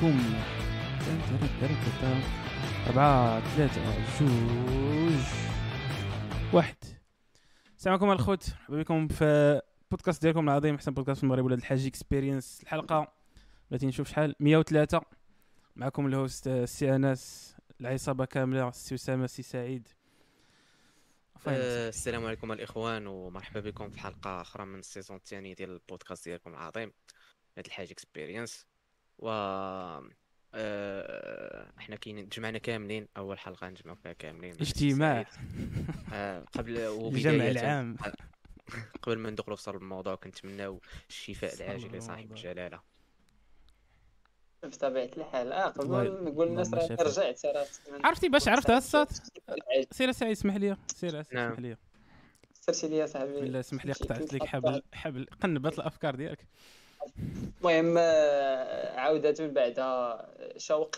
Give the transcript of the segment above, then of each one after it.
بوم أربعة ثلاثة جوج واحد. السلام عليكم الخوت مرحبا بكم في بودكاست ديالكم العظيم. أحسن بودكاست في المغرب ولاد الحاج experience الحلقة بغيتي نشوف شحال؟ 103 معكم ال host السي أنس العصابة كاملة السي أسامة السي سعيد. أه السلام عليكم الإخوان ومرحبا بكم في حلقة أخرى من ال saison الثاني ديال البودكاست ديالكم العظيم ولاد الحاج experience و أه إحنا كاين تجمعنا كاملين أول حلقة نجمعوا فيها كاملين. اجتماع. أه قبل الجمع العام. قبل ما ندخلوا في صلب الموضوع كنتمناو الشفاء العاجل لصاحب الجلالة. بطبيعة الحال. آه قبل نقول الناس راه رجعت عرفتي باش عرفت الصوت؟ سير سعيد اسمح لي. سير اسمح نعم. لي. سرتي لي صاحبي. لا اسمح لي قطعت لك حبل حبل. قنبت الأفكار ديالك. المهم آه، عودة من بعدها شوق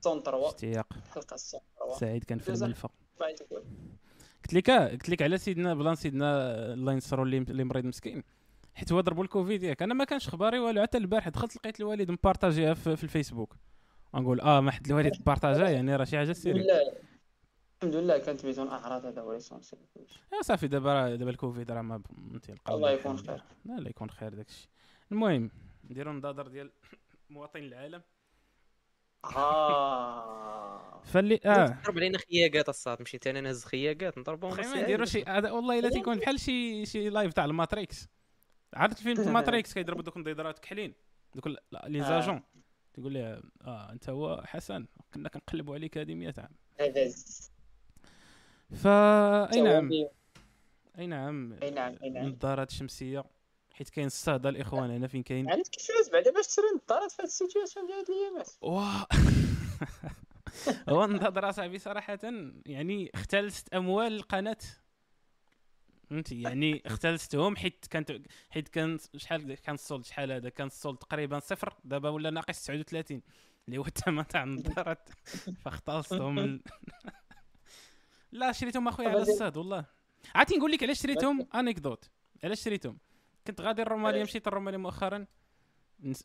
سون تروا. اشتياق. حلقة سون تروا. سعيد كان في. الملفه قلت لك قلت لك على سيدنا بلان سيدنا الله ينصرو اللي مريض مسكين. حيت هو ضربوا الكوفيد ياك. أنا ما كانش خباري والو حتى البارح دخلت لقيت الوالد مبارطاجيها في, في الفيسبوك. نقول آه ما حد الوالد بارطاجا يعني راه شي حاجة الحمد سيري لله. الحمد لله كانت بدون أعراض هذا هو ليسونسيال آه صافي دابا دابا الكوفيد راه ما تيلقاو الله يكون خير. لا لا يكون خير داكشي. المهم. نديرو نضادر ديال مواطن العالم. آه. فاللي آه. ضرب علينا خياقات الصاد مشيت أنا نهز خياقات نضربهم خي بس ما نديرو شي هذا والله إلا تيكون بحال شي شي لايف تاع الماتريكس. عرفت الفيلم الماتريكس كيضربوا دوك النظيدرات كحلين. دوك لي آه. زاجون. تقول لي آه أنت هو حسن. كنا كنقلبوا عليك هذه 100 عام. هذا فا أي نعم. أي نعم. أي نعم أي نعم. النظارات الشمسيه حيت كاين الصهد الاخوان هنا فين كاين؟ عرفت كيفاش بعدا باش تشري نظارات في هاد السيتوياسيون ديال هاد الايامات هو النظرة صاحبي صراحة يعني اختلست أموال القناة. فهمتي؟ يعني اختلستهم حيت كانت حيت كان شحال كان ال solde شحال هذا؟ كان ال solde تقريبا صفر. دابا ولا ناقص 39 اللي هو الثمن تاع النظارات. فاختلستهم. من- لا شريتهم أخويا على الصاد والله. عرفتي نقول لك علاش شريتهم؟ انكدوت علاش شريتهم؟ كنت غادي الروماليه علاش؟ مشيت الروماليه مؤخرا.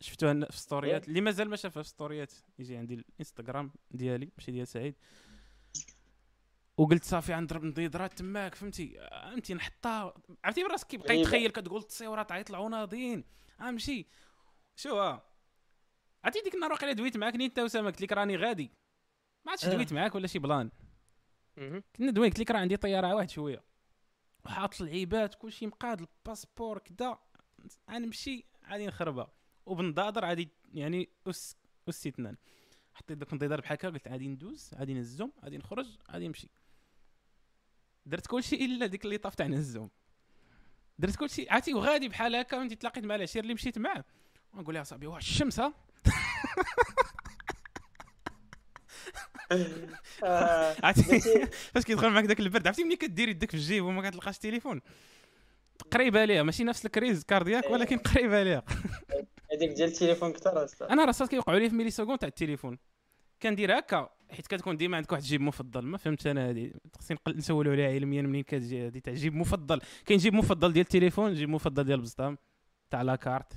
شفتوها في ال stories اللي مازال ما شافها في ال stories يجي عندي الإنستغرام ديالي ماشي ديال سعيد. وقلت صافي غنضرب نضيضرات تماك فهمتي؟ فهمتي نحطها. عرفتي راسك كيبقى. يتخيل كتقول التصويرات غيطلعوا ناضيين غنمشي شو ها عرفتي ديك النهار واقيلا دويت معاك نيت اسامه قلت لك راني غادي. ما عرفتش آه. دويت معاك ولا شي بلان. كنا دوين قلت لك راه عندي طيارة واحد شوية. وحاط اللعيبات كلشي مقاد الباسبور كدا. غنمشي غادي نخربها. وبنضادر غادي يعني أس اس اثنان حطيت دوك النضيدار بحال هكا قلت غادي ندوز غادي نهزهم غادي نخرج غادي نمشي. درت كلشي إلا ديك اللي طاف تاع نهزهم درت كلشي عرفتي؟ وغادي بحال هكا وانت تلاقيت مع العشير اللي مشيت معاه. ونقول لها صاحبي واحد الشمس عرفتي؟ فاش كيدخل معاك داك البرد؟ عرفتي ملي كدير يدك في الجيب وما كتلقاش التليفون قريبة ليها ماشي نفس ال crise cardiaque ولكن قريبة ليها. هذيك ديال التليفون كثر. أنا الساط كيوقعوا لي في millisecondes تاع التليفون. كندير هكا حيت كتكون ديما عندك واحد جيب مفضل. ما فهمت أنا هذه خصني نسولوا عليها علميا منين كتجي هذه تاع جيب مفضل. كاين جيب مفضل ديال التليفون جيب مفضل ديال البسطام تاع la carte.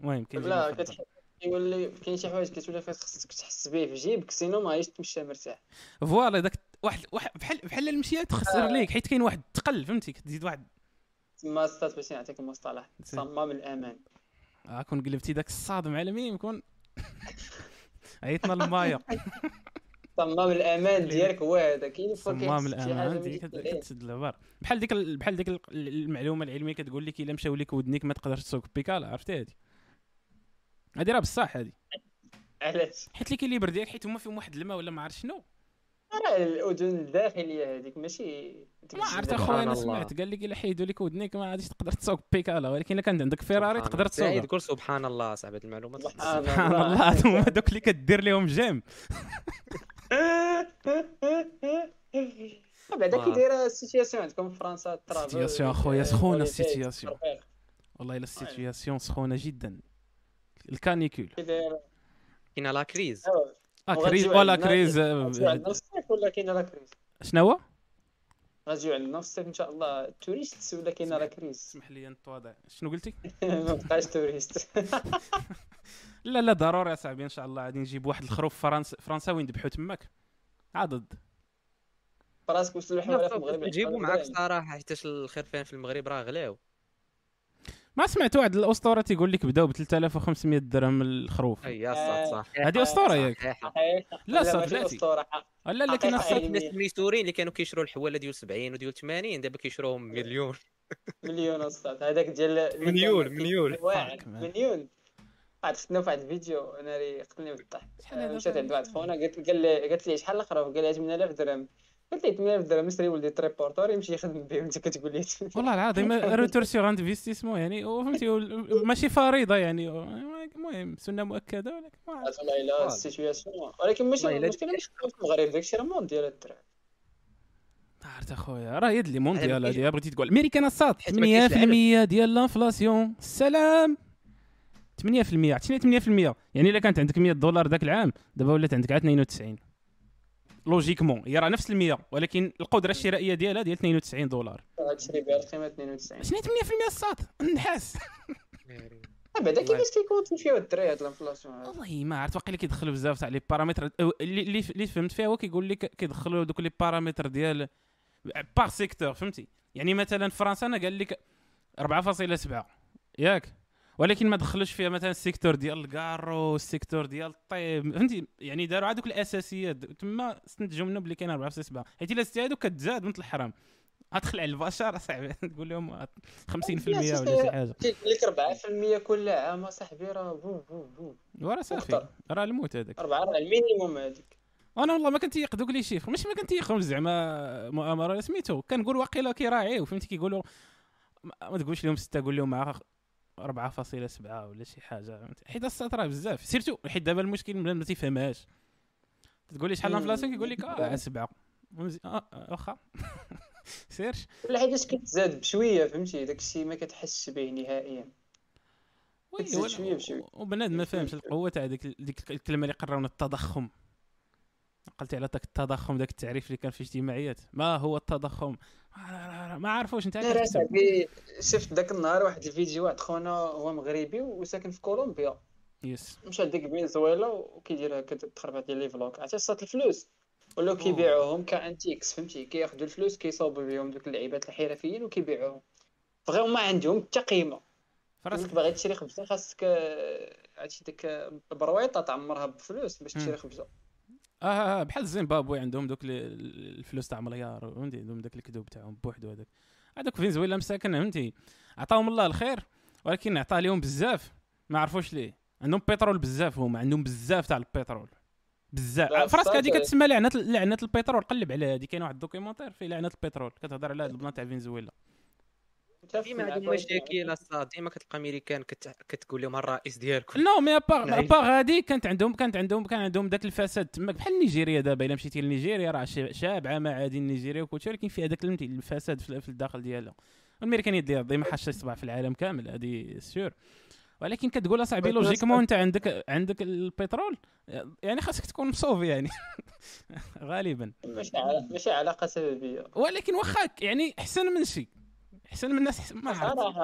المهم كاين لا مفضل. كتحس يولي كاين شي حوايج كتولي فيها خصك تحس به في جيبك sinon ما غاديش تمشى مرتاح. voilà داك واحد واحد بحال بحال المشيه تخسر آه. ليك حيت كاين واحد تقل فهمتي؟ كتزيد واحد. تما الساط باش نعطيك المصطلح. صمام الأمان. آه كون قلبتي داك الصادم على مين كون عيطنا للمايا. صمام الأمان ديالك هو هذا كاين صمام الأمان ما دي يجيش كت- عليه. كتسد العبار بحال ديك ال- بحال ديك ال- المعلومة العلمية كتقول لك إلا مشاو لك ودنيك ما تقدرش تسوق بيكال عرفتي هذه هذه راه بصح هذه. علاش؟ حيت اللي كاين اللي ديالك حيت هما فيهم واحد الماء ولا ما عرفت شنو. راه الأذن الداخلية هذيك ماشي ما عرفت أخويا أنا. سمعت قال لك الا حيدوا لك ودنيك ما غاديش تقدر تسوق بيكالة ولكن إلا كانت عندك فيراري تقدر الله. سعيد قول سبحان الله صاحب هاد المعلومات. سبحان سبحان الله. هما دوك اللي كدير لهم جيم. بعدا. كي دايرة la situation عندكم في فرنسا la situation سخونة ال holiday، la situation. والله إلا la situation سخونة جدا. la canicule كاينة la crise. آه crise ولا crise آه، الصيف ولا كاينة la crise؟ شنو هو؟ غتجيو عندنا في الصيف إن شاء الله. touriste ولا كاينة la crise؟ اسمح لي نتواضع شنو قلتي؟ ما بقاش touriste. لا لا ضروري اصاحبي إن شاء الله. غادي نجيب واحد الخروف فرنسا فرنساوي نذبحو تماك. عضد فراسك وصلوا حوالا في المغرب جيبوا معاك الصراحه حيتاش الخرفان في المغرب؟ راه غلاو ما سمعت واحد الأسطورة تيقول لك بداو ب 3500 درهم الخروف؟ أي صح. صح هذه أسطورة ياك. لا لا بلاتي أسطورة. لا لا كاين علمية. الناس الميسورين اللي كانوا كيشروا الحوالة ديال 70 وديال 80 دابا كيشروهم مليون. مليون أستاذ. هذاك ديال اللي مليون، مليون. مليون. عاد شفنا في واحد الفيديو ناري قتلني بالضحك شحال هذا مشات عند واحد؟ خونا قالت قال لي قالت لي شحال الخروف؟ قال لي 8000 درهم. قلت لي 8000 درهم نسري ولدي تريبورتور يمشي يخدم بهم انت كتقول لي والله العظيم روتور سيغ انفستيسمون يعني فهمتي ماشي فريضه يعني المهم سنه مؤكده ولكن ما عرفت. والله الا la situation ولكن ماشي المشكلة ماشي في المغرب داكشي راه mondial الدراري عرفت اخويا راه يد لي mondial هذه بغيتي تقول امريكان كاينش 8% ديال l'inflation السلام 8% عرفتي 8% يعني الا كانت عندك 100 دولار ذاك العام دابا ولات عندك عاد 92 logiquement هي راه نفس ال 100 ولكن القدرة الشرائية ديالها ديال 92 دولار. غتشري بها القيمه 92 شنو هي 8% الساط النحاس. بعدا كيفاش كيكون فيها الدراري هاد l'inflation؟ والله ما عرفت واقيلا كيدخلوا بزاف تاع les paramètres. اللي اللي فهمت فيها هو كيقول لك كيدخلوا دوك les paramètres ديال par secteur فهمتي؟ يعني مثلا فرنسا أنا قال لك 4.7 ياك؟ ولكن ما دخلوش فيها مثلا le secteur ديال الكارو le secteur ديال الطيب. فهمتي؟ يعني داروا عاد دوك الأساسيات. تما استنتجوا منه بلي كاين 4.7 حيت إلا زدتي هادو كتزاد مثل الحرام. غتخلع البشر اصاحبي تقول لهم 50% ولا شي حاجة. كيقول لك 4% كل عام. اصاحبي راه بو بو بو. وراه صافي. راه الموت هذاك. 4 راه le minimum هذيك أنا والله ما كنتيق دوك les chiffres ماشي ما كنتيقهم زعما مؤامرة. سميتو كنقول واقيلا كيراعيو فهمتي كيقولوا ما تقولش لهم ستة قول لهم مع 4.7 ولا شي حاجة؟ حيت الساط راه بزاف. surtout حيت دابا المشكل ما تيفهمهاش تقول لي شحال. l'inflation؟ كيقول لك آه 7 ومزي- آه آه، واخا. سيرش ولا حيتاش كتزاد بشوية فهمتي؟ داكشي ما كتحسش به نهائيا. oui شوية بشوية. وبنادم ما فاهمش القوة تاع ديك ديك الكلمة اللي قراونا التضخم. قلت على داك التضخم داك التعريف اللي كان في اجتماعيات. ما هو التضخم؟ ما- عرفوش. انت شفت ذاك النهار واحد الفيديو واحد خونا هو مغربي وساكن في كولومبيا. yes. مشى لديك فنزويلا وكيدير هكا تخربط ديال لي فلوك. عرفتي الساط الفلوس. ولاو كيبيعوهم كأنتيكس فهمتي؟ كياخذوا الفلوس كيصاوبوا بهم دوك اللعيبات الحرفيين وكيبيعوهم. فغير ما عندهم حتى قيمة. فراسك. باغي تشري خبزة خاصك عرفتي ديك البرويطه تعمرها بفلوس باش تشري خبزة. آه آه، بحال زيمبابوي عندهم دوك ال- ال- الفلوس تاع مليار فهمتي؟ عندهم داك الكذوب تاعهم بوحدو هذاك. هذوك فنزويلا مساكن فهمتي؟ عطاهم الله الخير ولكن عطا لهم بزاف ما عرفوش ليه. عندهم بترول بزاف هما عندهم بزاف تاع البترول بزاف. آه، فراسك هذه كتسمى لعنة لعنة البترول قلب عليها هذه كاين واحد الدوكيومونتير فيه لعنة البترول كتهضر على هذا البلان تاع فنزويلا. ديما مشاكل اصاحبي ديما كتلقى أمريكان كت... كتقول لهم الرئيس ديالكم. نو مي ابار. ابار هادي كانت عندهم كانت عندهم كان عندهم ذاك الفساد. تماك بحال نيجيريا دابا إلا مشيتي لنيجيريا راه شا- شابعه معادن نيجيريا وكلشي ولكن فيها داك فهمتي الفساد في في الداخل ديالها والامريكان يدير ديما حاشه يصبع في العالم كامل هذه سيور ولكن كتقول أصاحبي logiquement أنت عندك عندك البترول؟ يعني خاصك تكون مصوفي يعني. غالبا. ماشي علاقه ماشي علاقه سببيه ولكن واخا يعني أحسن من شي. احسن من الناس أحسن- ما عرفت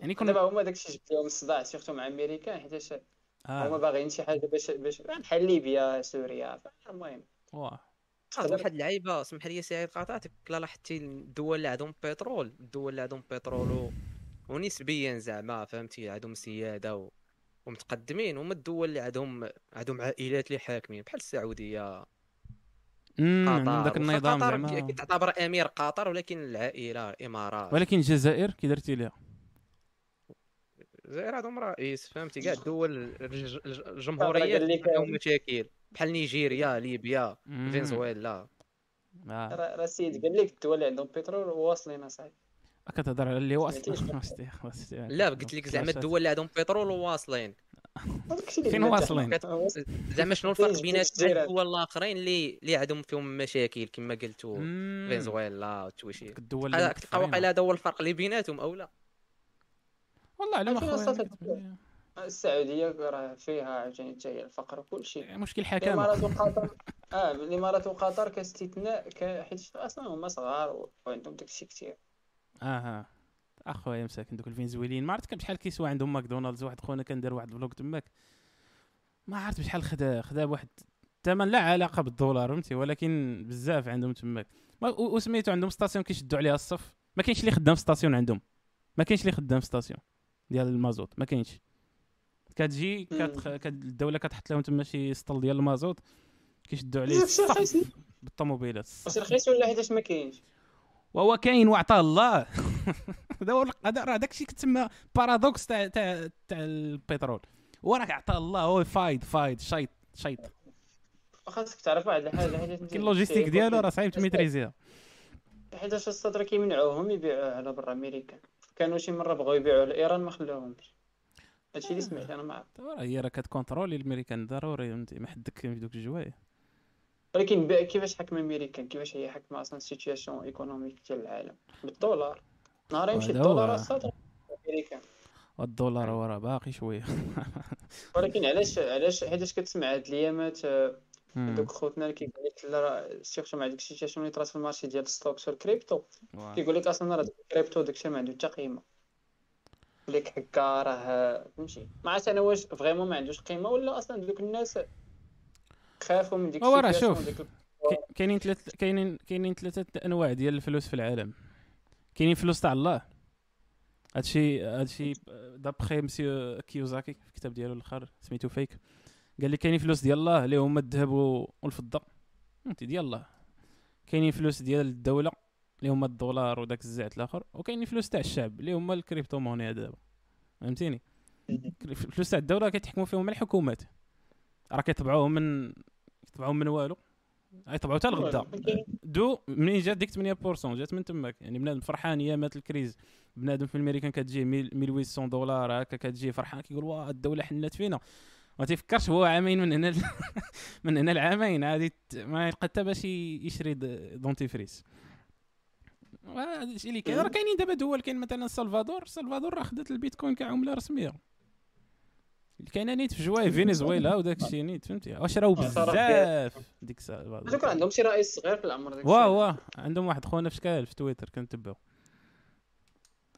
يعني كون- دابا هما داكشي جبت لهم الصداع surtout مع أمريكان حيتاش هما آه. باغيين شي حاجة باش باش بحال ليبيا سوريا المهم. واه. واحد اللعيبة سمح لي سعيد قاطعتك لا لاحظتي الدول اللي عندهم بترول الدول اللي عندهم بترول و... ونسبيا زعما فهمتي؟ عندهم سيادة و... ومتقدمين هما الدول اللي عندهم عندهم عائلات اللي حاكمين بحال السعودية. امم قطر. ذاك واخا النظام قطر زعما. كي- تعتبر أمير قطر ولكن العائلة الإمارات. ولكن الجزائر كي درتي ليها؟ الجزائر عندهم رئيس فهمتي كاع الدول الج- الج- الجمهوريات عندهم مشاكل. بحال نيجيريا ليبيا. فنزويلا. آه. راه السيد قال لك الدول اللي عندهم بترول واصلين أصاحبي. كتهضر على اللي؟ واصل. لا قلت لك زعما الدول اللي عندهم بترول واصلين داكشي اللي فين واصلين؟ زعما شنو الفرق بين؟ الدول الآخرين اللي اللي عندهم فيهم مشاكل كما قلتوا. فنزويلا وتويشي الدول كتلقى. واقيلا هذا هو الفرق اللي بيناتهم أو لا والله على ما يعني؟ السعودية راه فيها عاوتاني حتى هي الفقر وكل شيء كتبان. مشكل حكامه الإمارات وقطر آه الإمارات وقطر كاستثناء حيت أصلا هما صغار وعندهم داكشي كثير أها أخويا مساكن دوك الفنزويليين. ما عرفت كان بشحال كيسوى عندهم ماكدونالدز واحد خونا كان دار واحد ال vlog تماك. ما عرفت بشحال خدا خدا بواحد الثمن لا علاقة بالدولار فهمتي؟ ولكن بزاف عندهم تماك. وسميتو عندهم station كيشدوا عليها الصف. ما كاينش اللي خدام في station عندهم. ما كاينش اللي خدام في station ديال المازوت. ما كاينش. كتجي كتخ... كت... الدولة كتحط لهم تما شي سطل ديال المازوت كيشدوا عليه بالطوموبيلات. واش رخيص ولا حيتاش ما كاينش؟ وهو كاين وعطاه الله. هذا هو هذا راه داكشي كتسمى paradoxe تاع تاع تاع البترول. هو راك عطاه الله هو فايد فايد شيط شيط. خاصك تعرف واحد الحاجة حيت كاين ال logistique ديالو راه صعيب ت maîtris يها. حيتاش أصاط راه كيمنعوهم يبيعوه على برا أمريكا. كانوا شي مرة بغاو يبيعوه لإيران ما خلاوهمش هادشي اللي سمعت أنا ما عرفت هي راه كت contrôl ي الامريكان ضروري ما حدك في دوك الجوايه ولكن كيفاش حكم أمريكا؟ كيفاش هي حكمة أصلا ال situation économique ديال العالم؟ بالدولار. نهار يمشي الدولار هو. أصاط أمريكا. والدولار هو راه باقي شوية. ولكن علاش علاش حيتاش كتسمع هاد الأيامات؟ آه،. دوك خوتنا اللي كيقول لك لا surtout مع ديك ال situation اللي طرات في ال marché ديال ال stocks و ال crypto. كيقول لك أصلا راه داك الكريبتو داكشي ما عنده حتى قيمة. لك هكا راه فهمتي؟ ما عرفت أنا واش vraiment ما عندوش قيمة ولا أصلا دوك الناس خافوا من ديك هو راه ال situation شوف، كاينين ثلاث كاينين كاينين ثلاثة انواع ديال الفلوس في العالم. كاينين فلوس تاع الله. هادشي هادشي d'après monsieur كيوساكي في الكتاب ديالو الأخر سميتو Fake قال لي كاينين فلوس ديال الله اللي هما الذهب والفضة. فهمتي؟ ديال الله. كاينين فلوس ديال الدولة اللي هما الدولار وداك الزعت الآخر وكاينين فلوس تاع الشعب اللي هما ال crypto-monnaie دابا فهمتيني؟ الفلوس تاع الدولة كيتحكموا فيهم الحكومات. راه كيطبعوهم من كيطبعوهم من والو؟ يطبعوا حتى الغدا دو منين جات؟ ديك 8% جات من تماك. يعني بنادم فرحان ايامات ال crise. بنادم في الميريكان كتجيه 1800 دولار هكا كتجي فرحان كيقول واه الدولة حنات فينا. ما تيفكرش هو عامين من هنا من هنا لعامين. عادي ما يلقى حتى باش ي- يشري dentifrice وهذا الشيء اللي كاين. راه كاينين دابا دول كاين مثلا السلفادور السلفادور راه خدات البيتكوين كعمله رسمية. كاينة نيت في جواي فنزويلا وداك الشيء نيت فهمتي؟ وشراو آه، صراحة بزاف ديك الساعة عندهم شي رئيس صغير في العمر داك واه. واه عندهم واحد خونا في شكال؟ في تويتر كنتبعو.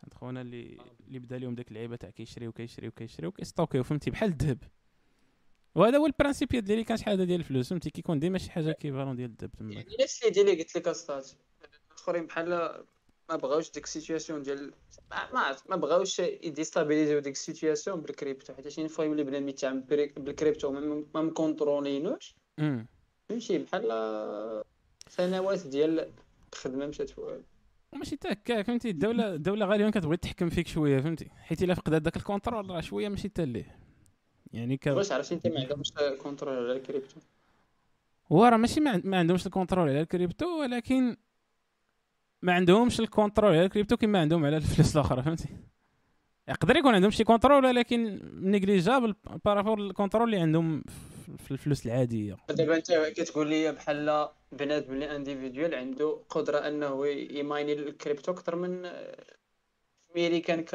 عند خونا اللي اللي بدا لهم ديك اللعيبة تاع كيشريو كيشريو كيشريو كي stock يو فهمتي؟ بحال الذهب. وهذا هو ال principe ديالي كان شحال ديال الفلوس فهمتي؟ كيكون ديما شي حاجة équivalent ديال الذهب تما. يعني نفس اللي ديالي قلت لك اصاط الاخرين بحال ما بغاوش ديك ال situation ديال ما ما بغاوش ي déstabilis يو ديك ال situation ب ال crypto حيت شي fois يولي بنادم يتعامل بالكريبتو ما- م contrôl ينوش. فهمتي؟ بحال سنوات ديال الخدمة مشات فوق. وماشي حتى هكا فهمتي؟ الدولة الدولة غالبا كتبغي تحكم فيك شوية فهمتي؟ حيت إلا فقدات داك ال contrôle راه شوية ماشي حتى ليه. يعني ك... واش عرفتي أنت ما عندهمش contrôle على الكريبتو؟ هو راه ماشي ما عندهمش ال contrôle على الكريبتو ولكن ما عندهمش ال contrôle على الكريبتو كما عندهم على الفلوس الأخرى فهمتي؟ يقدر يكون عندهم شي contrôle ولكن négligeable par rapport ال contrôle اللي عندهم في- الفلوس العادية. دابا انت كتقول لي بحال بنادم اللي individuel عنده قدرة أنه ي mine ي ال crypto أكثر من امريكان ك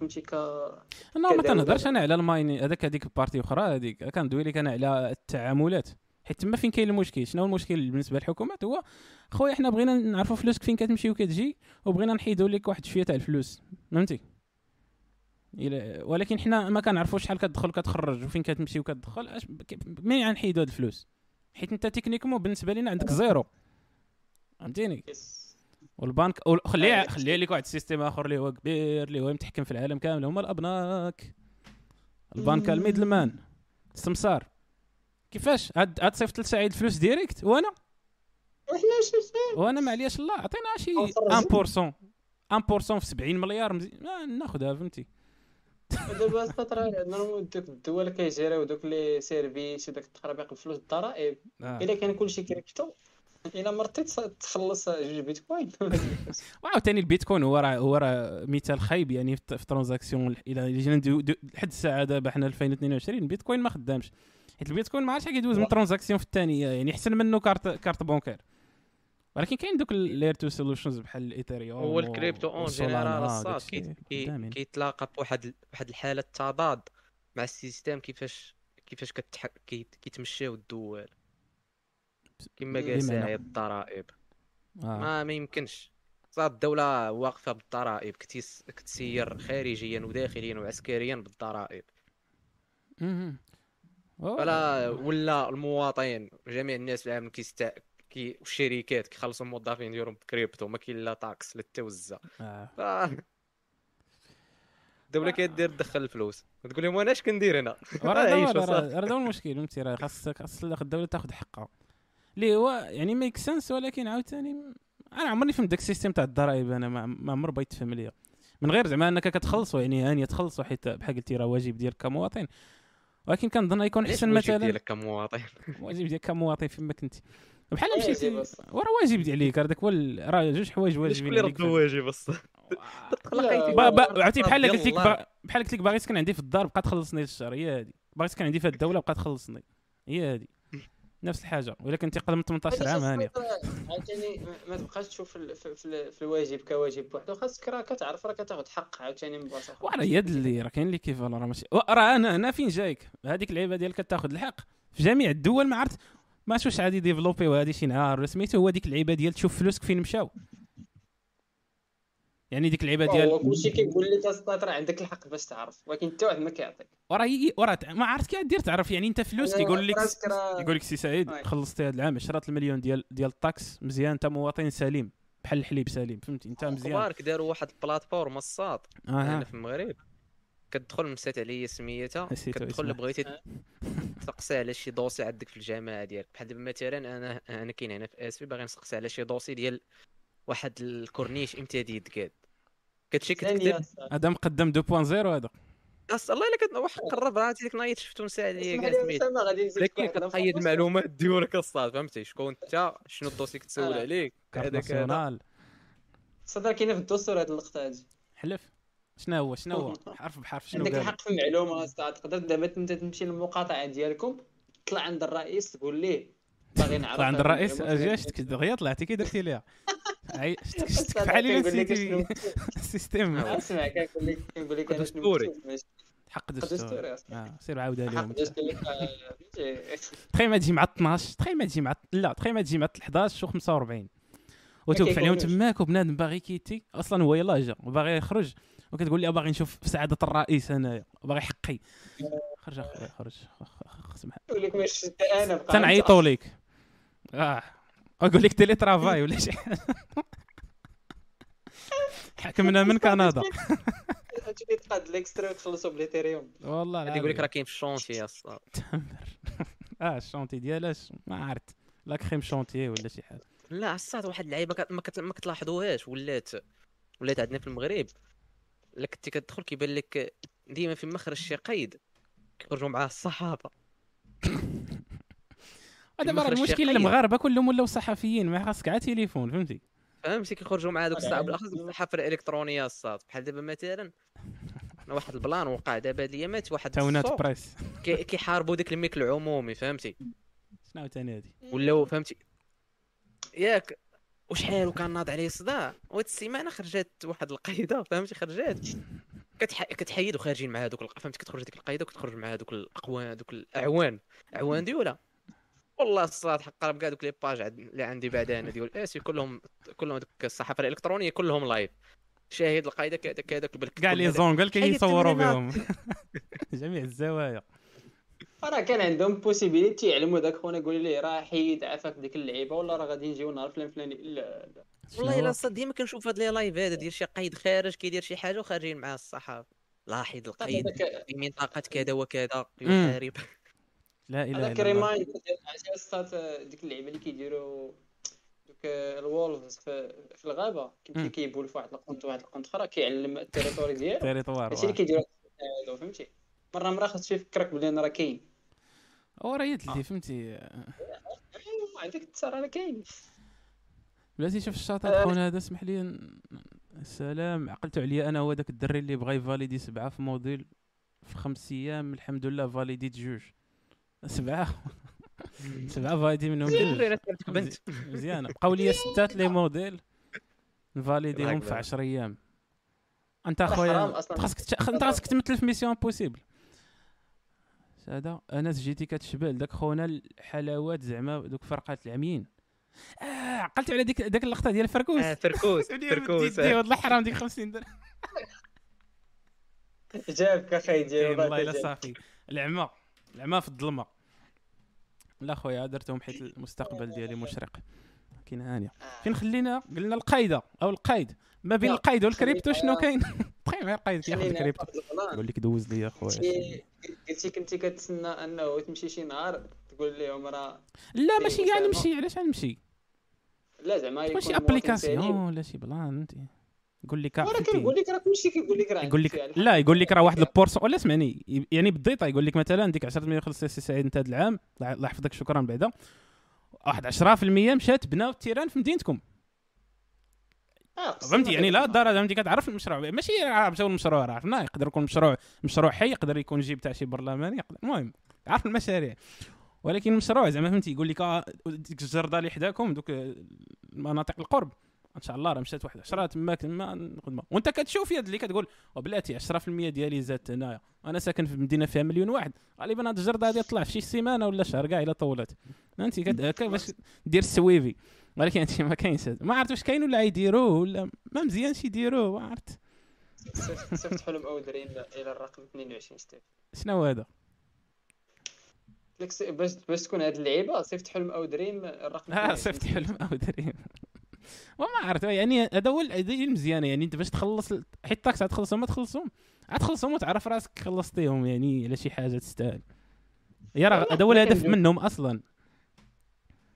فهمتي ك أنا ما كدولة. تنهضرش أنا على ال mining هذاك هذيك partie أخرى هذيك كندوي لك أنا على التعاملات. حيت تما فين كاين المشكل؟ شنو هو المشكل بالنسبة للحكومات؟ هو خويا حنا بغينا نعرفوا فلوسك فين كتمشي وكتجي وبغينا نحيدوا لك واحد شوية تاع الفلوس. فهمتي؟ ولكن حنا ما كنعرفوش شحال كتدخل وكتخرج وفين كتمشي وكتدخل اش منين غنحيدوا هاد الفلوس؟ حيت انت techniquement بالنسبة لنا عندك zéro. فهمتيني؟ والبنك خليه آه، خليه لك واحد système آخر اللي هو كبير اللي هو متحكم في العالم كامل هما الأبناك. البنك ال middle man السمسار. كيفاش؟ عاد عاد صيفط لسعيد الفلوس direct؟ وأنا؟ وحنا وأنا ما علياش الله عطينا شي أو 1% 1% في 70 مليار. ناخذها فهمتي؟ دابا السطر عندنا دوك الدول كي gér يو دوك les services وداك التخربيق بفلوس الضرائب. آه. إلا كان كلشي كريبتو إلا مرتي تخلص جوج بيتكوين. وعاوتاني البيتكوين هو راه هو راه مثال خايب يعني في transaction إلى جينا لحد الساعة دابا حنا 2022 البيتكوين ما خدامش. حيت البيتكوين ما عرفتش كيدوز من transaction في الثانية يعني أحسن منه carte carte bancaire ولكن كاين دوك ال layer two solutions بحال الايثيريوم هو ال crypto en général أصاط. كيتلاقى بواحد واحد الحالة التضاد مع ال système كيفاش كيفاش كتح... كيت- كيتمشاو الدول كما قال؟ سعيد الضرائب آه. ما ما يمكنش الساط الدولة واقفة بالضرائب كتيس كتسير خارجيا وداخليا وعسكريا بالضرائب. فلا ولا المواطن جميع الناس في العالم كيست كي والشركات كيخلصوا الموظفين ديالهم بكريبتو ما كاين la taxe لا توزع آه. الدولة كدير تدخل الفلوس تقول لهم أنا اش كندير هنا؟ عيش هذا هو-. راه راه المشكل فهمتي؟ راه خاص خاص الدولة تاخذ حقها. اللي هو يعني make sense ولكن عاوتاني أنا عمرني فهمت داك ال système تاع الضرائب أنا ما ما عمر بغيت تفهم ليا. من غير زعما أنك كتخلصوا يعني هانيه تخلصوا حيت بحال قلتي راه واجب ديالك كمواطن. ولكن كنظن يكون إحسن مثلا. ديالك كمواطن واجب ديالك كمواطن فيما كنتي بحال واجب مشيتي. وراه واجب عليك هذاك هو ال- راه جوج حوايج واجبين كل عليك. رد واجب بس؟ لا، با- با- عرفتي بحال قلت لك بحال قلت لك باغي تسكن عندي في الدار بقى تخلصني الشهر هي هذه باغي تسكن عندي في هاد الدولة بقى تخلصني. هي هذه نفس الحاجة كنتي قدم 18 عام هانيه عاوتاني ما- تبقاش تشوف في, في, ال- في الواجب كواجب بوحدو خاصك راه كتعرف راه كتاخذ حق عاوتاني من بلاصة وراه هي هاد اللي راه كاين اللي كيف راه ماشي راه أنا أنا فين جايك؟ هذيك اللعيبه ديال كتاخذ الحق في جميع الدول ما عرفت ما شوش عادي ديفلوبي وهادي شي نهار ولا سميتو هو ديك اللعيبه ديال تشوف فلوسك فين مشاو. يعني ديك اللعيبة هو ديال كلشي كيقول لك أصلا راه عندك الحق باش تعرف ولكن حتى واحد ما كيعطيك. وراه وراه ما عرفت كي دير تعرف يعني انت فلوسك يقول لك يقول لك سي سعيد. خلصتي هذا العام 10 المليون ديال ديال ال taxe مزيان انت مواطن سليم بحال الحليب سليم فهمتي؟ انت مزيان. كبارك داروا واحد ال plateforme الساط أها. هنا في المغرب كتدخل مسات عليا سميتها كتدخل. بغيتي تسقسي على شي dossier عندك في الجامعة ديالك. بحال دابا مثلا أنا أنا كاين هنا في اسفي باغي نسقسي على شي dossier ديال واحد الكورنيش امتداد كاد ثانية كتكتب هذا مقدم 2.0 هذا. أص الله إلا كت واحد قرب راه ديك النايت شفتو اسمح كاع لي ولكن كتقيد المعلومات ديالك الصاد فهمتي؟ شكون أنت؟ شنو الدوسي كتسول آه. عليك؟ هذاك صدر كاينة في الدستور هاد اللقطة هادي؟ حلف. شنو هو شنو هو؟ حرف بحرف شنو عندك الحق في المعلومة. تقدر دابا أنت تمشي للمقاطعة ديالكم تطلع عند الرئيس تقول ليه باغي نعرف طلع عند الرئيس. أجي شتك دغيا طلعتي كي درتي ليها. شتك لك نسيتي ال système اسمع كنقول لك كنقول لك أنا شنو دستوري. حق دستوري. آه سير عاودها لهم آه، فهمتي؟ تخيل ما تجي مع 12 تخيل ما تجي مع لا تخيل ما تجي مع 11 و 45 وتوقف عليهم. تماك وبنادم باغي كيتي أصلا هو يلاه جا وباغي يخرج وكتقول لي باغي نشوف سعاده الرئيس انايا باغي حقي خرج اخويا خرج خ- خ- خ- سمح نقول لك ماشي أنا بقى تنعيطوا لك آه أقول لك télétravail ولا شي حاجة حكمنا من كندا تجي تقاد ال extra وتخلصوا ب ال Ethereum والله غادي يقول لك. راه كاين في ال chantier الساط آه ال chantier ديالاش ما عرفت. la crème chantilly ولا شي حاجة. لا الساط واحد اللعيبة ما, كت... ما كتلاحظوهاش. ولات ولات عندنا في المغرب. الا كنتي كتدخل كيبان لك ديما في مخرج شي قايد. كيخرجوا معاه الصحافه راه المخرج المشكل. المغاربة كلهم ولاو صحفيين ما خاصك عا تليفون فهمتي؟ فهمتي كيخرجوا مع دوك هذا الصحافه عيب. بالاخص الصحافه الالكترونيه الساط. بحال دابا مثلا أنا واحد ال plan وقع. دابا هاد الايامات واحد تاونات بريس. كي- كيحاربوا داك الملك العمومي فهمتي؟ شنو تاني هادي؟ ولاو فهمتي؟ ياك وشحال وكان ناض عليه صداع؟ وهاد السيمانة خرجت واحد القيده فهمتي؟ خرجت كتح... كتحيد وخارجين مع هذوك الق... فهمتي؟ كتخرج ديك القيده وكتخرج مع هذوك الأقوان هذوك الأعوان. أعوان ديولا. والله الصاد حق قرب كاع دوك لي باج. اللي عندي بعد أنا ديال اسي كلهم كلهم دوك الصحافة الإلكترونية كلهم لايف شاهد القايده كذا كذا بالك كاع لي زونغل كيصوروا. بهم جميع الزوايا راه كان عندهم بوسيبيليتي يعلموا داك خونا يقول لي راه حيد عافاك ديك اللعيبة ولا راه غادي نجيو نهار فلان فلاني لا لا والله إلا؟ الساط ديما كنشوف هاد les lives هذا ديال شي قايد خارج كيدير شي حاجة وخارجين معاه الصحافة لاحظ القايد في منطقة كذا وكذا. يحارب لا إله إلا الله عرفتي الساط ديك اللعيبة اللي كيديروا دوك ال wolves في, في الغابة. مم. كيبول في واحد القنت واحد القنت أخرى كيعلم ال territory ديالو. territoire هادشي اللي. كيديروا هادو فهمتي. مرة مرة خاص يفكرك بلي راه كاين. هو راه يدلي فهمتي. عندك التصار راه كاين. بلاتي شوف الساط آه. خونا هذا اسمح لي. السلام عقلت عليا أنا هو داك الدري اللي بغى ي valider سبعة les modules في خمس أيام الحمد لله فاليديت جوج. سبعة؟ سبعه validé منهم جوج مزيانه بقاو لي ستات les modules نفاليديهم في يقبل. 10 أيام. أنت أخويا خاصك انت خاصك تمثل في mission impossible هذا أنا جيتي كتشبه داك خونا الحلاوات زعما دوك فرقات العميين. آه عقلت على ديك داك اللقطة ديال فركوس آه، فركوس فركوس. آه. والله حرام ديك 50 درهم. جابك أخي ديال والله إلا صافي. العمى. العمى في الظلمة. لا خويا درتهم حيت المستقبل ديالي مشرق. كاين هانية. فين خلينا قلنا القايدة أو القايد. ما بين القايد والكريبتو شنو كاين؟ تخيل معايا القايد كياخذ الكريبتو. يقول لك دوز لي خويا. قلتي كنتي كتسنى أنه تمشي شي نهار تقول لهم راه لا ماشي كاع مسامة. نمشي علاش غنمشي؟ لا زعما يكون ماشي مواطن application. ولا شي plan انت يقول لك عرفتي كيقول لك راه كلشي كيقول لك راه يقول لك فيها لا يقول لك راه واحد ال pourcent ولا اسمعني يعني بالضيطة يقول لك مثلا ديك 10 مليون خلصتي سي سعيد انت هذا العام. الله يحفظك شكرا بعدا واحد 10% مشات بناو ال terrain في مدينتكم. آه، فهمتي؟ يعني لا. الدار فهمتي؟ كتعرف المشروع. ماشي مشاو المشروع راه عرفنا يقدر يكون مشروع مشروع حي يقدر يكون جيب تاع شي برلماني المهم عارف المشاريع. ولكن المشروع زعما فهمتي؟ يقول لك آه، ديك الجردة اللي حداكم دوك المناطق القرب. إن شاء الله راه مشات واحد 10 تما تما نخدمه وأنت كتشوف يد اللي كتقول وبلاتي 10% ديالي زادت هنايا. أنا ساكن في مدينة فيها مليون واحد. غالبا هاد الجردة هادي طلع في شي سيمانة ولا شهر كاع إلا طولت. فهمتي؟ هكا باش دير السويفي. ولكن هادشي ما كاينش. ما عرفت واش كاين ولا يديروه ولا ما مزيانش يديروه ما عرفت. صيفط- حلم اودرين إلى الرقم 22 ستيف. شنو هذا؟ باش باش تكون هاد اللعيبة صيفط حلم اودرين الرقم آه 22 صيفط. حلم أو دريم وما عرفت يعني هذا هو هذه المزيانه يعني أنت باش تخلص حيت الطاكس عاد تخلصهم ما تخلصهم. عاد تخلصهم وتعرف راسك خلصتيهم يعني على شي حاجة تستاهل. يا راه هذا هو الهدف. منهم أصلا.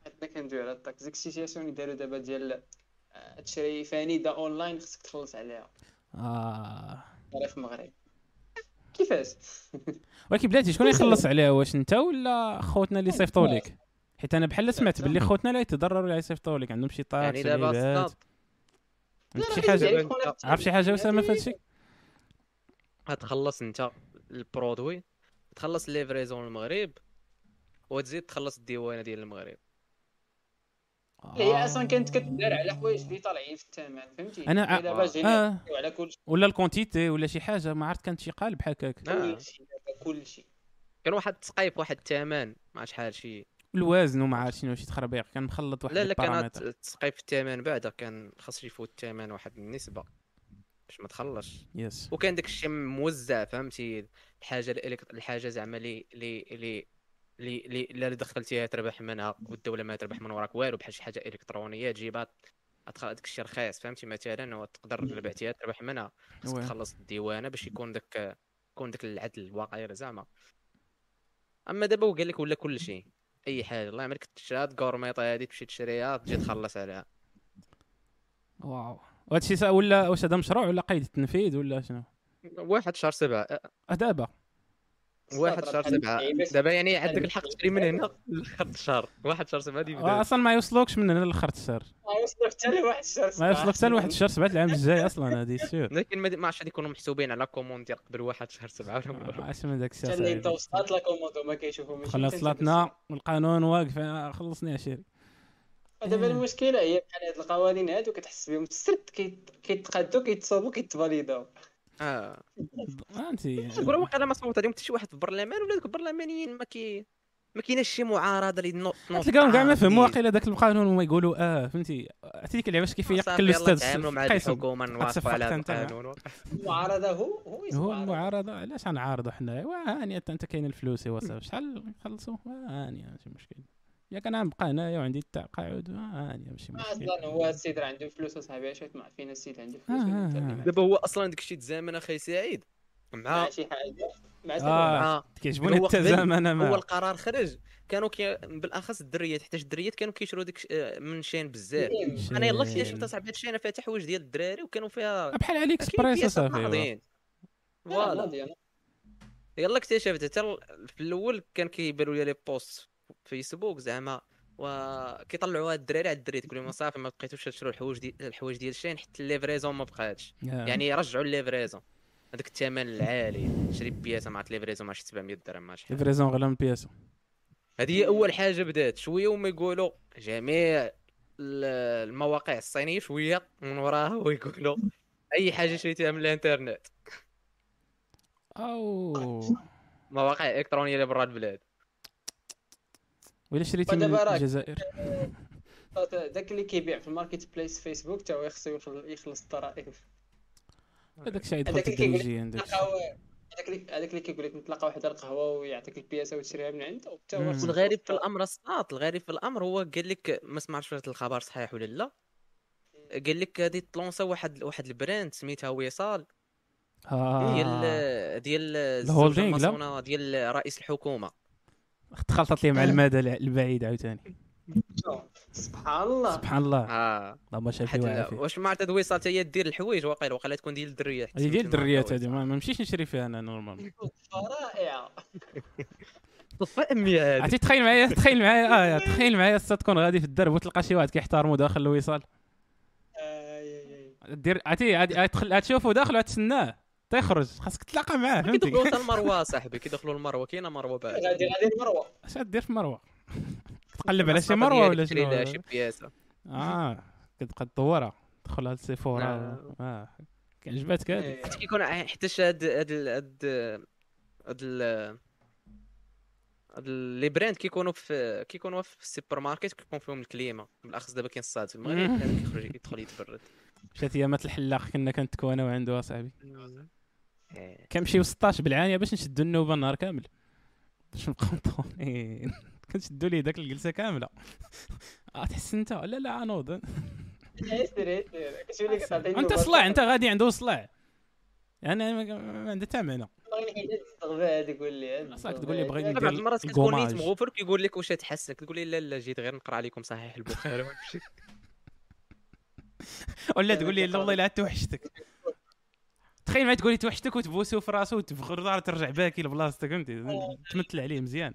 حنا كندوي على ال taxe ديك ال situation اللي داروا دابا ديال آه، تشري فانيده أونلاين خصك تخلص عليها. آه. في المغرب. كيفاش؟ ولكن بلاتي شكون يخلص عليها؟ واش أنت ولا خوتنا اللي صيفطوا لك؟ حيت أنا بحال سمعت باللي خوتنا لا يتضرروا اللي يصيفطوا لك عندهم شي taxe يعني دابا لا، شي حاجة؟ عارف شي حاجة اسامه في هادشي غتخلص أنت ال produit تخلص livraison المغرب وتزيد تخلص الديوانة ديال المغرب. هي أصلا كانت كتدار على حوايج اللي طالعين في الثمن فهمتي؟ أنا دابا آه. جينا على كل شيء. ولا ال quantité ولا شي حاجة ما عرفت كانت شي قالب هكاك. آه. كل شيء دابا كل شيء. كان واحد التسقيف واحد الثمن مع شحال شي. الوزن وما عرفت شنو شي تخربيق. كان مخلط واحد لا لا كانت البارامتر. التسقيف الثمن بعدا كان خاص يفوت الثمن واحد النسبة باش ما تخلصش. yes. وكان داك الشيء موزع فهمتي؟ الحاجة. الحاجة زعما لي لي لي لي لي اللي دخلتيها تربح منها والدولة ما تربح من وراك والو بحال شي حاجة إلكترونية تجيبها تدخل داك الشيء رخيص فهمتي؟ مثلا وتقدر بعتيها تربح منها oui. تخلص الديوانة باش يكون داك يكون داك العدل الواقعي زعما. أما دابا هو قال لك ولا كل شيء. أي حاجة. الله يعمرك تشري هاد gourmette هادي تمشي تشريها تجي تخلص عليها. wow. وهادشي ولا واش هذا مشروع ولا قيد؟ التنفيذ ولا شنو؟ واحد شهر سبعة. آه، دابا. واحد صافي، شهر سبعة. دابا يعني عندك الحق تشري من هنا. لاخر الشهر واحد شهر سبعة دي آه، بدا أصلا ما يوصلوكش من هنا لاخر الشهر ما يوصلك حتى لواحد الشهر ما سبعة. يوصلوك حتى لواحد الشهر سبعة العام الجاي أصلا هادي sûr لكن ما ما عرفتش غادي يكونوا محسوبين على commande ديال قبل واحد شهر سبعة ولا والو. عاش من داك الشيء حتى اللي انت صاحبي. وصلت la commande وما كيشوفوا ماشي خلاص أنت اللي صلاتنا القانون واقف آه، خلصني عشيري دابا المشكلة هي بحال هاد القوانين هادو كتحس بهم. السرد كيت- كيتقادو كيتصوبوا كيتفاليداو. آه. فهمتي نقول واقيلا ما صوت عليهم حتى شي واحد في البرلمان ولا دوك البرلمانيين ما كي ما كايناش شي معارضة اللي نوض تلقاهم كاع ما فهموا. واقيلا داك القانون وما يقولوا آه فهمتي. عرفتي ديك اللعبه كيف يق صافي كل يلا أستاذ تعاملوا مع. الحكومة نوافقوا على القانون. المعارضه هو؟ هو هو المعارضة علاش غنعارضوا حنا؟ هاني انت أنت كاين الفلوس ايوا صافي شحال نخلصوا هاني ماشي مشكل. ياك أنا نبقى هنايا وعندي التقاعد هاني ماشي مشكل أصلا هو السيد راه عنده فلوس اصاحبي اش يطمع فينا السيد عنده آه، فلوس آه، آه. دابا هو أصلا داك الشيء تزامن أخي سعيد مع مع شي حاجة؟ مع آه. مع كيعجبوني التزامن أنا هو القرار خرج. كانوا كي بالأخص الدريات حتى الدريات كانوا كيشروا ديك آه، من Shein بزاف. أنا يلا Shein. اكتشفت اصاحبي هادشي أنا فاتح واش ديال الدراري وكانوا فيها بحال كاين اكسبريس. ناضيين voilà. يلا اكتشفت حتى في الأول كان كيبانوا لي les posts. Facebook زعما وكيطلعوها الدراري على الدري تقول لهم صافي ما بقيتوش تشروا الحوايج ديال الحوايج ديال ال Shein حتى ال livraison ما بقاتش. يعني رجعوا ال livraison هذاك الثمن العالي شري بياسة مع ال livraison مع شي 700 درهم مع شحال livraison غير من بياسو هذه هي أول حاجة بدات. شوية وما يقولوا جميع ال- المواقع الصينية شوية من وراها ويقولوا أي حاجة شريتيها من الإنترنت. أو. مواقع إلكترونية اللي برا البلاد. ولا شريتي من الجزائر. داك اللي كيبيع في ال marketplace Facebook تا هو خصو يخل- يخلص الضرائب هذاك الشيء يدخل تدريجيا داك الشيء. تلقاو هذاك اللي هذاك اللي كيقول لك نتلاقى واحد القهوة ويعطيك البياسة وتشريها من عنده والغريب في الأمر الساط الغريب في الأمر هو قال لك ما سمعتش واش الخبر صحيح ولا لا؟ قال لك هذه تلونسا واحد واحد البراند سميتها وصال آه. ديال ديال الهولدينغ، ديال رئيس الحكومة. تخلطت لي مع المدى البعيد عاوتاني. سبحان الله. سبحان الله. آه. اللهم شافي وعافي واش ما عرفت هاد وصال حتى هي دير الحوايج واقيلا واقيلا تكون ديال الدريات. هذه ديال الدريات هذه ما نمشيش نشري فيها أنا نورمال رائعه صفا امي هذه عرفتي تخيل معايا تخيل معايا آه تخيل معايا السا تكون غادي في الدرب وتلقى شي واحد كيحتارمو داخل الوصال. دير عرفتي غادي تدخل تشوفو داخل وتسناه. تيخرج خاصك تتلاقى معاه كيدخلوا فهمتي؟ حتى المروة صاحبي كيدخلوا المروة كاينة مروة بعد. غادي غادي المروة. اش غدير في مروه تقلب على شي مروة ولا شنو؟ شي بياسة. آه كتبقى تدورها تدخل هاد السيفورا آه. آه عجباتك هادي إيه. حتى كيكون حتى هاد هاد هاد هاد لي براند كيكونوا في كيكونوا في السوبر ماركت كيكون فيهم الكليمة. بالأخص دابا كاين الصاد في المغرب كيخرج يدخل يتبرد. مشات ايامات الحلاق كنا كنتكو أنا وعنده اصاحبي إيه. كنمشيو 16 بالعانية باش نشدو النوبه النهار كامل. باش نبقاو مطولين كنشدو ليه داك الجلسة كاملة. آه تحس أنت لا لا عنوض أنت صلاع أنت غادي عنده صلاع يعني ما ما عنده حتى معنى. الغباء هذيك قول لي. صاك تقول لي بغيت بعض ندير المرات كتكون نيت. مغفر كيقول لك واش تحسن كتقول لي لا لا جيت غير نقرأ عليكم صحيح البخاري. ولا تقول لي لا والله لا توحشتك. تخيل ما تقول لي توحشتك وتبوسو في راسو وتفخر دار ترجع باكي لبلاصتك فهمتي؟ تمثل عليه مزيان.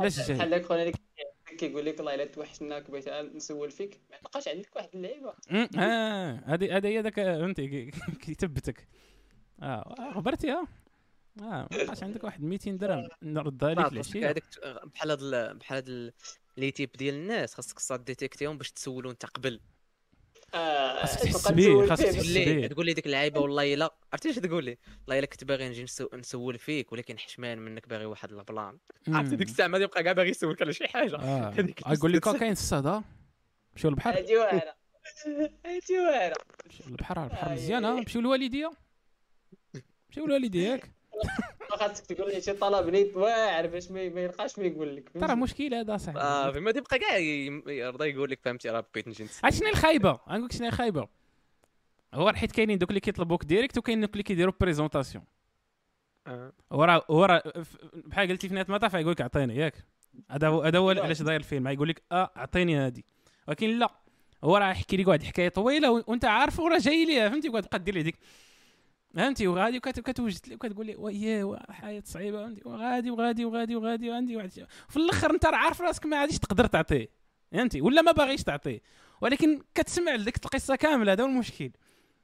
علاش جاي. بحال داك خونا اللي كيقول لك والله إلا توحشناك بغيت نسول فيك ما بقاش عندك واحد اللعيبة. آه هذه هذه هي ذاك فهمتي؟ كي- كيثبتك آه غبرتي آه. آه ما بقاش عندك واحد 200 درهم. نردها لك العشية. هذاك بحال هاد ال- بحال هاد ال- les types ديال الناس خاصك تصاد détecter هم باش تسولوا أنت قبل. خاصك تحس بيه، خاصك تحس لي بيه. تقول لي ديك اللعيبة والله الا عرفتي اش تقول لي؟ والله إلا كنت باغي نجي نسو- نسول فيك ولكن حشمان منك باغي واحد البلان. عرفتي ديك الساعة ما يبقى كاع باغي يسولك على شي حاجة. آه. هذيك يقول لك الست- كاين الصدى مشيو للبحر. هادي واعره هادي واعره البحر آه، مزيان يا- آه مشيو للوالديه مشيو للوالديه ياك خاصك تقول لي شي طلب نيت واعر باش ما ما يلقاش ما يقول لك ترى مشكل هذا صاحبي. آه فما تبقى كاع ي- يرضى يقول لك فهمتي راه بغيت نجي عرفت شنو الخايبة؟ غنقول لك شنو الخايبة. هو حيت كاينين دوك اللي كيطلبوك direct وكاين دوك اللي كيديروا présentation آه. هو راه هو راه بحال قلتي في نهاية المطاف يقول لك أعطيني ياك. هذا هو هذا هو لا. علاش داير الفيلم. يقول لك آه أعطيني هذه ولكن لا هو راه يحكي لك واحد الحكاية طويلة وأنت عارف وراه جاي ليها فهمتي؟ وكتبقى دير لي ديك. فهمتي وغادي وكت- كتوجد لي وكتقول لي وياه حياة صعيبة فهمتي وغادي وغادي وغادي وغادي وعندي واحد. في الأخر أنت عارف راسك ما غاديش تقدر تعطيه فهمتي؟ ولا ما باغيش تعطيه. ولكن كتسمع لك القصة كاملة هذا هو المشكل.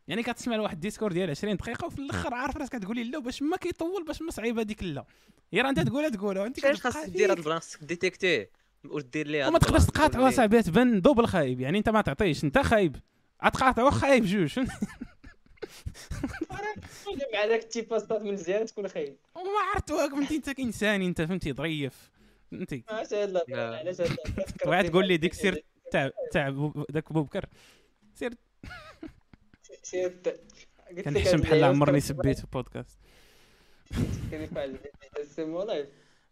يعني كتسمع لواحد ال discours ديال 20 دقيقة وفي الأخر عارف راسك كتقولي لا باش ما كيطول باش ما صعيبة هذيك لا. هي راه أنت تقولها تقولها. وأنت علاش خاصك دير هاد خاصك détecter يه ودير ليه هاد وما تقدرش البلان، تقول تقاطعوا ليه. صاحبي تبان double خايب. يعني أنت ما تعطيش أنت خايب. غتقاطعوا خايب جوج؟ مع داك التيباستات من مزيان تكون خايب وما عرفت واك فهمتي انت كانسان انت فهمتي ظريف فهمتي علاش هاد لا لا. علاش هاد تبغي تقول لي ديك سير تاع تاع داك بوبكر سير سير قلت لك كنحشم بحال عمرني سبيت في بودكاست كان يفعل السيمو لايف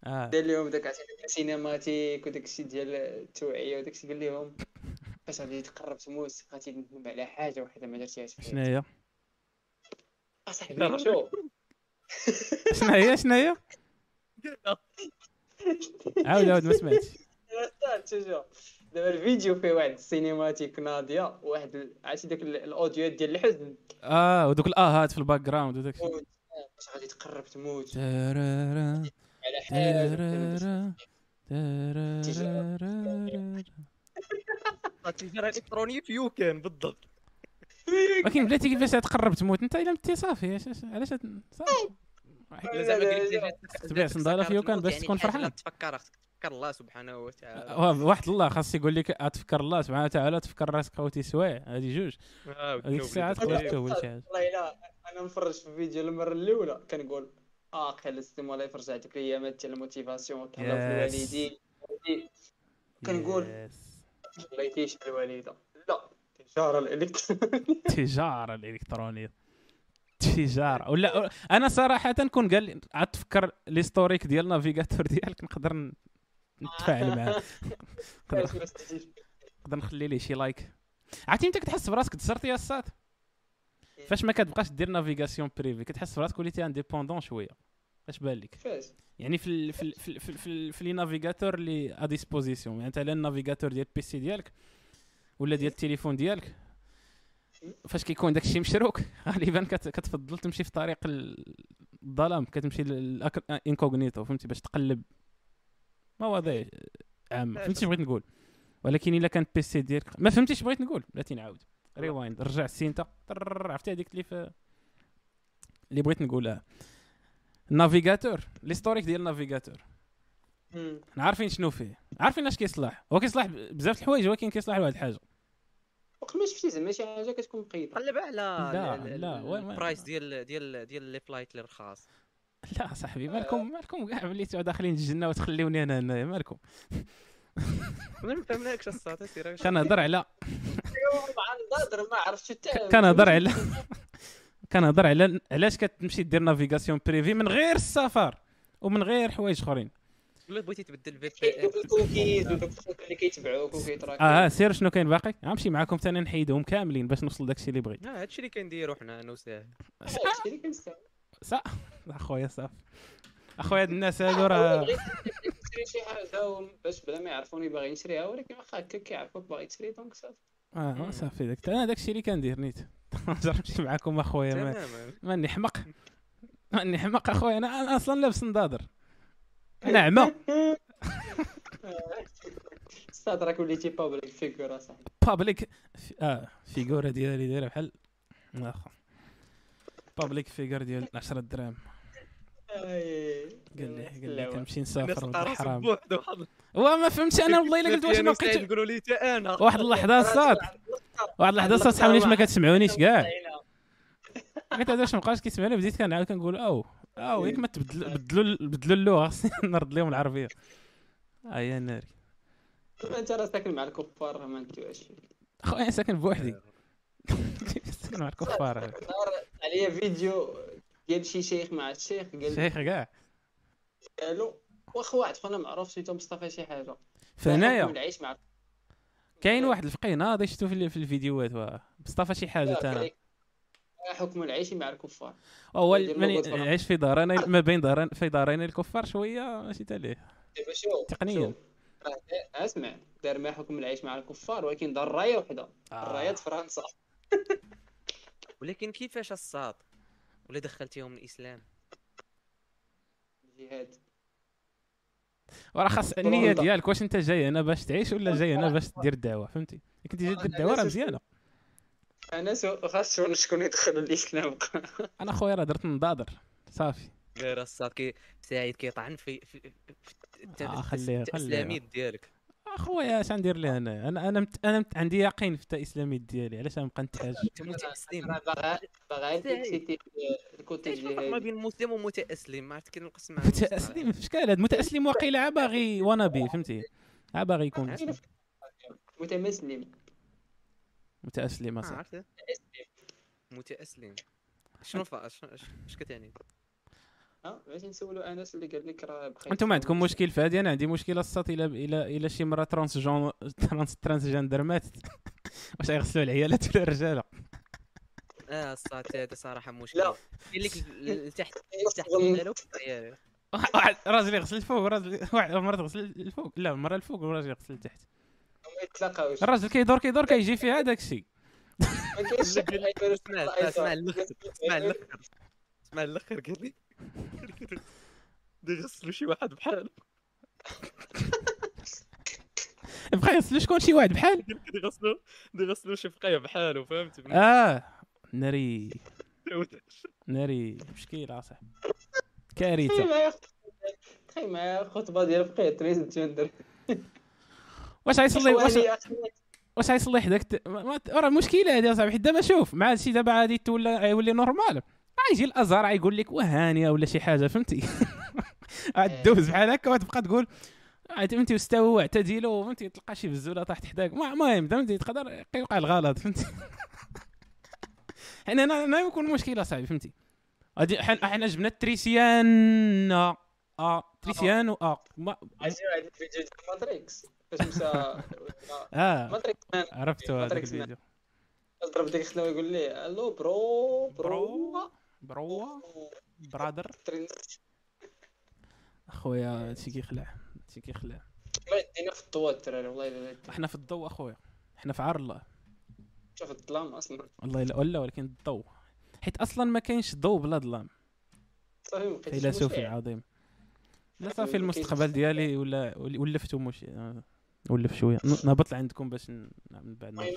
دار لهم داك عرفتي السينماتيك وداك الشيء ديال التوعيه وداك الشيء قال لهم فاش غادي تقرب تموت غادي تندم على حاجة وحده ما درتيهاش شنو هي اصاحبي شوف شنو هي شنو هي عاود عاود ما سمعتش دابا الفيديو فيه واحد ال cinématique ناضيه واحد عرفتي داك ال- ال audio وات ديال الحزن آه ودوك الاهات في ال background وداك الشيء. باش غادي تقرب تموت على تارارا. التجاره الالكترونيه في يوكان بالضبط ولكن بلاتي كيفاش تقرب تموت أنت إلا متي صافي. علاش- صافي. زعما تبيع صندالة في يوكان باش يعني تكون فرحان. تفكر خصك تفكر الله سبحانه وتعالى. واحد الله خاص يقول لك أتفكر الله سبحانه وتعالى تفكر راسك خوتي سوايع هذه جوج. آه، هذيك الساعة تقدر. تهول شي حاجة. والله الا أنا مفرج في الفيديو المرة الأولى كنقول آه قال السيمو لايف رجع ديك الايامات ديال ال motivation كنهلاو في Yes. الوالدين؟ كنقول Yes. الله يتيش الوالدة. التجاره الإلكترونية. التجاره الإلكترونية. التجاره ولا أنا صراحة كون قال لي عاد تفكر l'historique ديال ال navigateur ديالك نقدر نتفاعل معاه. نقدر نخلي ليه شي like عرفتي انت كتحس براسك تزرتي يا السات فاش ما كتبقاش دير navigation privée كتحس براسك وليتي indépendant شوية. اش بان لك يعني في ال في ال في ال في, ال في, ال في les navigateurs اللي à disposition يعني مثلا ال navigateur ديال ال PC ديالك ولا ديال التليفون ديالك. فاش كيكون داكشي مشروك غالبا كت- كتفضل تمشي في طريق ال- الظلام كتمشي لل incognito فهمتي باش تقلب. مواضيع عامه فهمتي بغيت نقول؟ ولكن إلا كان PC ديالك ما فهمتيش بغيت نقول. بلاتي نعاود rewind رجع السينتا. عرفتي هذيك اللي في اللي بغيت نقولها. ال navigateur l'historique ديال ال navigateur عارفين شنو فيه. عارفين اش كيصلح. هو كيصلح بزاف الحوايج ولكن كيصلح لواحد الحاجة. وقت ما شفتي زعما شي حاجة كتكون مقيدة. قلب على لا، لا، ال price ديال ديال ديال لي flight اللي رخاص. لا صاحبي مالكم مالكم كاع وليتو داخلين الجنة وتخليوني أنا هنايا مالكم. ما فهمناكش الصوت سير كنهضر على ما عرفتش حتى كنهضر على كنهضر على علاش كتمشي دير navigation privée من غير السفر ومن غير حوايج أخرين. ولا بغيتي تبدل في كاين دوك الكوكيز ودوك الفوق اللي كيتبعوك وكي track وا آه سير شنو كاين باقي؟ غنمشي معاكم ثاني نحيدهم كاملين باش نوصل داكشي اللي بغيت. آه هادشي اللي كنديرو حنا أنا وساه هادشي اللي كنستعمل صح أخويا صافي أخويا هاد الناس هادو راه بغيت نشري شي حاجة باش بلا ما يعرفوني باغي نشريها ولكن واخا هكا كيعرفوك باغي تشري donc صافي. آه. صافي داك. أنا داكشي اللي كندير نيت. نجرب نمشي معاكم أخويا ما- ماني حمق. ماني حمق أخويا أنا أنا أصلا لابس نضاضر أنا عمى أستاذ راك وليتي public figure اصاحبي بابليك آه فيغورا ديالي دايرة بحال واخا. public figure ديال 10 دراهم. قال لي قال لي كنمشي نسافر الحرام بوحدو هو ما فهمتش أنا والله إلا قلت واش ما بقيتش نقولوا لي حتى أنا. واحد اللحظة صاد. واحد اللحظة صاد صحابي ما كتسمعونيش كاع. حيت هذا واش مابقاش كيسمعوني بديت كنعاود كنقول أو. أو ياك ما تبدل بدلوا بدلوا اللغة خصني نرد لهم العربية. آه يا ناري. أنت راه ساكن مع الكفار ما ندويش اخويا ساكن بوحدي. ساكن مع الكفار. عليا فيديو ديال شي شيخ مع الشيخ قال شيخ كاع له واخا واحد خونا معروف سميتو مصطفى شي حاجة. فهنايا. العيش مع كاين واحد الفقيه ناضي شفتو في ال- في الفيديوهات. مصطفى شي حاجة تانا. حكم العيش مع الكفار. هو. يعيش في دارين ما بين دارين في دارين الكفار شوية ماشي تاليه دابا شوف تقنياً. اسمع دار ما حكم العيش مع الكفار ولكن دار راية وحدة. الراية فرنسا. ولكن كيفاش الصاد؟ ولا دخلتيهم الإسلام؟ الجهاد وراه خاص. النية ديالك واش انت جاي هنا باش تعيش ولا جاي هنا باش دير الدعوة فهمتي؟ كنتي جاي دير الدعوه راه مزيانة. أنا سو خاص شكون يدخل الاسلام أنا خويا راه درت نضاضر صافي. غير الصاد كي سعيد كيطعن في في, في آه، الت- خليه- التأسلاميت ديالك أخويا اش غندير ليه أنا؟ أنا أنا, مت... أنا مت... عندي يقين في الاسلامي ديالي علاش غنبقى نتحاج؟ أنت متأسلم. أنا باغا باغا الكوتي كاين فرق ما بين مسلم ومتأسلم؟ ما عرفت كاين القسم مع متأسلم في شكال هاد متأسلم واقيلا عا باغي ونابي فهمتي عا باغي يكون متمسلم. متاسلم ما اصاحبي عرفت. متأسلم. شنو فا اش اش كتعني آه باش نسولو انس اللي قال لك راه بخير. أنتم ما عندكم مشكل في هادي أنا عندي مشكله الصات إلى إلى إلى شي مرة ترانس جون trans transgender ماتت واش غيغسلوا العيالات ولا الرجالة؟ آه الصاد هذا صراحة مشكل. لا. كاين لك التحت ظن- ديالو. واحد راجل يغسل الفوق وراجل واحد مرة تغسل الفوق. لا مرة الفوق وراجل يغسل ما يتلاقاوش الراجل كيدور كيدور كيجي فيها هذاك الشيء ما كاينش اسمع. اسمع الآخر اسمع الآخر اسمع الآخر قال لي يغسلوا شي واحد بحال. بقى يغسلوا شكون شي واحد بحال؟ يغسلوا يغسلوا شي فقيه بحاله فهمتي آه ناري ناري مشكله صاحبي تخيل كارثة. تخيل معايا خطبة ديال فقيه transgender واش غيصلي واش واش غيصلح داك الت- ما- ما- راه مشكلة هذه اصاحبي حيت دابا شوف. مع هادشي دابا غادي تولى غيولي normal. غيجي الأزهر غيقول لك وهانية ولا شي حاجة فهمتي؟ غدوز بحال هكا وتبقى تقول عاد فهمتي واستووا واعتدلوا فهمتي تلقى شي بزولة طاحت حداك. المهم فهمتي تقدر يوقع الغلط فهمتي؟ حنا أنا أنا يكون مشكلة صاحبي فهمتي؟ غادي حنا جبنا التريسيان آه تريسيان و آه ما الفيديو ديال ماتريكس فاش مشى آه. ماتريكس مان عرفتو هذاك الفيديو. ضرب ديك خدمه يقول لي. ألو برو برو. bro brother. أخويا هادشي كيخلع هادشي كيخلع والله دينا في الضوء الدراري والله الا لا إحنا في الضوء أخويا. إحنا في عار الله. شوف الظلام أصلا. والله الا ولا ولكن الضوء. حيت أصلا ما كاينش ضوء بلا ظلام. صافي فيلسوفي. عظيم. لا صافي المستقبل ديالي ولا ولفتو مش آه، ولف شوية. نهبط لعندكم باش من بعد المهم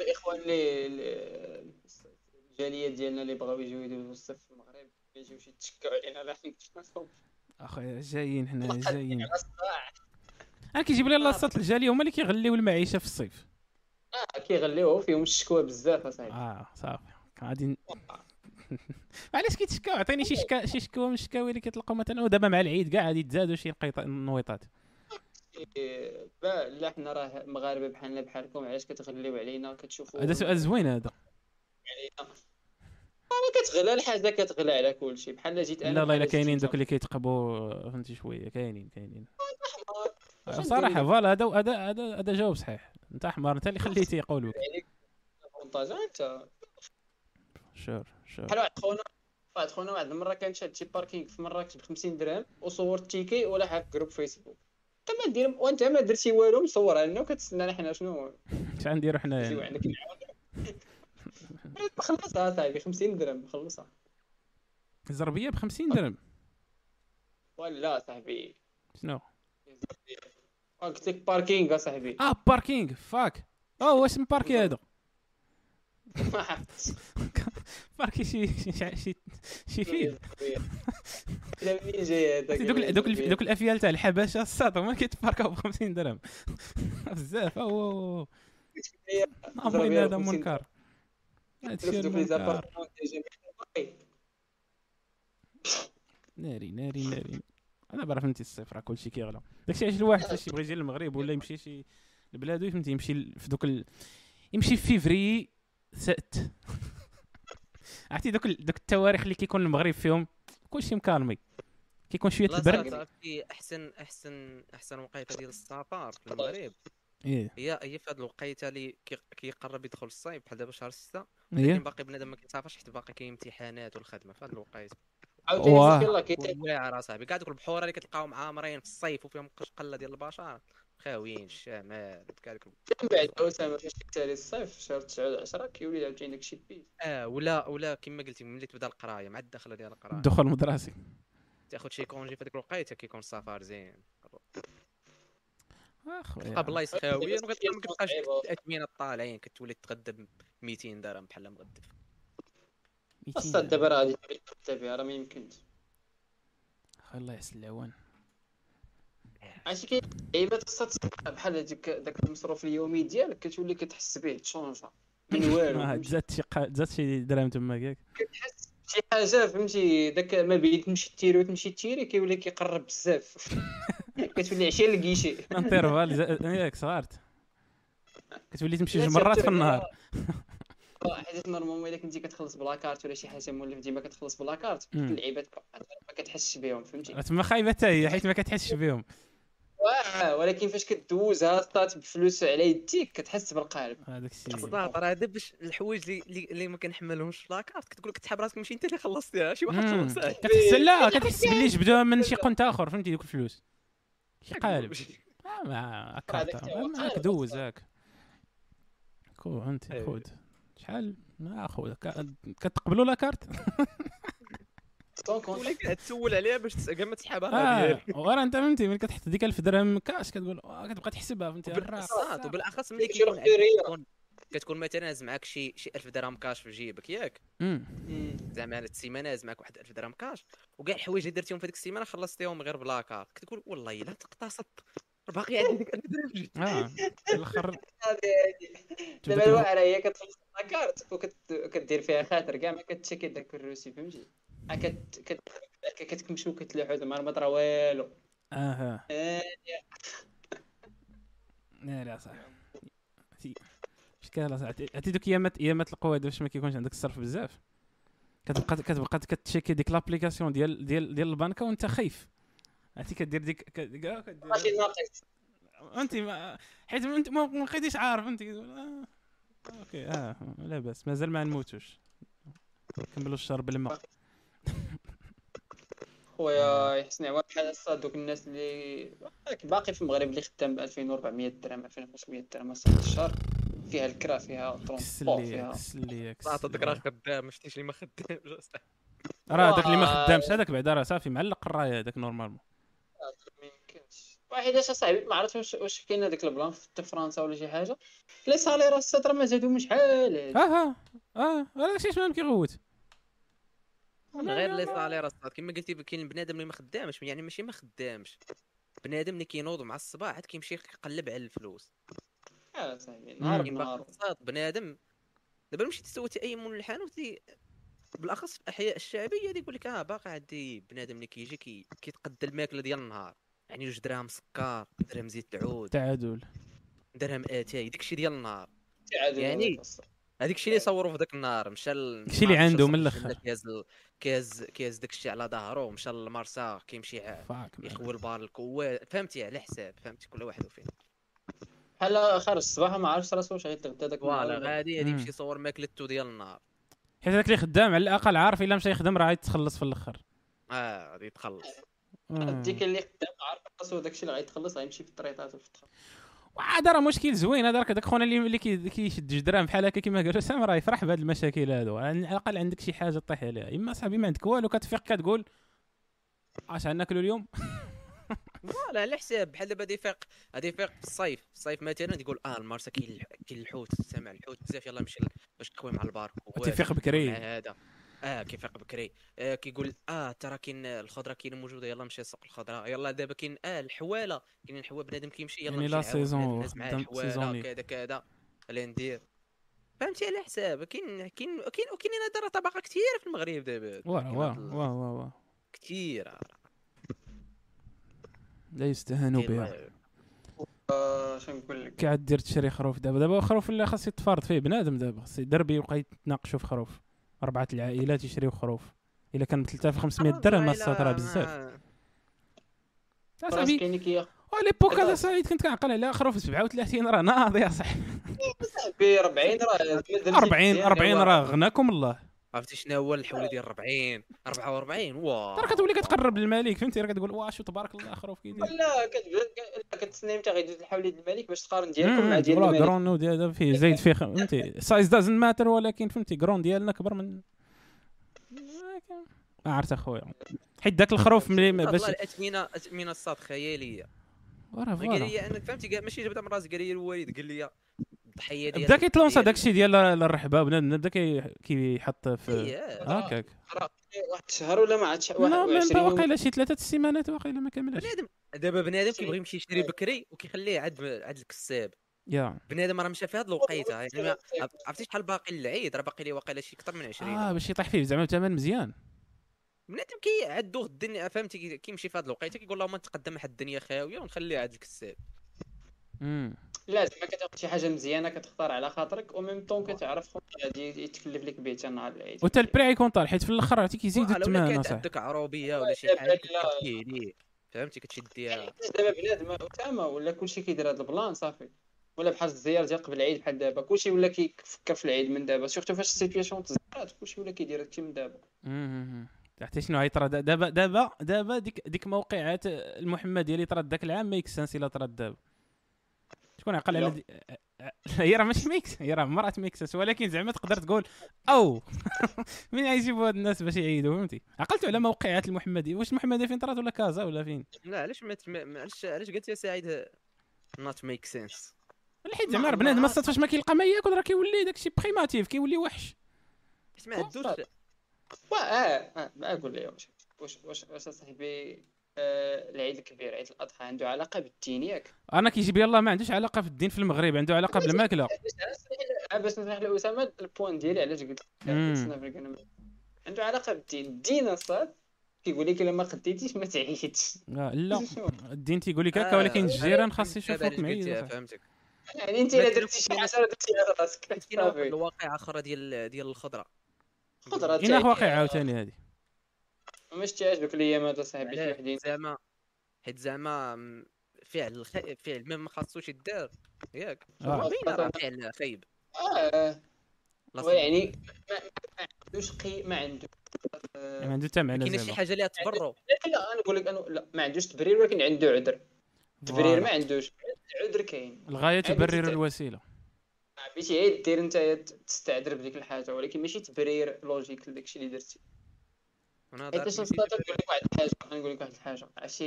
الاخوان اللي الجالية ديالنا اللي بغاو يجيو يدوزوا الصيف في المغرب ما يجيوش يتشكاو علينا لا اخويا جايين حنا جايين. أنا كيجيب لي لاصات الجالية هما اللي كيغليو المعيشة في الصيف. آه كيغليوه فيهم الشكوى بزاف أصاحبي. آه صافي. غادي علاش كيتشكاو؟ عطيني شي شكا شي شكوى من الشكاوي اللي كيطلقوا مثلا ودابا مع العيد كاع غادي يتزادوا شي نقيط- نويطات. با- لا حنا راه مغاربة بحالنا بحالكم علاش كتغليو علينا؟ كتشوفوا هذا سؤال زوين هذا. علينا. أنا كتغلى الحاجة كتغلى على كل شيء بحال جيت أنا لا والله الا كاينين دوك اللي كيتقبوا فهمتي شوية. كاينين كاينين. واش صراحة؟ فوالا هذا هذا هذا هذا جواب صحيح. أنت أحمر أنت اللي خليتي يقولوك الفونتاج أنت. شور شور بحال واحد خونا واحد خونا واحد المرة كان شاد شي باركينغ في مراكش ب 50 درهم وصور التيكي ولا في جروب فيسبوك انت ما دير وانت ما درتي والو مصورها لنا وكتسنانا حنا شنو. اش غنديرو حنا نجيو يعني؟ عندك. خلصها صاحبي 50 درهم خلصها. الزربية ب 50 درهم. ولا صاحبي. شنو؟ قلت لك باركينغ اصاحبي آه باركينغ فاك آه هو اسم باركي هذا ما عرفتش. باركي شي شي شي, فيل منين جاي؟ هذاك دوك دوك دوك الأفيال تاع الحبشة الساط هما كيتباركاو ب 50 درهم. بزاف اوه امرين هذا منكر. هادشي ناري ناري ناري. أنا بعرف فهمتي الصيف راه كلشي كيغلى. داكشي علاش الواحد فاش يبغي يجي للمغرب ولا يمشي شي لبلادو فهمتي يمشي في دوك ال... يمشي في فيفري ست. عرفتي دوك. دوك التواريخ اللي كيكون المغرب فيهم؟ كلشي مكالمي كيكون شوية البرد. صافي أحسن أحسن أحسن وقيتة ديال السفر في المغرب. إيه. هي هي في هذه الوقيتة اللي كي- كيقرب يدخل الصيف بحال دابا شهر 6 إيه. لكن باقي بنادم ما كيسافرش حيت باقي كاين امتحانات والخدمة في هذه الوقيتة. عاوتاني واعر اصاحبي كاع دوك البحور اللي كتلقاهم عامرين في الصيف وفيهم قش- قله ديال البشر. خاويين الشمال كاع من بعد اسامه فاش كتالي الصيف شهر 9 10 كيولي عاوتاني داك الشيء baisse. آه ولا ولا كما قلتي ملي تبدا القراية مع الدخله ديال القراية. الدخول المدرسي تاخذ شي كونجي في هذيك الوقيتة كيكون السفر زين. أخويا تلقى بلايص خاويين ما كتبقاش الاثمنه طالعين كتولي تغدى ب 200 درهم بحال مغدف. 200 أصلا دابا راه غادي تبدا بها راه ما يمكنش. الله يحسن العوان. عرفتي كاين لعيبات خاصها تصبح بحال هذيك داك المصروف اليومي ديالك كتولي كتحس به تشونجا. من والو. آه،؟ تزاد شي تزاد شي درهم تما ياك كتحس شي حاجة فهمتي؟ داك ما بين تمشي تيري وتمشي تيري كيولي كيقرب بزاف. كتولي عشيه للكيشي انترفال ياك صغارت. كتولي تمشي جوج مرات في النهار. حيت نورمالمون إلا كنتي كتخلص بلا كارت ولا شي حاجة مولف ديما كتخلص بلا كارت. اللعيبات ما كتحسش بهم فهمتي؟ تما خايبة حتى هي حيت ما كتحسش بهم واه ولكن فاش كدوزها ستات بفلوس على يديك كتحس بالقالب. هذاك الشيء. راه هذا باش الحوايج اللي اللي, ما كنحملهمش في لاكارت كتقول لك تحب راسك ماشي انت اللي خلصتيها شي واحد. خلصها كتحس لا كتحس بلي جبدوها من شي قنت آخر فهمتي؟ دوك الفلوس. شي قالب. ما هذاك كارت تا هو معاك دوز. هاك. كو انت أيوة. خود. شحال؟ ما خود كتقبلوا لا كتسول عليها باش كاع ما تسحبها. ديالك ورا انت فهمتي ملي كتحط ديك 1000 درهم كاش كتقول آه، كتبقى تحسبها فهمتي؟ الراس وبالاخص ملي كيكون. كتكون كتكون مثلا هاز معاك شي شي 1000 درهم كاش في جيبك ياك. زعما هاد السيمانة هاز معاك واحد 1000 درهم كاش. وكاع الحوايج اللي درتيهم في هذيك السيمانة خلصتيهم غير ب la carte. كتقول والله إلا تقتصد باقي عندي ديك 1000 درهم في جيبي. آه. في الآخر دابا تبدأ الواحره هي كتخلص la carte وكدير فيها خاطر كاع ما كتشكي داك ال reçu فهمتي؟ كتكمشو كتلوحو زعما ما طرا والو. آها. آه، لا لا صح. في- اشكال عرفتي عرفتي دوك ايامات ايامات القواد باش ما كيكونش عندك الصرف بزاف. كتبقى كتبقى كتشيكي ديك l'application ديال ديال ديال البنكة وأنت خايف. عرفتي كدير ديك كدير. أنت ما حيت انت ما بقيتيش عارف. أنت آه. OK آه لا بأس. مازال ما نموتوش. كملوا الشرب الماء خويا يحسن عوان بحال هسا دوك الناس اللي باقي في المغرب اللي خدام ب 2400 درهم 2500 درهم هسا الشهر فيها الكرا فيها transport فيها. كسلي عطا داك راه خدام ما شفتيش اللي ما خدامش راه داك اللي ما واه. خدامش هذاك بعدا راه صافي معلق الراية هذاك normalement. ما يمكنش. واحد اش صاحبي ما عرفتش واش واش كاين هذاك ال plan في فرنسا ولا شي حاجة les salaires الساط راه ما زادو شحال هادي. آه آه آه هذاك الشيء ما كيغوت غير les salaires الساط كما قلتي كاين بنادم اللي ما خدامش يعني ماشي ما خدامش. بنادم اللي كينوض مع الصباح عاد كيمشي يقلب على الفلوس. آه صاحبي نهار بنهار. بنادم. دابا مشيتي تسولتي أي مول الحانوت بالأخص في الأحياء الشعبية اللي يقول لك آه باقي عندي بنادم اللي كيجي كي كيتقدى الماكله ديال النهار. يعني جوج دراهم سكر درهم زيت العود. تعادل. درهم اتاي داكشي ديال النهار. عاد يعني. هذيك الشيء اللي صوروا في ذاك النهار مشى داكشي اللي عنده من مشى الآخر. كاز ال- كاز كاز داكشي على ظهره مشى للمرسى كيمشي يخوي الباركوات فهمتي على حساب فهمتي كل واحد وفين. بحال خارج الصباح ما عرفتش راسو واش غيتغدى داك voilà غادي غادي. يمشي يصور ماكلته ديال النهار. حيت هذاك اللي خدام على الأقل عارف إلا مشى يخدم راه يتخلص في الأخر. آه غادي يتخلص. ديك اللي خدام عارف راسو داكشي اللي غيتخلص غيمشي في الطريطات والفطر وعاد راه مشكل زوين هذا راك داك خونا اللي اللي كي- كيشد جوج دراهم بحال هكا كيما قال سام راه يفرح بهاد المشاكل هادو. على الأقل عندك شي حاجة طيح عليها. إما صاحبي ما عندك والو كتفيق كتقول اش غناكلوا اليوم. voilà على حساب. بحال دابا ديفيق غادي يفيق في الصيف. في الصيف مثلا تقول آه المرسى كاين الح- كاين الحوت سامع الحوت بزاف يلا نمشي باش نخوي مع البار تيفيق بكري. هذا. آه كيفيق بكري آه كيقول آه ترى كاين الخضرة كاينة موجودة يلا نمشي لسوق الخضرة يلا دابا كاين آه الحوالة كاين الحوا بنادم كيمشي يلا يعني la saison saisonnier. كذا كذا اللي ندير. فهمتي على حساب كاين كاين كاين وكاينين هاد طبقة كثيرة في المغرب دابا واه كاين واه واه واه واه كثيرة. لا يستهانوا كاين بها. آه، شنو نقول لك؟ عاد دير تشري خروف دابا. دابا خروف اللي خاص يتفارض فيه بنادم دابا خاص يدربي يبقى يتناقشوا في خروف. أربعة العائلات يشريو خروف. إلا كان ب 3500 درهم الساط راه ما- بزاف. راس صاحبي كاين اللي كياخذ l'époque هذا سعيد كنت كنعقل على خروف ب 37 راه ناضي يا صاحبي. ب 40 راه 40 40 راه غناكم الله. عرفتي شنو هو الحوله ديال 40 44 واه راه كتولي كتقرب للملك فهمتي؟ راه كتقول واه شو تبارك الله خروف كيدير. لا كتبدا كتسنى متى غيدوز الحولي ديال الملك باش تقارن ديالكم مع ديال الملك. كرون ديال فيه زايد فيه خ- فهمتي؟ size doesn't matter ولكن فهمتي كرون ديالنا كبر من ما عرفت أخويا. حيت داك الخروف ملي باش والله الاثمنه اثمنه الساط خيالية. وراه قال voilà لي أنك فهمتي قال- ماشي جبدها من راسي قال لي الوالد قال لي الضحيه ديال بدا كيتلونسا داكشي ديال الرحبة بنادم بدأ كي- كيحط في إيه. هكاك. راه واحد الشهر ولا ما عادش لا ما 21 يوم واقيلا شي ثلاثة السيمانات واقيلا ما كاملاش بنادم دابا بنادم كيبغي يمشي يشري بكري وكيخليه عند عند الكساب. يا. بنادم راه مشى في هذه الوقيتة يعني عرفتي شحال باقي للعيد؟ راه باقي لي واقيلا شي أكثر من 20 آه باش يطيح فيه زعما ثمن مزيان. بنادم كي عدو الدنيا فهمتي؟ كي- كيمشي في هذه الوقيتة كيقول اللهم نتقدم واحد الدنيا خاوية ونخليها عند الكساب. امم لا زعما كتاخذ شي حاجة مزيانة كتختار على خاطرك و même temps كتعرف خويا غادي يتكلف لك به حتى نهار العيد. وتا ال prix يكون طال حيت في الآخر عرفتي ولا الثمن صاحبي عندك عروبيه ولا شي حاجة فهمتي؟ كتشديها. يعني دابا بنادم اسامه ولا كلشي كيدير هذا ال plan صافي. ولا بحال الزيار ديال قبل العيد بحال دابا. كلشي ولا كيفكر في العيد من دابا. surtout فاش ال situation تزرات كلشي ولا كيدير هادشي من دابا. عرفتي شنو غيطرى دا- دابا دابا دابا ديك ديك موقعات المحمدية اللي طرات ذاك العام make sense إلا طرات دابا. شكون عقل على. دي... هي راه ماشي makes هي راه مرات make sense ولكن زعما تقدر تقول أو من غيجيبوا هاد الناس باش يعيدوا فهمتي؟ عقلتوا على موقعات المحمديه واش المحمديه فين؟ طرات ولا كازا ولا فين؟ لا علاش ما ما- علاش علاش قلت يا سعيد not make sense حيت ما- زعما ما بنادم. الساط فاش ما كيلقى ما ياكل راه كيولي داكشي primitif كيولي وحش. حيت ما عندوش وا آه آه ما أقول لي واش واش واش صاحبي آه العيد الكبير عيد الأضحى عنده علاقة بالدين ياك. أنا كيجيب يلاه ما عندوش علاقة في الدين في المغرب عنده علاقة بالماكله باش نشرح- آه، باش نشرح لأسامة ال point ديالي علاش قلت لك عنده علاقة بالدين. الدين أصلا كيقول لك إلا ما قديتيش ما تعيدش لا لا. شنو؟ الدين تيقول لك هكا ولكن آه، الجيران خاص يشوفوك أصاحبي. فهمتك. يعني أنت إلا درتي شي ممكن- حاجة درتي على راسك. الواقعه أخرى ديال ديال الخضرة. خضرة هنا تاعي. واقع عاوتاني هذه ما شتيهاش دوك الأيام هذا صاحبي شي علاش؟ وحدين زعما حيت زعما فعل خ... فعل ما ما خاصوش يدار ياك. آه. راه فعل خايب؟ آه. يعني ما ما عندوش قي ما عنده. آه، ما عنده حتى معنى كاين شي حاجة اللي تبرو لا لا أنا نقول لك أنا لا ما عندوش تبرير ولكن عنده عذر. تبرير. ما عندوش عذر كاين. الغاية تبرر الوسيلة. عرفتي غير دير انت تستعذر بديك الحاجة ولكن ماشي تبرير logique لداكشي اللي درتي. حيت نقدر نقول لك واحد الحاجة نقول لك واحد الحاجة عرفتي؟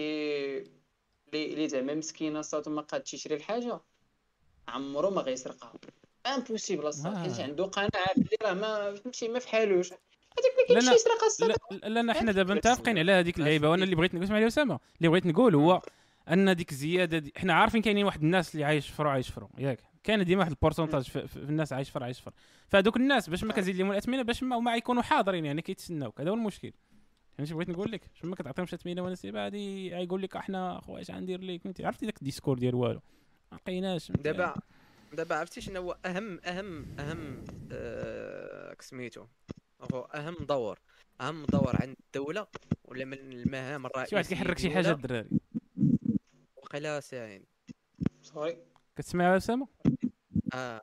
اللي اللي زعما مسكينة صاتو ما قادش يشري الحاجة. عمرو ما غيسرقها. impossible أصاحبي. حيت آه. عنده قناعة بلي راه ما فهمتي ما فحالوش. هذاك ما كاينش لا. يسرق الصاد لا لا لا حنا دابا متفقين على هذيك اللعيبة. وأنا اللي بغيت نقول اسمع لي أسامة. اللي بغيت نقول هو أن ديك الزياده دي حنا عارفين كاينين واحد الناس اللي عايش فرو عايش فرو ياك. كاين ديما واحد ال pourcentage في, في الناس عايش فرو عايش فرو فهذوك الناس باش ما كنزيد لهم الاثمنه باش ما ما يكونوا حاضرين يعني كيتسناوك هذا هو المشكل. فهمتي بغيت نقول لك باش ما كتعطيهمش اثمنه ونسيبه غادي يقول لك أحنا أخويا اش غندير لك انت عرفتي داك ال discours ديال والو؟ ما لقيناش فهمتي؟ دابا دابا عرفتي شنو هو أهم أهم أهم آه سميتو هو أهم دور أهم دور عند الدولة ولا من المهام الرئيسية شي واحد كيحرك شي حاجة الدراري. وقيلا ساعين. sorry كتسمع يا اسامه آه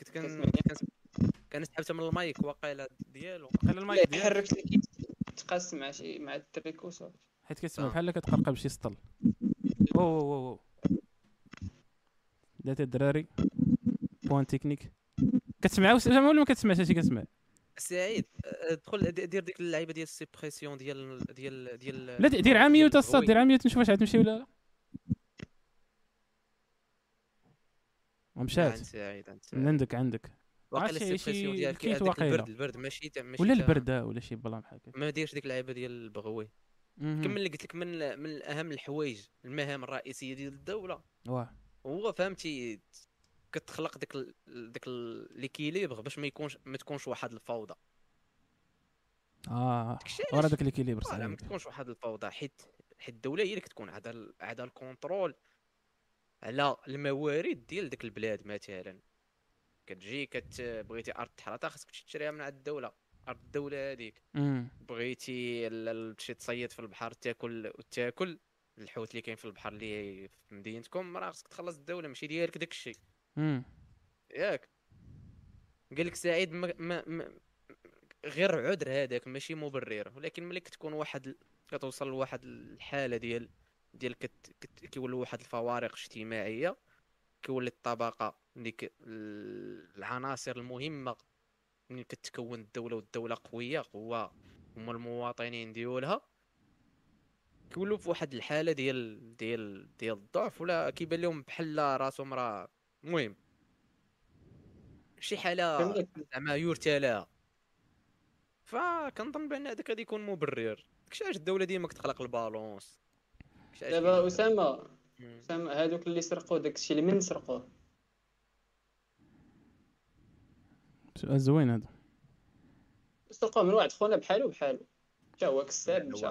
كنت كان سحبت من المايك وقيلا ديالو قال لا المايك يحرك لك تقاس مع شي مع التريك وصافي. حيت كتسمع آه. بحال كتقرقب شي سطل. أو أو أو دات الدراري بوان تكنيك. كتسمع اسامه ولا ما كتسمعش هادشي كتسمع؟ سعيد آه، دخل دير ديك اللعيبة ديال السيبريسيون ديال ديال ديال لا دير عام ميوت الصاد. دير عام ميوت نشوف واش غتمشي ولا لا. عند مشات سعيد عند من سعيد عندك عندك. واقيلا ال suppression ديال. البرد البرد ماشي ماشي ولا البردة ولا شي بلا بحال هكا. ما ديرش ديك اللعيبة ديال البغوي. كمل اللي قلت لك من من اهم الحوايج المهام الرئيسية ديال الدولة. واه. هو فهمتي كتخلق ديك ال... ديك l'équilibre باش ما يكونش ما تكونش واحد الفوضى. آه. ورا داك l'équilibre لا ما صحيح تكونش واحد الفوضى حيت حيت الدولة هي اللي كتكون عندها عندها ال contrôle على الموارد ديال ديك البلاد مثلا. كتجي كت بغيتي أرض تحرطها خاصك تمشي تشريها من عند الدولة. أرض الدولة هذيك. بغيتي تمشي تصيد في البحر تاكل وتاكل. الحوت اللي كاين في البحر اللي في مدينتكم راه خصك تخلص الدولة ماشي ديالك داك الشيء. ياك. قال لك سعيد ما, ما, ما غير عذر هذاك ماشي مبرر. ولكن ملي كتكون واحد كتوصل لواحد الحالة ديال ديال كت... كت... كيولوا واحد الفوارق اجتماعية كيولي الطبقة اللي ك... ال- العناصر المهمة ملي كتكون الدولة والدولة قوية هو هما المواطنين ديالها كيولوا في واحد الحالة ديال ديال ديال الضعف ولا كيبان لهم بحال راسهم راه المهم شي حالة. زعما يرثى لها فكنظن بأن هذاك غادي يكون مبرر. داكشي علاش الدولة ديما كتخلق البالونس. دابا أسامة. أسامة هادوك اللي سرقوا داكشي اللي من سرقوه؟ سؤال زوين هذا. سرقوه من واحد خونا بحالو بحالو جا هو كساب مشى.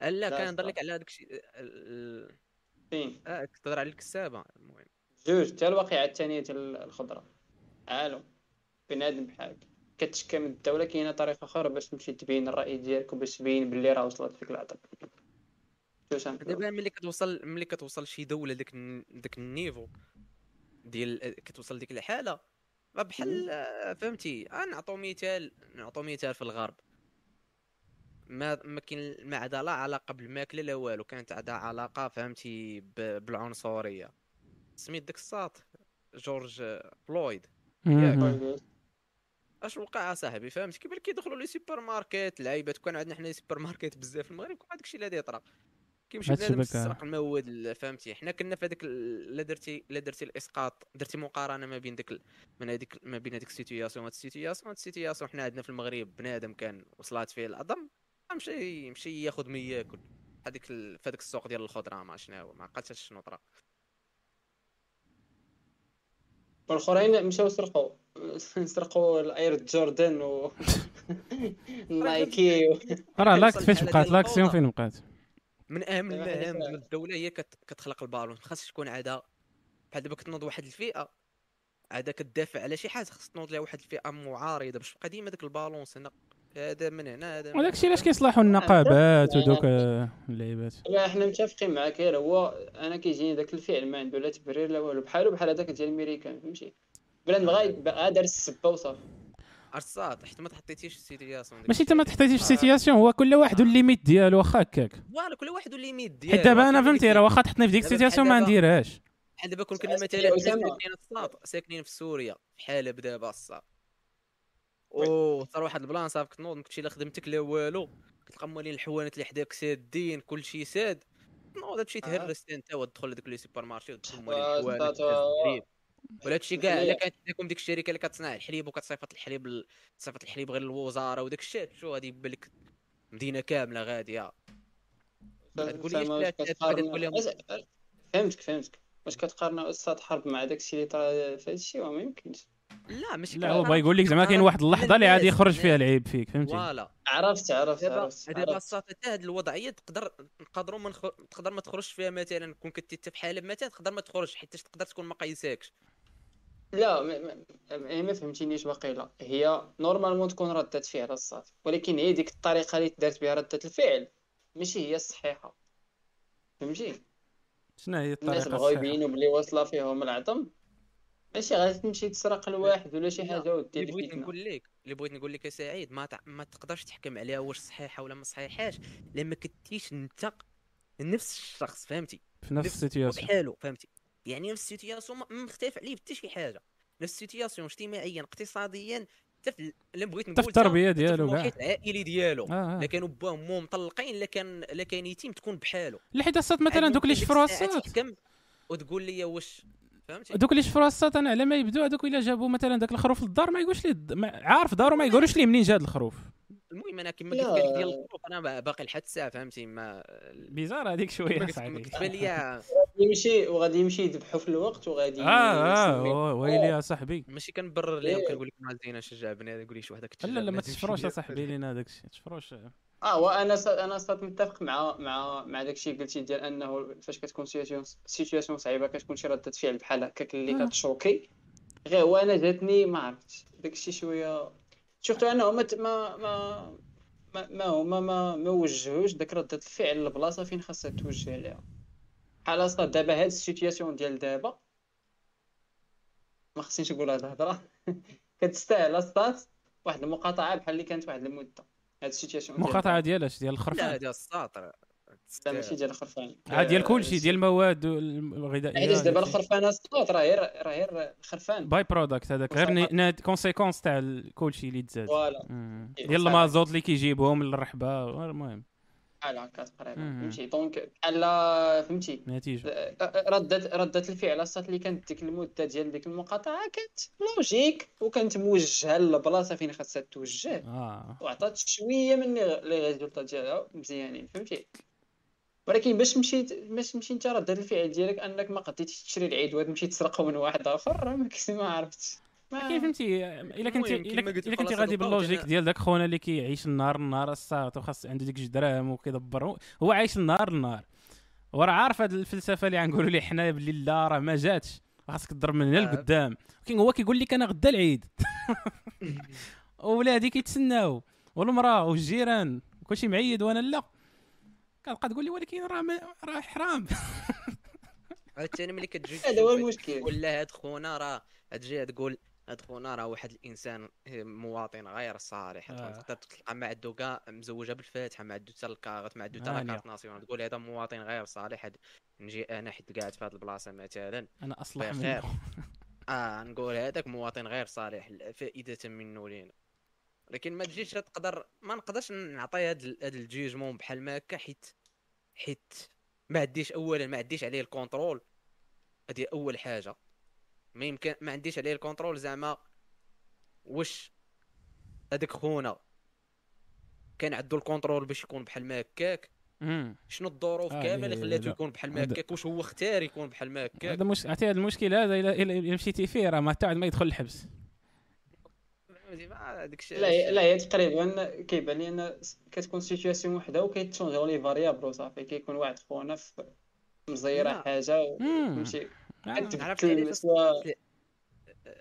لا لا، كنهضر لك. على داكشي ال- فين آه كتهضر على الكسابة. المهم. جوج حتى الواقعة الثانية ديال الخضرة. عالم. بنادم بحالك. كتشكى من الدولة كاينة طريقة أخرى باش تمشي تبين الرأي ديالك وباش تبين بلي راه وصلت فيك العطب. دابا ملي كتوصل ملي كتوصل شي دولة داك داك النيفو ديال كتوصل ديك الحالة آه، فهمتي نعطو مثال نعطو مثال في الغرب. ما ما كاين ما عندها لا علاقة بالماكلة لا والو كانت عندها علاقة فهمتي بالعنصرية. سميت داك الساط جورج فلويد. أش وقع صاحبي فهمت كيف كيدخلوا les supermarkets لعيبات كان عندنا حنا سوبر ماركت بزاف في المغرب كان الشيء اللي يطرا كيمشي بنادم. يسرق المواد ال- فهمتي حنا كنا في هذاك لا درتي لا درتي الإسقاط درتي مقارنة ما بين ديك من هذيك ما بين هذيك ال situation هاد ال situation هاد السيتوياسيون حنا عندنا في المغرب بنادم كان وصلات فيه العظم مشى مشى ياخذ ما ياكل هذيك في هذاك السوق ديال الخضرة ما شنو هو ما عقلتش شنو طرا والاخرين مشاو سرقوا سرقوا ال Air Jordan و Nike. راه لاك كتوصل فاش الحالة بقات l'action. فين بقات من أهم المهام ديال الدولة هي كت- كتخلق ال balance. خاص تكون عندها بحال دابا كتنوض واحد الفئة عادا كتدافع على شي حاجة خص تنوض لها واحد الفئة معارضة باش تبقى ديما داك ال balance هنا هذا من هنا هذا من وداك الشيء. علاش كيصلحوا النقابات ودوك اللعيبات؟ لا حنا متفقين معاك غير هو أنا كيجيني داك الفعل ما عنده لا تبرير لا والو. بحالو بحال هذاك ديال الميريكان فهمتي؟ plan بغا دار السبة وصافي. عرصات حيت ما تحطيتيش ال situation ديك ماشي انت ما. تحتاجيش في situation هو كل واحد وال limite ديالو واخا هكاك. voilà كل واحد وال limite ديالو. حيت دابا أنا فهمتي راه واخا تحطني في ديك ال situation ما بحال نديرهاش. بحال دابا كون كنا مثلا. ساكنين في الساط ساكنين في سوريا في حلب دابا الساط أو صار واحد ال plan صافي كتنوض ما كنتي لا خدمتك لا والو. كتلقى مالين الحوانت اللي حداك سادين كلشي ساد. تنوض تمشي آه. تهرس انت وتدخل لذوك les supermarchés وتدخل آه، الحوانت تهز الحليب ولا هادشي كاع إلا كانت عندكم ديك الشركة اللي كتصنع الحليب وكتصيفط الحليب ل- تصيفط الحليب غير للوزارة وداك الشيء شو غادي يبان لك مدينة كاملة غادية. تقول أس- فهمتك فهمتك. واش كتقارن أستاذ حرب مع داك الشيء اللي طرا في هذا الشيء؟ ما يمكنش. لا ماشي لا هو يقول لك زعما كاين واحد اللحظة اللي عادي يخرج فيها العيب فيك فهمتي؟ voilà. عرفت عرفت عرفت دابا حتى هاد الوضعية تقدر نقدروا ما. تقدر ما تخرجش فيها مثلا كون كنتي انت في حلب مثلا تقدر ما تخرج حيت تقدر تكون ما قايساكش. لا ما- ما فهمتينيش باقيلا. هي normalement تكون ردة فعل الصافي ولكن هي ديك الطريقة اللي دارت بها ردة الفعل ماشي هي الصحيحة. فهمتي؟ شنو هي الناس الطريقة بغاو يبينوا بلي واصلة فيهم العظم ماشي غادي تمشي تسرق لواحد ولا شي لا، حاجة ودير اللي بغيت نقول لك اللي بغيت نقول لك يا سعيد ما تع... ما تقدرش تحكم عليها واش صحيحة ولا ما صحيحاش لما كنتيش انت نفس الشخص فهمتي؟ في نفس ال situation. بحالو فهمتي؟ يعني نفس ال situation ما مختلف عليه حتى شي حاجة. نفس ال situation اجتماعيا اقتصاديا حتى في اللي بغيت نقول حتى في التربية ديالو كاع. العائلي ديالو. آه،. لا كانوا با ومو مطلقين لا كان لا كان يتيم تكون بحاله لا حيت مثلا عاد دوك اللي شفروا تحكم وتقول لي واش فهمتي؟ دوك اللي شفروا الصات أنا على ما يبدو هذوك إلا جابوا مثلا داك الخروف للدار ما يقولش ما- عارف دارو ما يقولوش ليه منين جا هاد الخروف. المهم أنا كما. قلت لك ديال الظروف أنا باقي لحد الساعة فهمتي؟ ما بيزار هذيك شوية كتبان ليا يمشي وغادي يمشي يذبحو في الوقت وغادي آه آه ويلي يا صاحبي. ماشي كنبرر ليهم إيه. كنقول لك ما زينة شجع بنادم يقول لي شي وحدة لا لا ما تشفروش يا صاحبي لينا داك الشيء تشفروش. آه وأنا س... أنا صات متفق مع مع مع داك الشيء قلتي ديال أنه فاش كتكون سيتياسيون سيتياسيون صعيبة كتكون شي ردة فعل بحال هكاك اللي آه. كتشوكي. غير هو أنا جاتني ما عرفتش. داك الشيء شوية شفتو انه ما ت- ما ما ما ما هما ما ما وجهوش داك ردة الفعل للبلاصة فين خاصها توجه ليها. بحال صات دابا هاد ال situation ديال دابا ما خصنيش نقول هاد الهضرة. كتستاهل اصاط واحد المقاطعة بحال اللي كانت واحد المدة. هاد ال situation ديال مقاطعة دابا. ديال أش؟ ديال لا الخرفان ديال الساطر. لا ماشي ديال الخرفان عاد ديال آه، كلشي ديال المواد الغذائيه حيتاش دابا هادشي. الخرفان الصوت راه غير راه غير الخرفان by product هذاك غير conséquence تاع كلشي اللي تزاد. voilà. إيه، ديال. المازوت اللي كيجيبهم للرحبة. المهم. بحال هكا تقريبا. فهمتي. donc بحال فهمتي. نتيجه آه، ردة ردة الفعل. الصات اللي كانت ديك المدة ديال ديك المقاطعة كانت logique وكانت موجهة للبلاصة فين خاصها توجه. آه. وعطات شوية من les les résultats ديالها. مزيانين. فهمتي. ولكن باش مشيت باش تمشي انت ردة الفعل ديالك انك ما قديتيش تشري العيد وتمشي تسرقه من واحد آخر راه ما ما عرفتش. ما- كاين فهمتي؟ إلا كنتي إلا كنتي غادي بال logique. ديال داك خونا اللي كيعيش النهار النهار الساعة وخاص عنده ديك دراهم وكيدبر هو- هو عايش النهار النهار. وراه عارف هاد الفلسفة اللي غنقولوا ليه حنا بلي لا راه ما جاتش. خاصك تضرب من هنا آه. لقدام. ولكن هو كيقول لك أنا غدا العيد. وولادي كيتسناو. والمرأة والجيران. وكلشي معيد وأنا لا. كتبقى تقول لي ولكن راه راه حرام. عاوتاني ملي كتجي هذا هو المشكل. تقول لا هاد خونا راه تجي تقول هاد خونا راه واحد الإنسان مواطن غير صالح. آه. تقدر تلقى ما عنده كاع مزوجة بالفاتحه ما عنده حتى الكارت ما عنده حتى. لاكارت ناسيونال تقول هذا مواطن غير صالح. نجي أنا حيت قاعد في هاد البلاصة مثلا. أنا أصلح. منه. آه نقول هذاك مواطن غير صالح. فائدة منه لينا. لكن ما تجيش تقدر ما نقدرش نعطي هاد ال- هاد ال jugement بحال ما هكا حيت حيت ما عنديش اولا ما عنديش عليه ال contrôle هذه أول حاجة. ما يمكن ما عنديش عليه ال contrôle زعما واش هذاك خونا كان عنده ال contrôle باش يكون بحال ما هكاك. شنو الظروف آه، كامل اللي لا، خلاته لا. يكون بحال ما هذا- هكاك؟ واش هو اختار يكون بحال ما هكاك؟ هذا مش عرفتي هذا المشكل هذا الا مشيتي فيه راه ما تعد ما يدخل الحبس. فهمتي ما هذاك الشيء لا هي- لا هي تقريبا كيبان لي ان كتكون situation وحده وكيتشونجيو les variables وصافي كيكون واحد خونا في مزيره. حاجة. فهمتي. عرفت تبدل علاش؟ سوا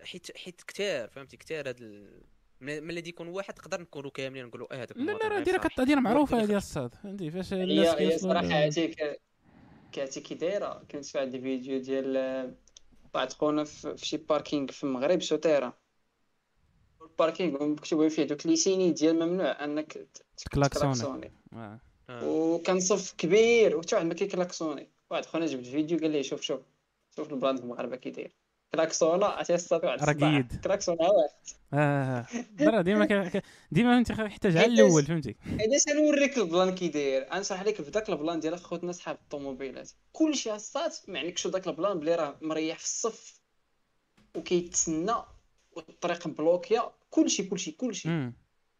حيت حيت كثار فهمتي كثار هاد ال... من- ملي يكون واحد نقدر نكونوا كاملين نقولوا آه هذاك لا لا راه ديرها كتدير معروفة هذه الصات فهمتي فاش الناس هي صراحة عرفتي كعرفتي كي دايرة كنت في واحد الفيديو ديال آه، واحد خونا في في شي parking في المغرب souterrain ال parking مكتوبين فيه دوك les signes ديال ممنوع انك تكلاكسوني. وكان صف كبير وحتى واحد ما كيكلاكسوني واحد خونا جبد فيديو قال لي شوف شوف شوف ال plan في المغاربه كي داير كلاكسونا عرفتي الصات واحد. قيد. كلاكسونا واحد آه راه ديما ديما فهمتي يحتاج على الأول فهمتي علاش نوريك ال plan كي داير نشرح لك في ذاك ال plan ديال خوتنا صحاب الطوموبيلات كلشي الصات ما عليكش ذاك ال plan بلي راه مريح في الصف وكيتسنى والطريق مبلوكيه كلشي كلشي كلشي.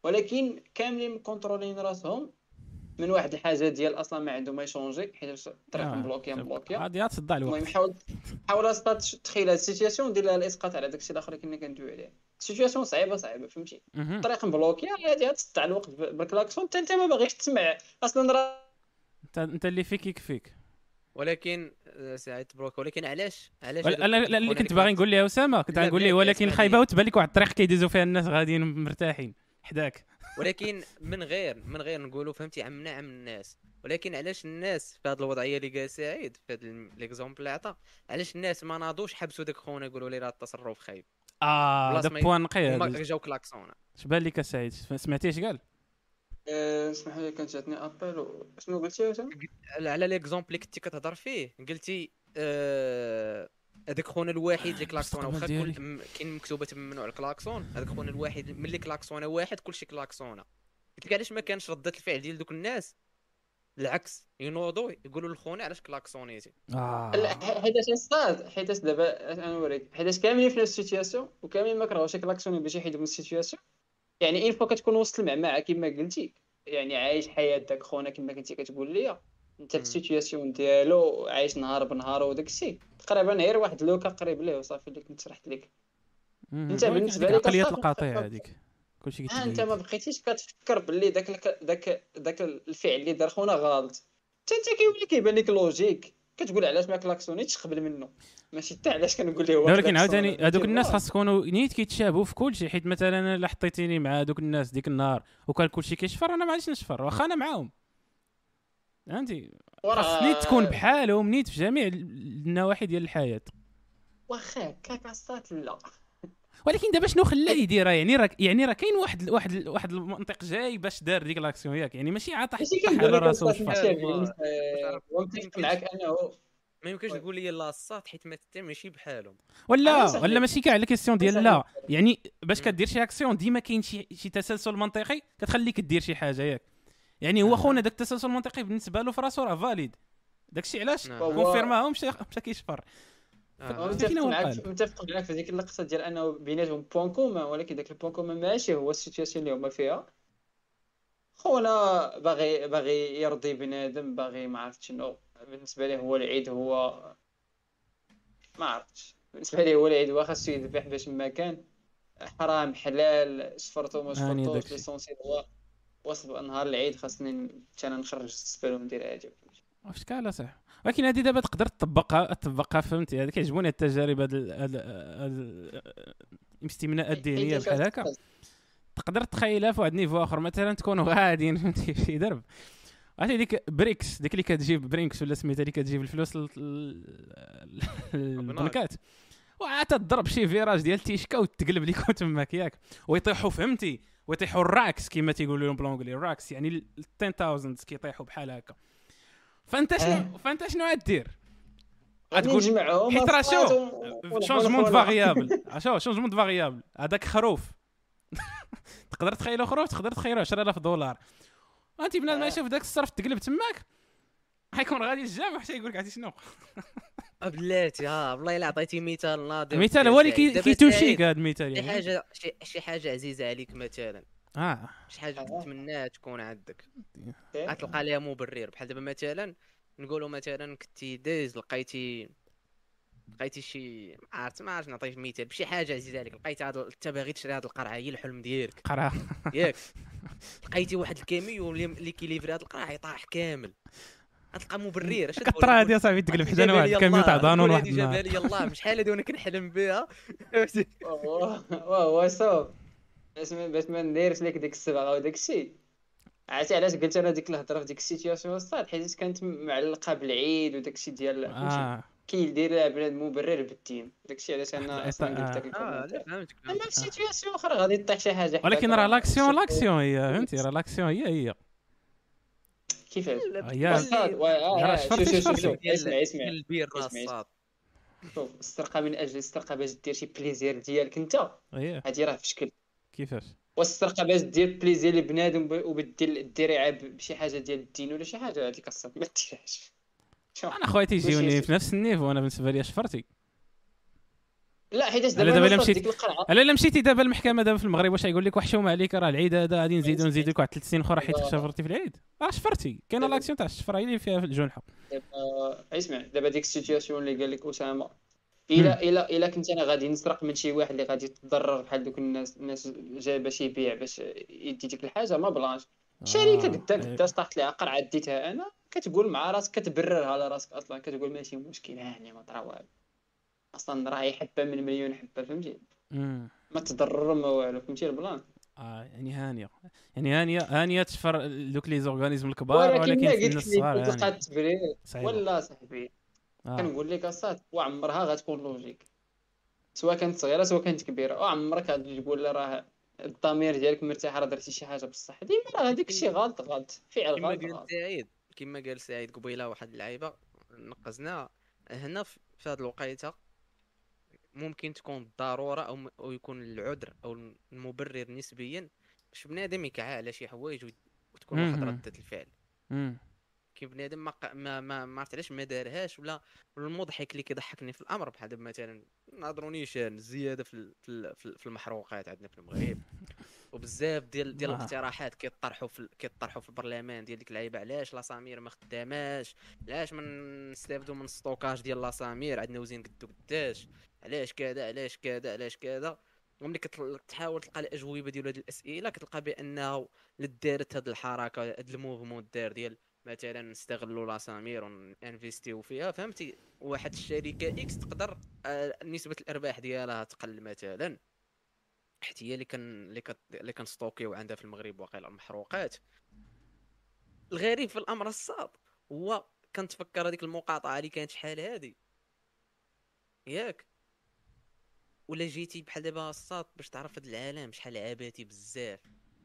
ولكن كاملين مكونترولين راسهم من واحد الحاجة ديال أصلا ما عندهم ما يشونجي حيت الطريق آه. مبلوكيه مبلوكية. غادي تصدع المهم الوقت. حاول حاول اسقاط تخيل هاد ال situation دير لها الإسقاط على داكشي الآخر اللي كنا كندويو عليه. situation صعيبه صعيبة فهمتي. الطريق مبلوكية غادي تصدع الوقت بالكلاكسون حتى أنت ما باغيش تسمع. أصلا انت أنت اللي فيك يكفيك. ولكن آه، سعيد بروك ولكن علاش؟ علاش الخونة اللي كنت باغي نقول لها أسامة كنت غنقول ليه ولكن. خايبة وتبان لك واحد الطريق كيدوزوا فيها الناس غاديين مرتاحين. حداك. ولكن من غير من غير نقولوا فهمتي عمنا عم الناس. ولكن علاش الناس في هذه الوضعية اللي قال سعيد في هذا l'exemple اللي عطى علاش الناس ما ناضوش حبسوا داك خونا يقولوا لي راه التصرف خايب؟ آه ي- point نقي. جاو كلاكسونا اش بان لك سعيد سمعتي اش قال؟ اسمح لي كانت جاتني appel شنو قلتي على l'exemple اللي كنتي كتهضر فيه. قلتي آه، هذاك خونا الوحيد اللي كلاكسونا واخا كاين مكتوبة ممنوع الكلاكسون. هذاك خونا الوحيد ملي كلاكسونا واحد كلشي كلاكسونا قلت لك علاش ما كانش ردة الفعل ديال دوك الناس؟ العكس ينوضوا يقولوا للخونا علاش كلاكسونيتي. لا ح- حيتاش الصات حيتاش دابا أنا نوريك. حيتاش كاملين في نفس ال situation؟ وكاملين ما كرهوش كلاكسوني باش يحيدوا من ال situation؟ يعني une fois كتكون وسط المعمعة كما قلتي يعني عايش حياه داك خونا كما كنتي كتقول لي أنت في. ال situation ديالو عايش نهار بنهار وداك الشيء. تقريبا غير واحد le cas قريب ليه وصافي اللي كنت شرحت لك. أنت هذيك لك عقلية القطيع هذيك. كلشي ها أنت ما بقيتيش كتفكر باللي داك داك داك الفعل اللي دار خونا غلط. حتى أنت كيولي كيبان لك logique كتقول علاش ما كلاكسونيتش قبل منه. ماشي حتى علاش كنقول ليه هو ولكن. عاوتاني هذوك؟ الناس خاص يكونوا نيت كيتشابهوا في كل شيء حيت مثلا أنا الا حطيتيني مع هذوك الناس ديك النهار وكان كل شيء كيشفر أنا ما غاديش نشفر واخا أنا معاهم. فهمتي؟ خاص نيت تكون بحالهم نيت في جميع النواحي ديال الحياة. واخا هكاك لا. ولكن دابا شنو خلاه يديرها يعني راه يعني راه كاين واحد واحد واحد المنطق جاي باش دار ديك l'action ياك يعني ماشي كنقول على راسو آه، ومتفق معك انه ما يمكنش. تقول لي لا الصات حيت ما حتى ماشي بحالهم ولا. ولا ماشي كاع على question ديال. لا يعني باش. كدير شي اكسيون ديما كاين شي شي تسلسل منطقي كتخليك دير شي حاجة ياك يعني هو آه. خونا داك التسلسل المنطقي بالنسبة له في راسو راه valide داكشي علاش نعم. هو- كونفيرماه مشى مشى كيشفر. متفق متفق معك القالب. متفق معك في ديك اللقطه ديال أنه بيناتهم point commun ولكن داك ال point commun ماشي هو ال situation اللي هما فيها. خونا باغي باغي يرضي بنادم باغي ما عرفت شنو. بالنسبة ليه هو العيد هو ما عرفتش. بالنسبة ليه هو العيد هو خاصو يذبح باش ما كان حرام حلال شفرتو ما شفرتوش داكشي. l'essentiel هو وصل نهار العيد خاصني أنا نخرج الزبال وندير عادي واش كالا صح. ولكن هذه دابا تقدر تطبقها تطبقها فهمتي؟ هذه كيعجبوني التجارب هاد ال- هاد ال- الاستمناء الدينية حيت بحال هكا. تقدر تخيلها في واحد ال niveau آخر مثلا تكونوا غاديين فهمتي؟ في شي درب. عرفتي ديك Brinks ديك اللي كتجيب Brinks ولا سميتها اللي كتجيب الفلوس لل- لل- للبنكات وعاد تضرب شي virage ديال تيشكا وتقلب ليكم تماك ياك ويطيحوا فهمتي؟ ويطيحوا الراكس كما تيقولوا لهم بالونجلي الراكس يعني ال 10000 كيطيحوا بحال هكا. فأنت شنو فأنت شنو غدير غتقول حيت راه أصوات شوف و- ونحاول شونجمون دو. فاريابل شوف شونجمون دو فاريابل هذاك خروف. تقدر تخيلو خروف؟ تقدر تخيلو 10000 دولار. أنت بنادم آه. يشوف داك الصرف تقلب تماك حيكون غادي الجامع حتى يقول لك عرفتي شنو؟ آه، بلاتي ها والله إلا عطيتي مثال ناضي. المثال هو اللي كيتوشيك هذا المثال شي يعني. حاجة شي, شي حاجة عزيزة عليك مثلا. آه شي حاجة آه. تتمناها تكون عندك إيه. غتلقى ليها مبرر بحال دابا مثلا نقولوا مثلا كنتي دايز لقيتي لقيتي شي ما عرفت ما عرفت نعطيك مثال بشي حاجة عزيزه عليك لقيتي هذا انت باغي تشري هذه القرعه هي الحلم ديالك قرا ياك لقيتي واحد الكاميو اللي كيليفري هذه القرعه يطاح كامل غتلقى مبرر اش كطرا هادي اصاحبي تقلب هادي حدانا واحد الكاميون تاع دانون واحد جابها النهار لي الله بشحال هادي وأنا كنحلم بها واه واه صوب باش ما باش ما نديرش لك ديك الصبغه وداك الشيء عرفتي علاش قلت أنا ديك الهضرة في ديك السيتياسيون الصاد حيت كانت معلقة بالعيد وداك الشيء ديال آه. كيدير بنادم مبرر بالدين. داك الشيء علاش أنا آه. أصلا قلت داك آه فهمتك أما في سيتياسيون أخرى غادي طيح شي حاجة ولكن راه لاكسيون لاكسيون هي فهمتي؟ راه لاكسيون هي هي. كيفاش آه، شوف شفرتي. شوف اسمع اسمع. البير شوف السرقه من أجل السرقه باش دير شي بليزير ديالك أنت. هادي راه في شكل. كيفاش؟ والسرقه باش دير بليزير لبنادم وبدير ديريها بشي حاجة ديال الدين ولا شي حاجة هذيك الصاد ما ديرهاش. أنا خويا تيجيوني. في نفس النيفو أنا بالنسبة لي شفرتي لا حيتاش دابا دابا مشيت- القرعه ألا إلا مشيتي دابا المحكمة دابا في المغرب واش غيقول لك وحشوم عليك؟ راه العيد هذا غادي نزيدو نزيدو لك واحد ثلاث سنين أخرى حيت شفرتي في العيد. راه شفرتي كاينة لاكسيون تاع الشفرة هي اللي فيها في الجنحة. دابا إسمع دابا ديك ال situation اللي قال لك أسامة إلا إلا إلا كنت أنا غادي نسرق من شي واحد اللي غادي يتضرر بحال دوك الناس الناس جا باش يبيع باش يدي ديك الحاجة ما بانلاش. شركة آه، قداك إيه. طاحت ليها قرعه ديتها أنا كتقول مع راسك كتبررها على راسك أصلا. كتقول ماشي مشكل هاني ما طرا والو. أصلا راهي حبه من مليون حبه فهمتي. ما تضرر ما والو فهمتي ال plan؟ آه يعني هانية. يعني هانية هانية تشفر دوك لي زورغانيزم الكبار ولكن ولكن الناس الصغار صعيبة. ولا صاحبي. آه. كنقول لك أصاط وعمرها غتكون لوجيك. سواء كانت صغيرة سواء كانت كبيرة وعمرك غادي تقول لها راه الضمير ديالك مرتاح راه درتي شي حاجة بصح. ديما راه هذاك الشيء غلط غلط. فعل كما غلط قال غلط. سعيد كما قال سعيد قبيلة واحد اللعيبة نقزنا هنا في هذه الوقيتة. ممكن تكون الضرورة أو م- أو يكون العذر أو المبرر نسبيا. باش بنادم يكعى على شي حوايج وت- وتكون واحد. ردة الفعل. مم. كي بنادم ما ق- ما ما, ما عرفت علاش ما دارهاش ولا المضحك اللي كيضحكني في الأمر بحال دابا مثلا نهضروا نيشان الزياده في ال- في في ال- في المحروقات عندنا في المغرب. وبزاف ديال ديال آه. الاقتراحات كيطرحوا في كيطرحوا في البرلمان ديال ديك اللعيبة علاش لاسامير ما خداماش؟ علاش ما نستافدوا من الستوكاج ديال لاسامير عندنا وزين قدو قداش؟ علاش كذا؟ علاش كذا؟ علاش كذا؟ وملي كتحاول تلقى الأجوبة ديال هذه الأسئلة كتلقى بأنه لدارت هذه الحركة هذا الموفمون دار ديال مثلا نستغلوا لاسامير وننفيستيو فيها فهمتي؟ واحد الشركة إكس تقدر آه، نسبة الأرباح ديالها تقل مثلا. حيت هي اللي كان اللي كت... اللي كنستوكيو عندها في المغرب واقيلا المحروقات. الغريب في الأمر الصاد هو كنتفكر هذيك المقاطعة اللي كانت شحال هادي ياك. ولا جيتي بحال دابا الصاط باش تعرف هاد العالم شحال عباتي بزاف.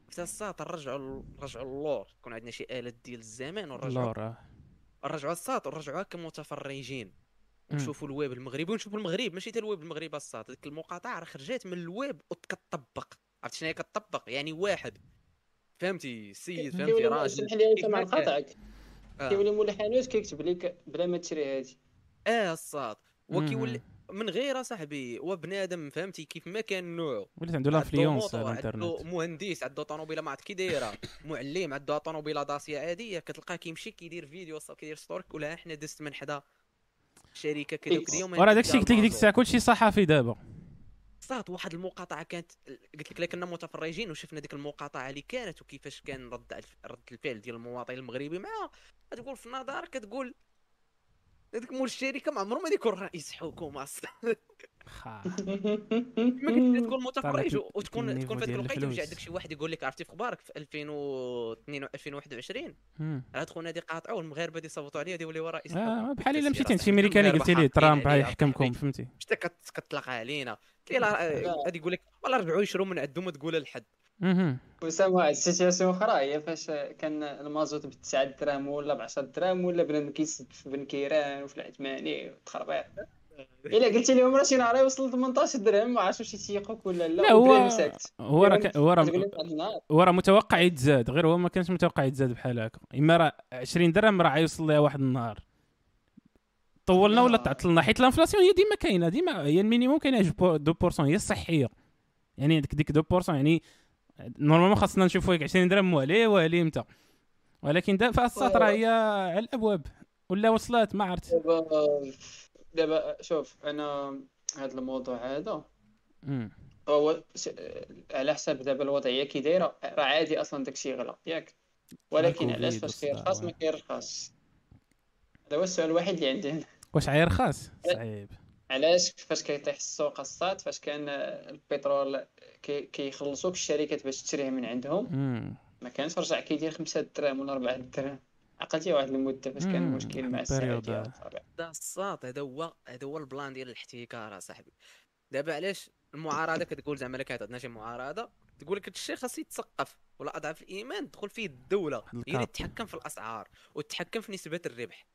في الصاط نرجعوا نرجعوا اللور يكون عندنا شي آلة ديال الزمان ونرجعوا آه. نرجعوا الصاط ونرجعوها كمتفرجين. نشوفوا الويب المغربي ونشوفوا المغرب ماشي حتى الويب المغربي الصاط ديك المقاطعة راه خرجات من الويب وكتطبق عرفت شنو هي كتطبق يعني واحد فهمتي سيد فهمتي راجل اسمح لي أنت مع. قطعك آه. كيولي مول الحانوت كيكتب لك بلا ما تشري هادي آه الصاط وكيولي. من غير صاحبي وبنادم فهمتي؟ كيف ما كان نوعه. ولات عنده عنده موطور، على عنده الإنترنت. مهندس عنده طوموبيله ما عرفت كي دايرة. معلم عنده طوموبيله داسية عادية كتلقاه كيمشي كيدير فيديو صافي كيدير story ولا حنا دزت من حدا شركة كذا X. وكذا يوم وراه داكشي قلت لك ديك الساعة كلشي صحفي دابا. صارت واحد المقاطعة كانت قلت لك لا كنا متفرجين وشفنا ديك المقاطعة اللي كانت وكيفاش كان رد الف- رد الفعل ديال المواطن المغربي معها تقول في نظرك كتقول هذاك مول الشركة ما عمره ما يكون رئيس حكومة أصلا. ما كنت تكون متفرج وتكون تكون في هذيك ديال الوقيته يجي الفلوس. عندك شي واحد يقول لك عرفتي في أخبارك في 2022 2021 مم. راه خونا هادي قاطعوا المغاربة اللي صوتوا عليه يولي هو رئيس آه الحكومة. بحال إلا مشيتي ميريكاني المغاربة قلتي ليه ترامب عليه يحكمكم أصاحبي. فهمتي شتا كت- كتلاقى علينا قلت لا، غادي يقول لك والله رجعوا يشروا من عندهم ما تقولها لحد. وسام واحد ال situation أخرى هي فاش كان المازوت ب 9 دراهم ولا ب 10 دراهم ولا بنادم كيسد في بن كيران وفي العثماني وتخربيق. إلا قلتي لهم راه شي نهار يوصل 18 درهم ما عرفتش واش يتيقوك ولا لا لا هو هو راه ك- هو راه هو راه متوقع يتزاد غير هو ما كانش متوقع يتزاد بحال هكا. إما راه 20 درهم راه غيوصل ليها واحد النهار. طولنا ولا لا. تعطلنا؟ حيت l'inflation هي ديما كاينة ديما هي ال minimum كاينة 2% هي الصحية. يعني عندك ديك 2% يعني normalement خاصنا نشوفوا هيك 20 درهم والي والي متى ولكن دابا الساط راه هي على الأبواب. ولا وصلت؟ ما عرفت. دابا دابا شوف أنا هذا الموضوع هذا. هو على حساب دابا الوضعيه كي دايرة راه عادي أصلا داكشي غلا ياك. ولكن علاش؟ فاش كيرخص ما واه. كيرخصش هذا هو السؤال الوحيد اللي عندي هنا واش عاير خاص؟ صعيب. علاش فاش كيطيح السوق الصاد فاش كان البترول كي- كيخلصوك الشركات باش تشريه من عندهم. ما كانش رجع كيدير خمسة دراهم ولا أربعة دراهم عقلتي واحد المدة فاش كان مم، مشكل واحد مع. والصراحة. هذا الصاط هذا هو هذا هو البلان ديال الاحتكار أصاحبي دابا علاش المعارضة كتقول زعما كانت عندنا شي معارضة تقول لك الشيء خاص يتسقف ولا أضعف الإيمان تدخل فيه الدولة هي اللي الكاب. تتحكم في الأسعار وتتحكم في نسبة الربح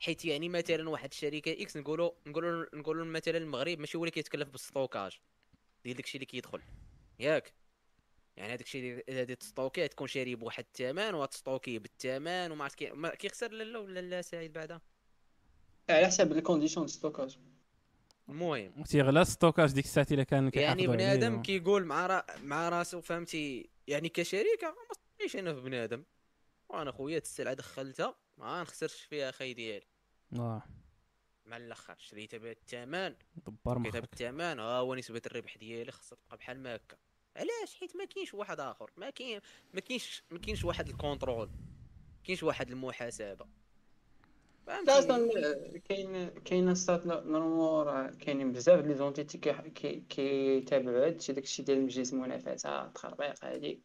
حيت يعني مثلا واحد الشركة إكس نقولوا نقولوا نقولوا مثلا المغرب ماشي هو اللي كيتكلف بالستوكاج. ديال داكشي اللي كيدخل. ياك؟ يعني هذاك الشيء اللي اللي تستوكي تكون شاري بواحد الثمن وتستوكي بالثمن وما عرفت كيخسر لا ولا لا سعيد بعدا. على حسب الكونديسيون ستوكاج. المهم. تيغلى ستوكاج ديك الساعة إلا كان يعني بنادم. كيقول مع را... مع راسو فهمتي؟ يعني كشركة ما صدقنيش أنا في بنادم. وأنا خويا السلعه دخلتها ما نخسرش فيها خي ديالي آه. مع الآخر شريتها بالثمن دبر مخك. بالثمن ها هو نسبة الربح ديالي خاصها تبقى بحال ما هكا علاش؟ حيت ما كاينش واحد آخر. ما كاين ما كاينش ما كاينش واحد الـ contrôle. ما كاينش واحد المحاسبة. أصلا آه، كاين كاين السات normal راه كاينين بزاف les entités كي- كي- كيتابعوا هادشي داكشي ديال مجلس المنافسة التخربيق هادي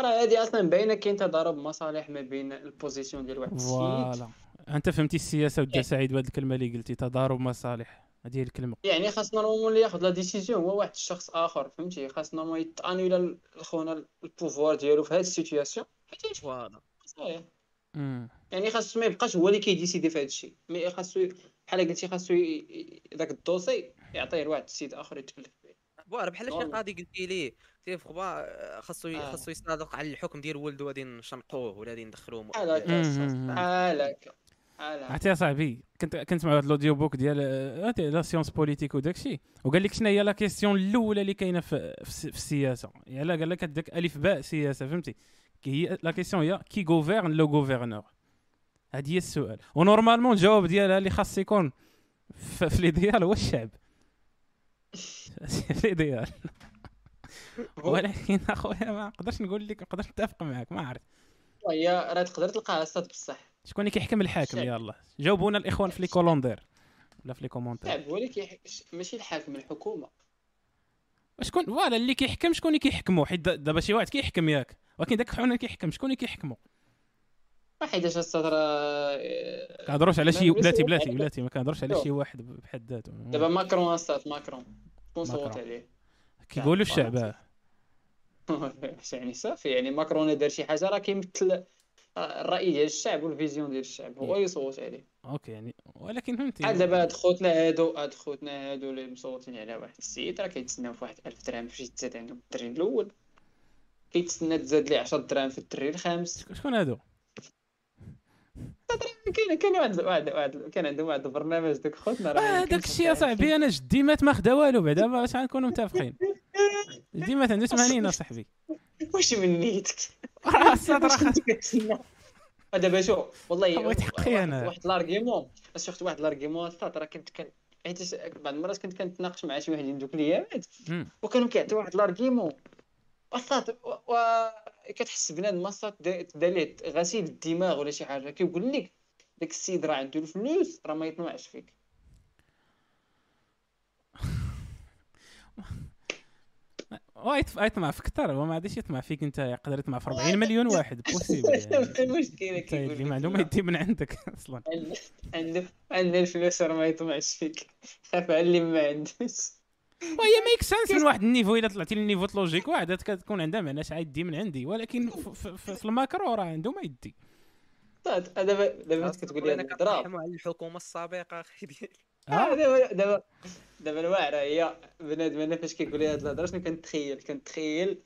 راه هادي أصلا باينه كاين تضارب مصالح ما بين الـ position ديال واحد السيد. voilà. أنت فهمتي السياسة ودا إيه. سعيد بهذه الكلمة اللي قلتي تضارب مصالح. هذه هي الكلمة. يعني خاص normal اللي ياخذ la décision هو واحد الشخص آخر فهمتي؟ خاص normal يتانولا خونا الـ pouvoir ديالو في هاد الـ situation حيت voilà. صحيح. يعني خاصو ما يبقاش هو اللي كي décider في هذا الشيء. mais خاصو بحال قلتي خاصو داك الـ dossier يعطيه لواحد السيد آخر يتكلف به voilà بحال شي. قاضي قلتي ليه تي في خبا خاصو آه. خاصو يصادق على الحكم ديال ولده غادي نشنقوه ولا غادي ندخلوه هكا عرفتي يا صاحبي كنت كنت مع واحد الـ audiobook ديال آه، هادي la science politique وداكشي وقال لك شنو هي la question الأولى اللي كاينة في, في, في السياسة. يعني قال لك هذاك ألف باء سياسة فهمتي؟ كي هي la question هي qui gouverne le gouverneur هذا هي السؤال. و normalement الجواب ديالها اللي خاص يكون في, في l'idéal هو الشعب. في l'idéal ولكن أخويا ما نقدرش نقول لك ما نقدرش نتفق معك ما عرفت. هي راه تقدر تلقاها الصاط بصح. شكون اللي كيحكم الحاكم. يلا. جاوبونا الإخوان في les calendriers. ولا في les commentaires الشعب هو اللي كيح... ماشي الحاكم الحكومة. شكون؟ voilà اللي كيحكم شكون اللي كيحكمو حيت دا- دابا شي واحد كيحكم ياك. ولكن داك اللي كيحكم شكون اللي كيحكمو ما حيتاش الصاط راه كنهضروش على شي بلاتي بلاتي بلاتي ما كنهضروش على. شي واحد بحد ذاته. دابا ماكرون الصاط ماكرون. شكون صوت. عليه؟ كيقولوا الشعب. آه. يعني صافي يعني ماكرون دار شي حاجة راه كيمثل الرأي ديال الشعب و الـ vision ديال الشعب هو يصوت عليه. okay يعني ولكن فهمتي. بحال دابا هاد خوتنا هادو هاد خوتنا هادو اللي مصوتين على واحد السيد راه كيتسناو في واحد 1000 درهم باش يتزاد عندهم الدري الأول. كيتسنى تزاد ليه 10 دراهم في الدري الخامس. شكون- شكون كاين كاين واحد واحد واحد كان عندهم واحد البرنامج دوك خوتنا راه آه يمكن داك الشيء يا تلقاه صاحبي أنا جدي مات ما خدا والو بعدا باش غنكونوا متفقين. جدي مات عنده 80 صاحبي واش من نيتك؟ راه الصاط كتسنى دابا شوف والله بغيت حقي واحد- أنا. واحد l'argument شفت واحد l'argument الصاط راه كنت كان حيت بعض المرات كنت كنتناقش مع شي واحد من دوك الايامات. وكانوا كيعطيو واحد l'argument. و... كتحس بنادم الصاط دا ليه غسيل الدماغ ولا شي حاجة. كيقول لك داك السيد راه عنده الفلوس راه ما يطمعش فيك. wait يطمع في كثر هو ما غاديش يطمع فيك انت يقدر يطمع في 40 مليون واحد. possible يعني. المشكلة كيقول اللي ما عنده ما. يدي من عندك أصلا. عنده عنده الفلوس راه ما يطمعش فيك. خاف على اللي ما عندوش. وهي ميك سنس من واحد النيفو إلا طلعتي للنيفو لوجيك واحد كتكون عندها معنى شحال يدي من عندي ولكن في, الماكرو راه عنده ما يدي. صاد دابا دابا كتقول لي الضراب كنرحموا على الحكومة السابقة أخي ديالي آه، آه؟ دابا دابا دابا الواعرة هي بنادم أنا فاش كيقول لي هاد الهضرة شنو كنتخيل؟ كنتخيل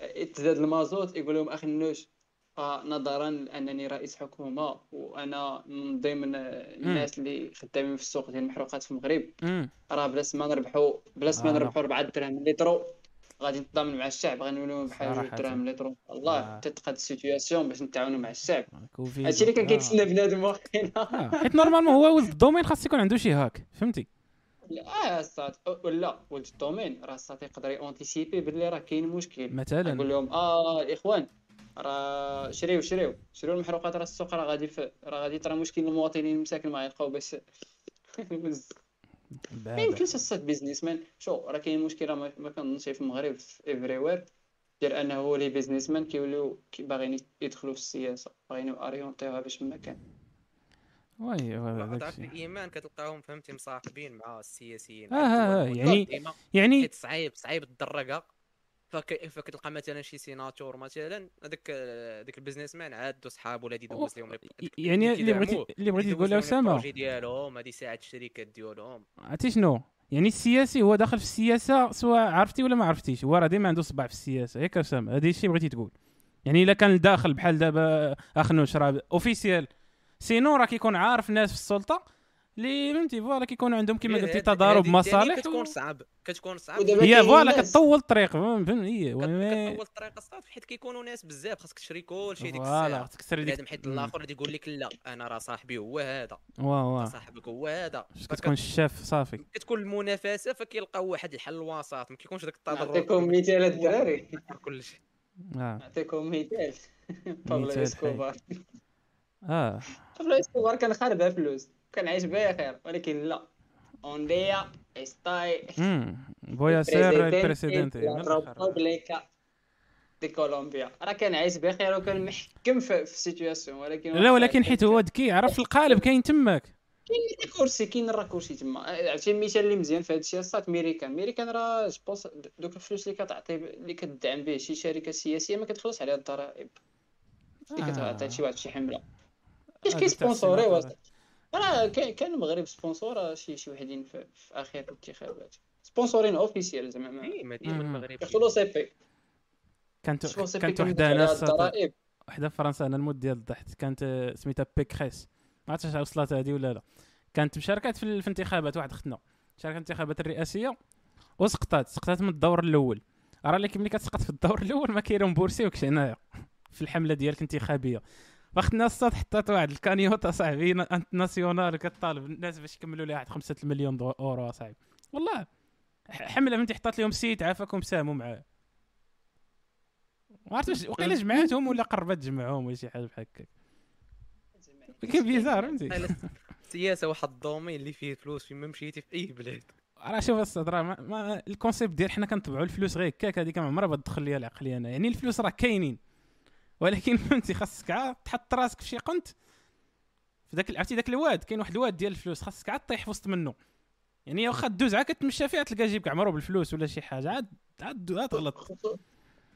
آه، تزاد المازوت يقول لهم أخي النوش آه نظرا لأنني رئيس حكومة وأنا من ضمن الناس اللي خدامين في السوق ديال المحروقات في المغرب. راه بلاش ما نربحوا بلاش ما آه،. نربحوا 4 دراهم لترو غادي نتضامن مع الشعب غنوليو بحال صراحة. 2 دراهم لترو. الله آه. تتقاد الـ situation باش نتعاونوا مع الشعب. هادشي اللي كان آه. كيتسنى بنادم واخينا آه، حيت normalement هو ولد الـ domaine خاص يكون عنده شي هاك فهمتي؟ آه الصاط ولا ولد الـ domaine. راه الصاط يقدر ي anticiper باللي راه كاين مشكل. مثلا. نقول لهم آه الاخوان راه شريو شريو. شريو المحروقات راه السوق راه غادي راه غادي ترى مشكل المواطنين المساكن ما يلقاو باش ما يمكنش الصاد بيزنس مان شو راه كاين مشكلة ما ما كنظنش في المغرب في ايفري وير ديال انه لي بيزنس مان كيوليو كي باغيين يدخلوا في السياسة باغيين اورينتيوها باش ما كان. وي ضعف الايمان كتلقاهم فهمتي مصاحبين مع السياسيين. آه، آه، آه، يعني- يعني صعيب صعيب تدرجها فك... فكتلقى مثلا شي سيناتور مثلا هذاك هذاك الـ businessman عادو صحابو ولا يدوز لهم يعني اللي بغيتي اللي بغيتي تقول اسامه الـ projet ديالهم غادي يساعد الشركات ديالهم. عرفتي شنو؟ يعني السياسي هو داخل في السياسة سواء عرفتي ولا ما عرفتيش هو راه ديما عنده صباع في السياسة. ياك أسامة هذا الشيء بغيتي تقول. يعني إلا كان داخل بحال دابا اخنوش راه officiel sinon راه كيكون عارف ناس في السلطة اللي فهمتي؟ voilà كيكونوا عندهم كما غير قلتي تضارب مصالح كتكون صعب كتكون صعب. هي voilà كتطول الطريق فهم فهم هي oui- كتطول الطريق الصاط حيت كيكونوا ناس بزاف خاصك تشري كلشي ديك voilà الساعة. خصك تشري ديك بنادم حيت الآخر غادي يقول لك لا أنا راه صاحبي هو هذا. وا وا. صاحبك هو هذا. كتكون الشاف صافي. كتكون المنافسة فكيلقاو واحد الحل الوسط ما كيكونش داك التضرر. نعطيكم مثال الدراري كل شيء. آه نعطيكم مثال بابلو إسكوبار. آه. بابلو إسكوبار كان خاربها فلوس. كان عايش بها خير ولكن لا un día estoy voy a ser الآخر. República de Colombia راه كان عايش بخير وكان محكم في, situation ولكن لا ولكن حيت هو ذكي عرف القالب كاين تماك. كاين الكرسي كاين كلشي تما. عرفتي المثال اللي مزيان في هذا الشيء الصات ميريكان ميريكان راه je pense دوك الفلوس اللي كتعطي اللي كتدعم به شي شركة سياسية ما كتخلص عليها الضرائب. اللي كتعطي شي واحد شي حملة. هذيك كيسبونسوري راه كاين كان المغرب sponsor شي شي وحدين في, في آخر الانتخابات. سبونسورين officiel زعما. ما ديما. المغرب ياخذوا سي بي. كانت كانت كان وحدة الضرائب وحدة في فرنسا أنا الموت ديال الضحك. كانت آه، سميتها بيكريس. ما عرفتش واش وصلت هذه ولا لا. كانت مشاركات في, ال- في الانتخابات واحد اختنا شاركت في الانتخابات الرئاسية وسقطات سقطات من الدور الأول. راه لكن ملي كتسقط في الدور الأول ما كيرمبورسيوكش هنايا في الحملة ديالك الانتخابية. واختنا الصاد حطات واحد ال cagnotte صاحبي na- nationale كطالب الناس باش يكملوا لها واحد 5 مليون أورو صاحبي. والله ح- حمله فهمتي حطات لهم site عافاكم ساهموا معاه. ما عرفت واش وقيلا جمعاتهم ولا قربت تجمعهم ولا شي حاجة بحال هكاك. كان bizarre فهمتي السياسة واحد ال domaine اللي فيه فلوس فين ما مشيتي في أي بلاد. راه شوف الصاد راه ما, ما ال concept ديال حنا كنطبعوا الفلوس غير هكاك هذيك ما عمرها بتدخل ليا العقلية أنا. يعني الفلوس راه كاينين. ولكن فهمتي خاصك عاد تحط راسك في شي قنت. في ذاك عرفتي ذاك الواد كاين واحد الواد ديال الفلوس خاصك عاد طيح في وسط منه. يعني واخا دوز عاد كتمشى فيها تلقى جيبك عمرو بالفلوس ولا شي حاجة عاد عاد عاد تغلط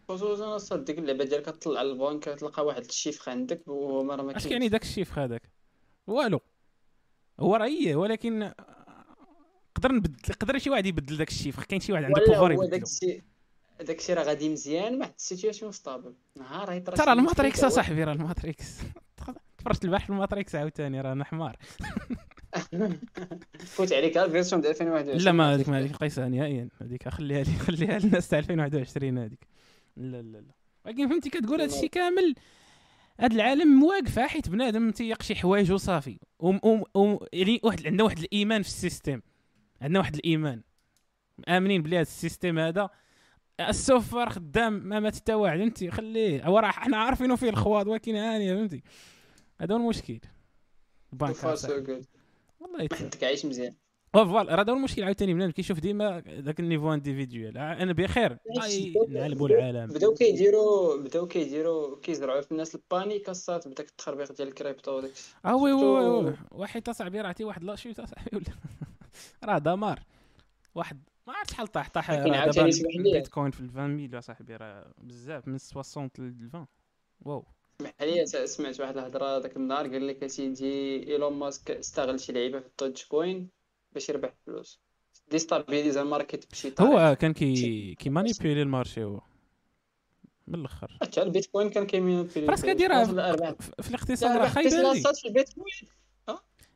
خصوصا أصلا ديك اللعبة ديالك كتطلع البنك تلقى واحد الشيفخ عندك وهما راه ما اش كيعني داك الشيف هذاك؟ والو. هو راه هي ولكن قدر نبدل قدر شي واحد يبدل داك الشيف كاين شي واحد عنده بوفر داك الشيء داك الشيء راه غادي مزيان واحد ال situation stable نهار يطرا ترى الماتريكس اصاحبي راه الماتريكس. تفرجت البارح في الماتريكس عاوتاني راه أنا حمار. فوت عليك ال version ديال 2021 لا ما هذيك ما هذيك قيسها نهائيا. هذيك خليها لي خليها للناس تاع 2021 هذيك لا لا لا. ولكن فهمتي كتقول هذا الشيء كامل هذا العالم مواقفه حيت بنادم تيق شي حوايج وصافي. يعني واحد عندنا واحد الإيمان في ال système. عندنا واحد الإيمان. امنين بلي هذا ال système هذا السوفر خدام ما مات حتى واحد فهمتي؟ خليه. هو راه حنا عارفينه فيه الخواض ولكن هاني فهمتي؟ هذا هو المشكل. جود والله حدك عايش مزيان. voilà راه هذا هو المشكل عاوتاني بنادم كيشوف ديما ذاك ال niveau individuel أنا بخير. نعلبوا العالم. بداو كيديروا بداو كيديروا كيزرعوا في الناس ال panique الصات بداك التخربيق ديال الكريبتو وداك الشيء. آه oui oui oui واحد اصاحبي راه عطي واحد la chute اصاحبي ولا راه دمار. واحد ما عرفت شحال طاح طاح. البيتكوين في ال 20 mille اصاحبي راه بزاف من 60 ل 20 wow. اسمح لي سمعت واحد الهضرة ذاك النهار قال لك اسيدي إيلون ماسك استغل شي لعيبة في الدوج كوين باش يربح فلوس. ديستابيليزا ال market بشي طريقه هو كان كي كي مانيبيولي ال marché هو. من الأخر. حتى البيتكوين كان في راسك دايرها في الاقتصاد راه صات في البيتكوين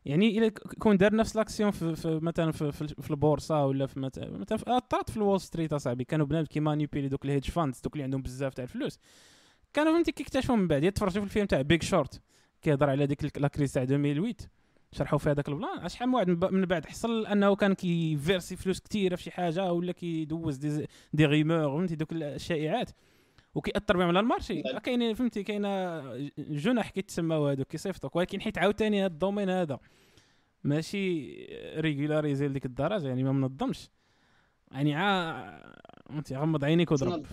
يعني إلا كون دار نفس l'action في, في مثلا في, في, في البورصة ولا في مثلا مثلا في- طرات في الول ستريت أصاحبي. كانوا بنات كيمانيبيلي دوك ال hedge funds دوك اللي عندهم بزاف تاع الفلوس. كانوا فهمتي كيكتشفوا من بعد. يتفرجوا في الفيلم تاع بيج شورت كيهضر على ديك la crise تاع 2008 شرحوا فيها داك ال plan. شحال من واحد من بعد حصل أنه كان كيفيرسي فلوس كثيره في شي حاجة ولا كيدوز des, des rumeurs فهمتي دوك الشائعات وكيأثر بهم على ال marché. كاينين فهمتي كاينة جنح كيتسماو هادوك كيصيفطوك. ولكن حيت عاوتاني هاد ال domaine هذا ماشي régularisé لديك الدرجة يعني ما منظمش. يعني عا فهمتي غمض عينيك وضرب.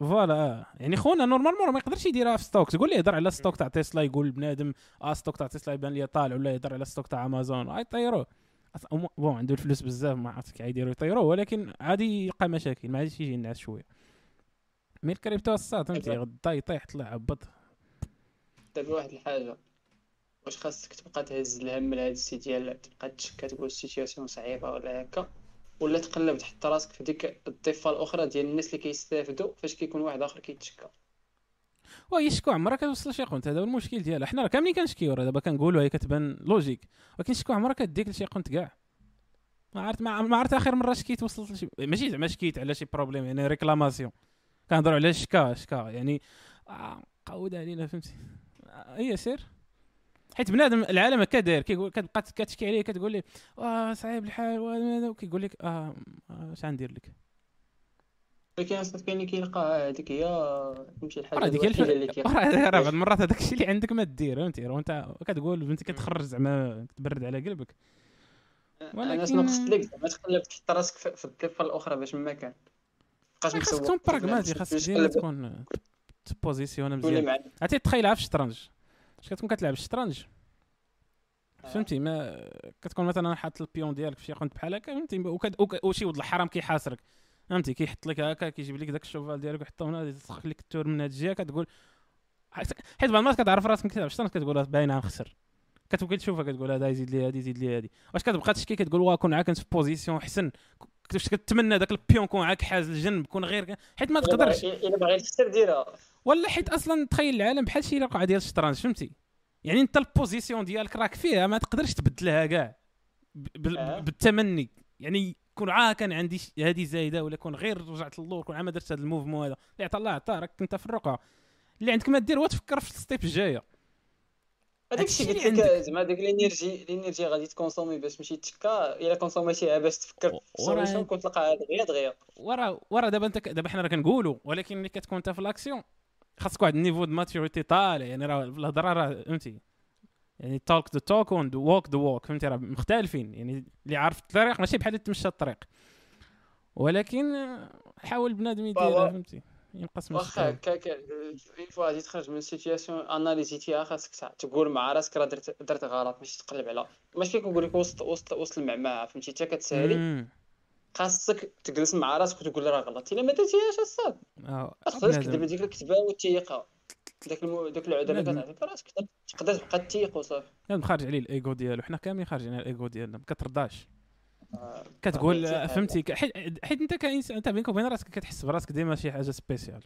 voilà آه. يعني خونا normalement ما يقدرش يديرها في stock تقول لي يهضر على stock تاع تسلا يقول بنادم آه stock تاع تسلا يبان لي طالع ولا يهضر على stock تاع أمازون. آه يطيروه bon عنده الفلوس بزاف ما عرفتش كي يديروا يطيروه ولكن عادي يلقى مشاكل ما عادش يجي الناس شوية. mais ال crypto الصاد فهمتي إيه. غدا يطيح طلع هبط دابا واحد الحاجة. واش خاصك تبقى تهز الهم لهاد السي ديال تبقى تشكى تقول ال situation صعيبة ولا هكا. ولا تقلب تحط راسك في ديك الضفة الأخرى ديال الناس اللي كيستافدوا فاش كيكون واحد آخر كيتشكى ويشكو عمرها كتوصل شي قنت. هذا هو المشكل ديالها. حنا راه كاملين كنشكيو راه. دابا كنقولوا هي كتبان logique ولكن شكو عمرها كديك لشي قنت كاع. ما عرفت ما عرفت آخر مرة شكيت وصلت لشي ماشي زعما شكيت على شي problème يعني réclamation كنهضروا على شكا شكا يعني آه قود علينا فهمتي؟ آه هي سير حيت بنادم العالم هكا داير كيقول كتبقى كتشكي عليه كتقول لي آه صعيب الحال وكيقول لك آه آه، اش غندير لك؟ ولكن أصلا كاين اللي كيلقى هذيك هي تمشي الحاجة راه ديك هي اللي. كيلقى. راه بعض المرات هذاك الشيء اللي عندك ما دير فهمتي؟ راه أنت كتقول بنتي كتخرج زعما تبرد على قلبك. أنا ولكن- شنو قصدت لك زعما تقلب تحط راسك في الضفه الأخرى باش ما كان. خاصك مسوق تكون براغماتي خاصك ديما تكون positionné مزيان. عرفتي تخيلها في الشطرنج اش كتكون كتلعب الشطرنج آه. فهمتي؟ ما كتكون مثلا حاط ال pion ديالك في شي قنت بحال هكا فهمتي؟ وشي ولد الحرام كيحاصرك. فهمتي؟ كيحط لك هكا كيجيب لك داك ال cheval ديالك ويحطه هنا يسخ لك ال tour من هاد الجهة كتقول حيت بعض المرات كتعرف راسك كتلعب الشطرنج كتقول راه باينة غنخسر. كتبقى تشوفها كتقول هذا يزيد لي هذا يزيد لي هذه. واش كتبقى تشكي؟ كتقول واه كون عاك كنت في position حسن. كنت كتمنى داك ال pion كون عاك حاز الجنب كون غير حيت ما تقدرش. إلا باغي تخسر ديرها ولا حيت أصلا تخيل العالم بحال شي رقعه ديال الشطرنج فهمتي؟ يعني أنت ال position ديالك راك فيها ما تقدرش تبدلها كاع آه. بالتمني. يعني كون عا كان عندي هذه زايدة ولا كون غير رجعت للور كون عا ما درت هذا ال mouvement هذا. اللي عطا الله عطا راك أنت في الرقعة. اللي عندك ما دير هو تفكر في ال step الجاية. هذاك الشيء قلت اللي لك عندك. زعما ديك ال énergie ال énergie غادي تكونسومي باش تمشي تشكى إلا كونسوميتيها باش تفكر في وراه- solution كنت تلقاها دغيا دغيا. ورا ورا دابا انت دابا حنا راه كنقولوا ولكن ملي كتكون انت في الاكسيون خاصك واحد ال niveau د maturité طالع يعني راه الهضرة راه فهمتي؟ يعني talk the talk and walk the walk فهمتي؟ راه مختلفين يعني اللي عارف الطريق ماشي بحال اللي تمشى الطريق. ولكن حاول بنادم يديرها. فهمتي؟ ينقص من واخا. هكاك une fois غادي تخرج من situation اناليزيتيها خاصك تقول مع راسك راه درت درت غلط ماشي تقلب على. ماشي كنقول لك وسط وسط وسط المعمعة فهمتي؟ حتى كتسالي. خاصك تجلس مع راسك وتقول راه غلط. إلا ما درتيهاش الساط. آه، ما تقدرش بنادم. تكذب ديك الكذبه وتيقها داك المو... داك العذر اللي. كتعطيك راسك. تقدر- تبقى تيق وصافي. خارج عليه الايجو ديالو. حنا كاملين خارجين على الايجو ديالنا. ما كترضاش. آه، كتقول آه،. فهمتي. ك- حيت انت كانسان انت بينك وبين راسك كتحس براسك ديما شي حاجة spéciale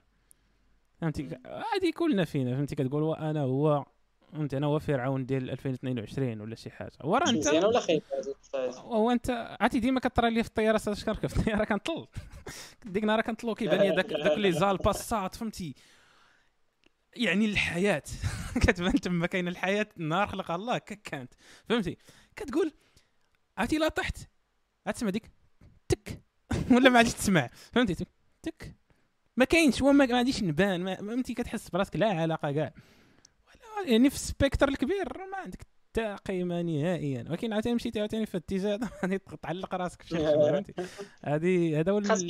فهمتي؟ هادي كلنا فينا. فهمتي؟ كتقول وأنا هو فهمتي أنا هو فرعون ديال 2022 ولا شي حاجة. ورا شي أنت مزيانه ولا الفاز؟ هو أنت عرفتي ديما كطرى لي في الطيارة ساشكرك في الطيارة كنطل. ديك النهار كنطلو كيبان لي داك داك لي زال باسات فهمتي؟ يعني الحياة. كتبان تما كاينة الحياة النهار خلقها الله كانت. فهمتي؟ كتقول عرفتي لا طحت؟ تسمع ديك؟ تك. ولا ما عادش تسمع. فهمتي؟ تك- تك. ما كاينش هو ما غاديش نبان فهمتي؟ كتحس براسك لا علاقة كاع. يعني في ال spectre الكبير ما عندك حتى قيمه نهائيا. ولكن عاوتاني مشيتي عاوتاني في الاتجاه هذا غادي تعلق راسك في شي خدمه فهمتي؟ هذه هذا هو خاصك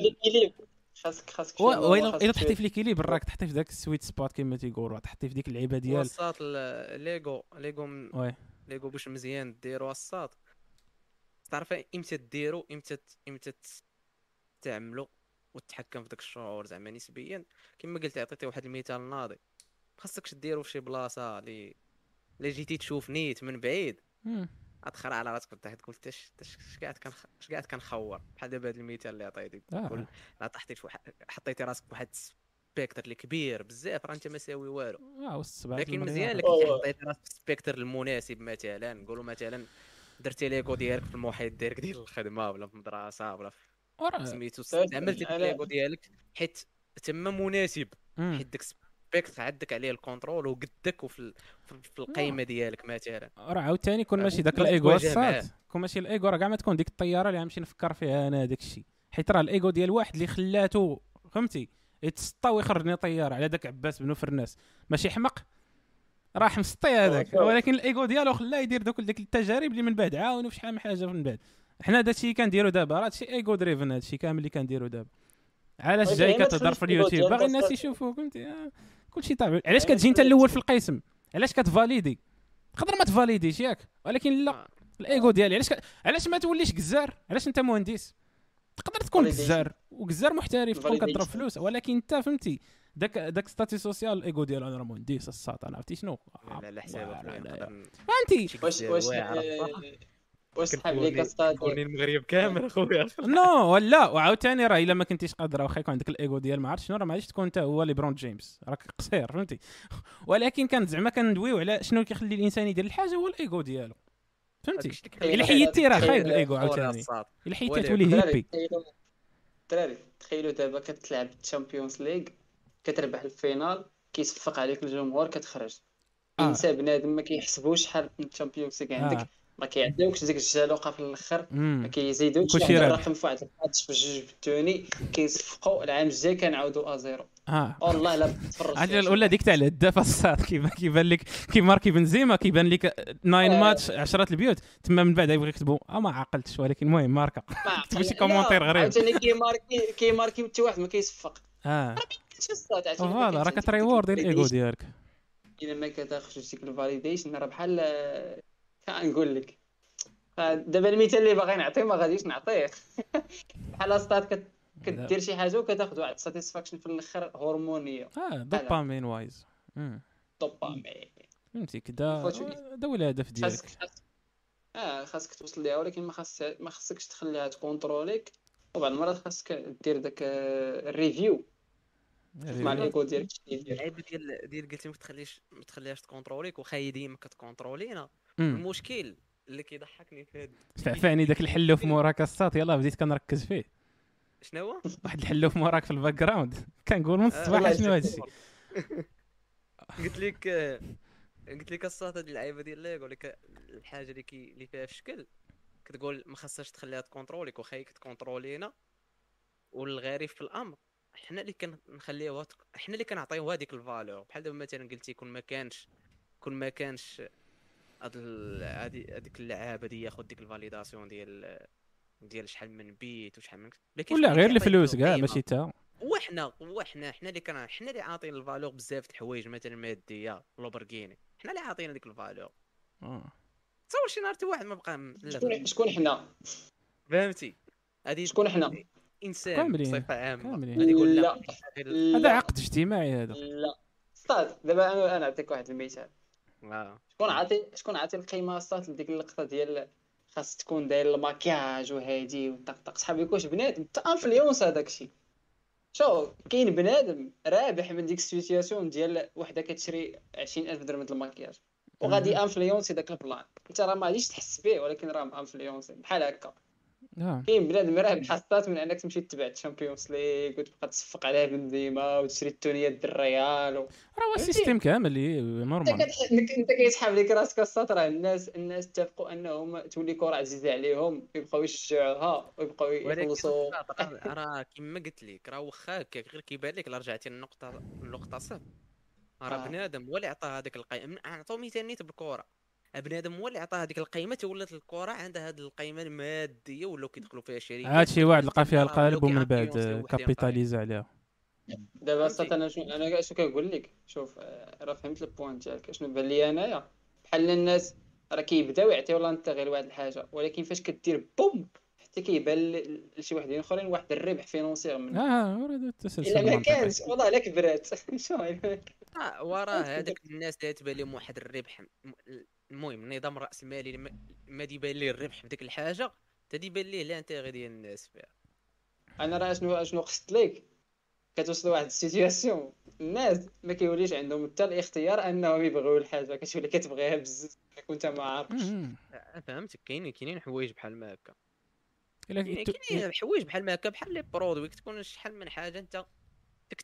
خاصك خاصك خاصك إلا تحطي في l'équilibre راك تحطي في ذاك ال sweet spot كما تيقولوا تحطي في ديك اللعيبة ديال وسط l'ego. l'ego l'ego باش مزيان ديرو الساط تعرف إمتى ديرو إمتى إمتى تعملو وتتحكم في داك الشعور زعما نسبيا. كما قلت عطيتي واحد المثال ناضي. خاصكش ديرو في شي بلاصة اللي اللي جيتي تشوف نيت من بعيد. غتخرع على راسك وتحت تقول تاش تاش اش قاعد كنخ... اش قاعد كنخور؟ بحال دابا هذا المثال اللي عطيتي. آه. تقول لا طحتي في واحد حطيتي راسك في واحد سبيكتر اللي كبير بزاف راه انت ما ساوي والو. آه والسبعة لكن. مزيان لك حطيتي راسك في السبيكتر المناسب مثلا. نقولوا مثلا درتي ليغو ديالك في المحيط ديالك ديال الخدمة ولا في المدرسة ولا في سميتو سير- عملتي ديك أنا- l'ego ديالك حيت تما مناسب. حيت داك ال spectre عندك عليه ال contrôle وقدك وفي ال- في- في القيمة ديالك مثلا. راه عاوتاني كون ماشي داك معاه. الساط كون ماشي الايجو راه كاع ما تكون ديك الطيارة اللي غنمشي نفكر فيها أنا داك الشيء. حيت راه الايجو ديال واحد اللي خلاتو فهمتي؟ يتسطى ويخرجني طيارة على ذاك عباس بن فرناس ماشي حمق راح مسطي هذاك. ولكن الايجو ديالو خلاه يدير دوك ديك التجارب اللي من بعد عاونوا في شحال من حاجة من بعد. حنا داكشي اللي كنديرو دابا راه هادشي ego driven هادشي كامل اللي كنديرو دابا. علاش جاي كتهضر في اليوتيوب؟ باغي الناس أصلاً. يشوفوك فهمتي؟ آه، كلشي طبيعي. علاش كتجي انت الأول في القسم؟ علاش كتفاليدي؟ تقدر ما تفاليديش ياك. ولكن لا آه. الايجو ديالي علاش ك... علاش ما توليش جزار علاش انت مهندس؟ تقدر تكون. جزار وجزار محترف تكون كضرب. فلوس ولكن انت فهمتي؟ داك داك statut social الايجو ديالو أنا راه مهندس الساط أنا عرفتي شنو؟ لا على حسابك لا، لا، لا. نقدر فهمتي شي واش واش آه،. واش صحاب لي كنكوني- كاسطات كوني المغرب كامل أخويا. نو ولا وعاوتاني راه إلا ما كنتيش قادر واخا يكون عندك الايجو ديال ما عرفتش شنو راه ما غاديش تكون أنت هو ليبرون جيمس. راك قصير فهمتي؟ ولكن كان زعما كندويو على شنو كيخلي الإنسان يدير الحاجة هو الايجو ديالو. فهمتي؟ إلا حيدتي راه خايب الايجو عاوتاني. إلا حيدتي تولي hippie. تخيلوا الدراري تخيلوا دابا كتلعب الشامبيونز ليغ كتربح ال finale كيصفق عليك الجمهور كتخرج. آه. إنسى بنادم ما كيحسبوش شحال من الشامبيونز ليغ عندك. آه. ما كيعطيوكش ديك الجالوقه في الأخر ما. كيزيدوش رابح. الرقم في واحد الماتش في جوج بالتوني كيصفقوا. العام الجاي كنعاودوا آزيرو. آه. والله لا تفرج عجل ولا ديك تاع الهداف الصاد كيبان كيبان لك كيماركي بنزيما كيبان لك ناين آه. ماتش 10 البيوت. تما من بعد يبغي يكتبوا آه ما عقلتش ولكن المهم ماركة. كتبوا شي كومونتير غريب. عاوتاني كيماركي كيماركي حتى واحد ما كيصفق. آه. الساط عرفتي ما voilà كت reward ديك الايجو. ديالك. الا ما كتاخذش ديك ال validation راه بحال كنقول لك. دابا المثال اللي باغي نعطيه ما غاديش نعطيه. بحال ستات كت- كدير شي حاجة وكتاخذ واحد satisfaction في الآخر هرمونية. آه dopamine wise. dopamine فهمتي كدا. هذا هو الهدف ديالك. آه خاصك توصل ليها ولكن ما خاص ما خاصكش تخليها تكونتروليك وبعض المرات خاصك دير داك آه، ال review مع الإيكو ديالك شنو يدير العيب ديال ديال قلتي ما تخليش ما تخليهاش تكونتروليك واخا هي ديما كتكونترولينا. المشكل اللي كيضحكني في هاد فعفاني داك الحلوف موراك الساط يلاه بديت كنركز فيه. شنو هو؟ واحد الحلوف موراك في ال background كنقول من آه، الصباح شنو هادشي. قلت لك آه، قلت لك الساط هاد اللعيبة ديال l'ego لك الحاجة اللي كي اللي فيها في شكل. كتقول ما خاصهاش تخليها تكونتروليك واخا هي كتكونترولينا والغريب في الأمر حنا اللي كنخليوها حنا اللي كنعطيوها ديك ال valeur بحال دابا مثلا قلتي كون ما كانش كون ما كانش هاد هادي هذيك اللعابة دي ياخذ ديك ال validation ديال ديال شحال من بيت وشحال من لكن ولا غير الفلوس كاع؟ ماشي تا وحنا وحنا حنا اللي كنا حنا اللي عاطين ال valeur بزاف د الحوايج مثلا ماديه لامبورغيني حنا اللي عاطينا ديك ال valeur آه. تصور شي نهار واحد ما بقى شكون شكون حنا فهمتي؟ هذه شكون حنا إنسان كاملين. بصفة عامة. كاملين. غادي يقول لا. لا. غير- هذا لا عقد اجتماعي هذا. لا. ستاد دابا أنا أنا نعطيك واحد المثال. شكون عاطي شكون عاطي القيمة ستات لديك اللقطة ديال خاص تكون داير الماكياج وهادي وطقطق؟ صحابي واش بنادم؟ حتى influence هذاك الشيء. شو كاين بنادم رابح من ديك ال situation ديال وحدة كتشري 20000 درهم د الماكياج. وغادي influencer داك ال plan. أنت راه ما غاديش تحس به ولكن راه influencer بحال هكا. كاين بنادم رابح حصات من أنك تمشي تتبع ال Champions League وتبقى تصفق عليها بنزيما وتشري التونيات ديال الريال و... راه؟ ال système كامل normal كتح- أنت كيسحب لك راسك السطر الناس الناس اتفقوا أنهم تولي كرة عزيزة عليهم ويبقاو يشجعوها ويبقاو يخلصوا. راه- راه كما قلت لك راه واخا غير كيبان لك رجعتي للنقطه النقطه صفر. راه آه. بنادم هو اللي عطاه هذيك القيمه نعطيو مثال نيت بالكره بنادم هو اللي عطاه هذيك القيمة تولات الكرة عندها هذه القيمة المادية ولاو كيدخلوا فيها شركات عاد شي واحد لقى فيها القالب ومن بعد كابيتاليزا عليها. دابا؟ السط أنا شنو أنا شنو كنقول لك؟ شوف آه، راه فهمت ال point ديالك شنو بان لي أنايا؟ بحال الناس راه كيبداو يعطيو l'intérêt واحد الحاجة ولكن فاش كدير boom حتى كيبان لشي وحدين آخرين واحد الربح financier من آه ورا هذا التسلسل إلا ما. كانش. والله الا كبرات آه وراه هذاك الناس اللي تبان لهم واحد الربح المهم النظام الراسمالي ما- ما يبان ليه الربح في ديك الحاجة تدي يبان ليه l'intérêt ديال الناس فيها. أنا راه شنو شنو قصت لك؟ كتوصل لواحد ال situation. الناس ما كيوليش عندهم حتى الاختيار أنهم يبغيو الحاجة كتولي كتبغيها بزاف كنت ما عارفش. آه، فهمتك كاينين كاينين حوايج بحال ما هكا. إلا كاينين كنت- حوايج بحال ما هكا بحال les produits تكون شحال من حاجة أنت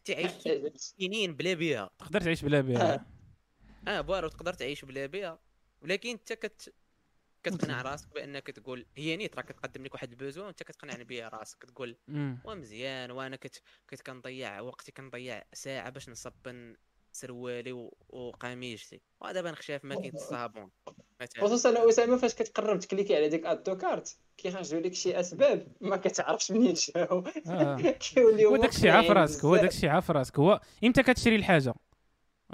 تعيش سنين بلا بها تقدر تعيش بلا بها أه. بوارو تقدر تعيش بلا بها ولكن انت كت كتقنع راسك بأنك تقول هي نيت راه كتقدم لك واحد ال besoin وانت كتقنعني بيه راسك تقول. ومزيان وأنا كنت كنت كنضيع وقتي كنضيع ساعة باش نصبن سروالي و- وقميجتي ودابا نخشى في ماكينه الصابون مثلا خصوصا أسامة فاش كتقرب ت cliquer على ديك add to cart كيخرجوا لك شي أسباب ما كتعرفش منين جاو آه. كيوليو هو داك الشيء عارف مقنعين راسك هو بزاف. داك الشيء عارف راسك هو إمتى كتشري الحاجة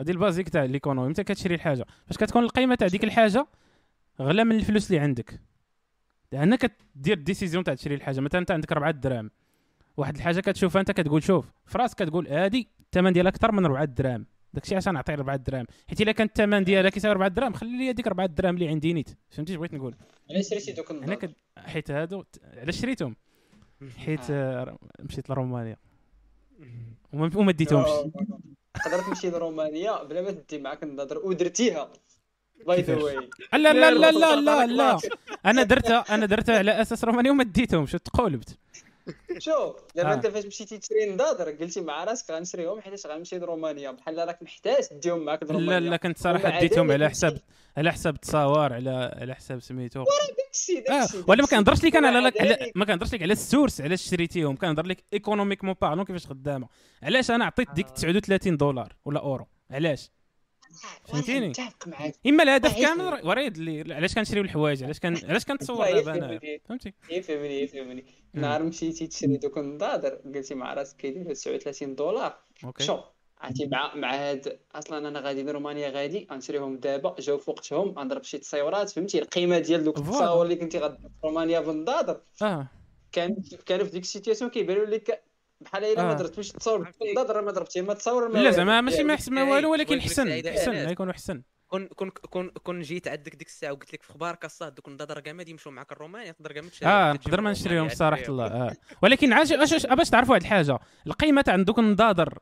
هذه ال basique تاع l'économie إمتى كتشري الحاجة. فاش كتكون القيمة تاع ديك الحاجة غلا من الفلوس اللي عندك. لأن كدير ال décision تاع تشري الحاجة. مثلا انت عندك 4 دراهم. واحد الحاجة كتشوفها انت كتقول شوف في راسك كتقول هادي الثمن ديالها أكثر من 4 دراهم. داكشي عشان نعطي 4 دراهم. حيت إلا كان الثمن ديالها كيساوي 4 دراهم خلي لي ديك 4 دراهم اللي عندي نيت. فهمتي بغيت نقول؟ علاش شريتي دوك هنا النظام كد... حيت هادو علاش شريتهم؟ حيت آه، مشيت لرومانيا. وما وما ديتهمش. تقدر تمشي لرومانيا بلا ما تدي معاك النضاضر ودرتيها by the way لا لا لا لا لا لا. أنا درتها أنا درتها على أساس رومانيا وما ديتهمش تقولبت شوف دابا آه. انت فاش مشيتي تشري نضاضر قلتي مع راسك غنشريهم حيت غنمشي لرومانيا بحال راك محتاج تديهم معاك لا لرومانيا لا كنت صراحة ديتهم على. حساب على حساب تصاور على على حساب سميتو داكشي آه داكشي ولا ما داكشي. كنهضرش لك أنا على, لك ما كنهضرش لك على ال source علاش شريتيهم كنهضر لك économiquement parlant كيفاش خدامة علاش أنا عطيت ديك آه. 39 دولار ولا اورو علاش فهمتيني؟ إما الهدف يفهم. وريد اللي علاش كنشريو الحوايج علاش كان علاش كنتصور دابا أنا لي. فهمتي يفهمني يفهمني. نهار مشيتي تشري دوك النضاضر قلتي مع راسك كيديروا 39 دولار أوكي شوف عرفتي مع مع هاد أصلا أنا غادي لرومانيا غادي غنشريهم دابا جاو في وقتهم غنضرب شي تصاورات فهمتي القيمة ديال دوك. التصاور اللي كنتي غادي في رومانيا بالنضاضر آه كان كانوا في ديك ال situation كيبانوا لك بحال الا ما آه. درتوش تصاور بالنضاضر ما ضربتي ما تصاور ما لا والو. زعما ماشي ما يحسن ما والو ولكن حسن حسن الناس. يكون احسن كون كون كون كون جيت عندك ديك الساعة وقلت لك في أخبارك الصاد دوك النضاضر كاع ما يمشوا معك الرومانيا تقدر كاع ما تشري آه نقدر ما نشريهم صراحة الله آه. ولكن عاش باش تعرفوا واحد الحاجة. القيمة تاع دوك النضاضر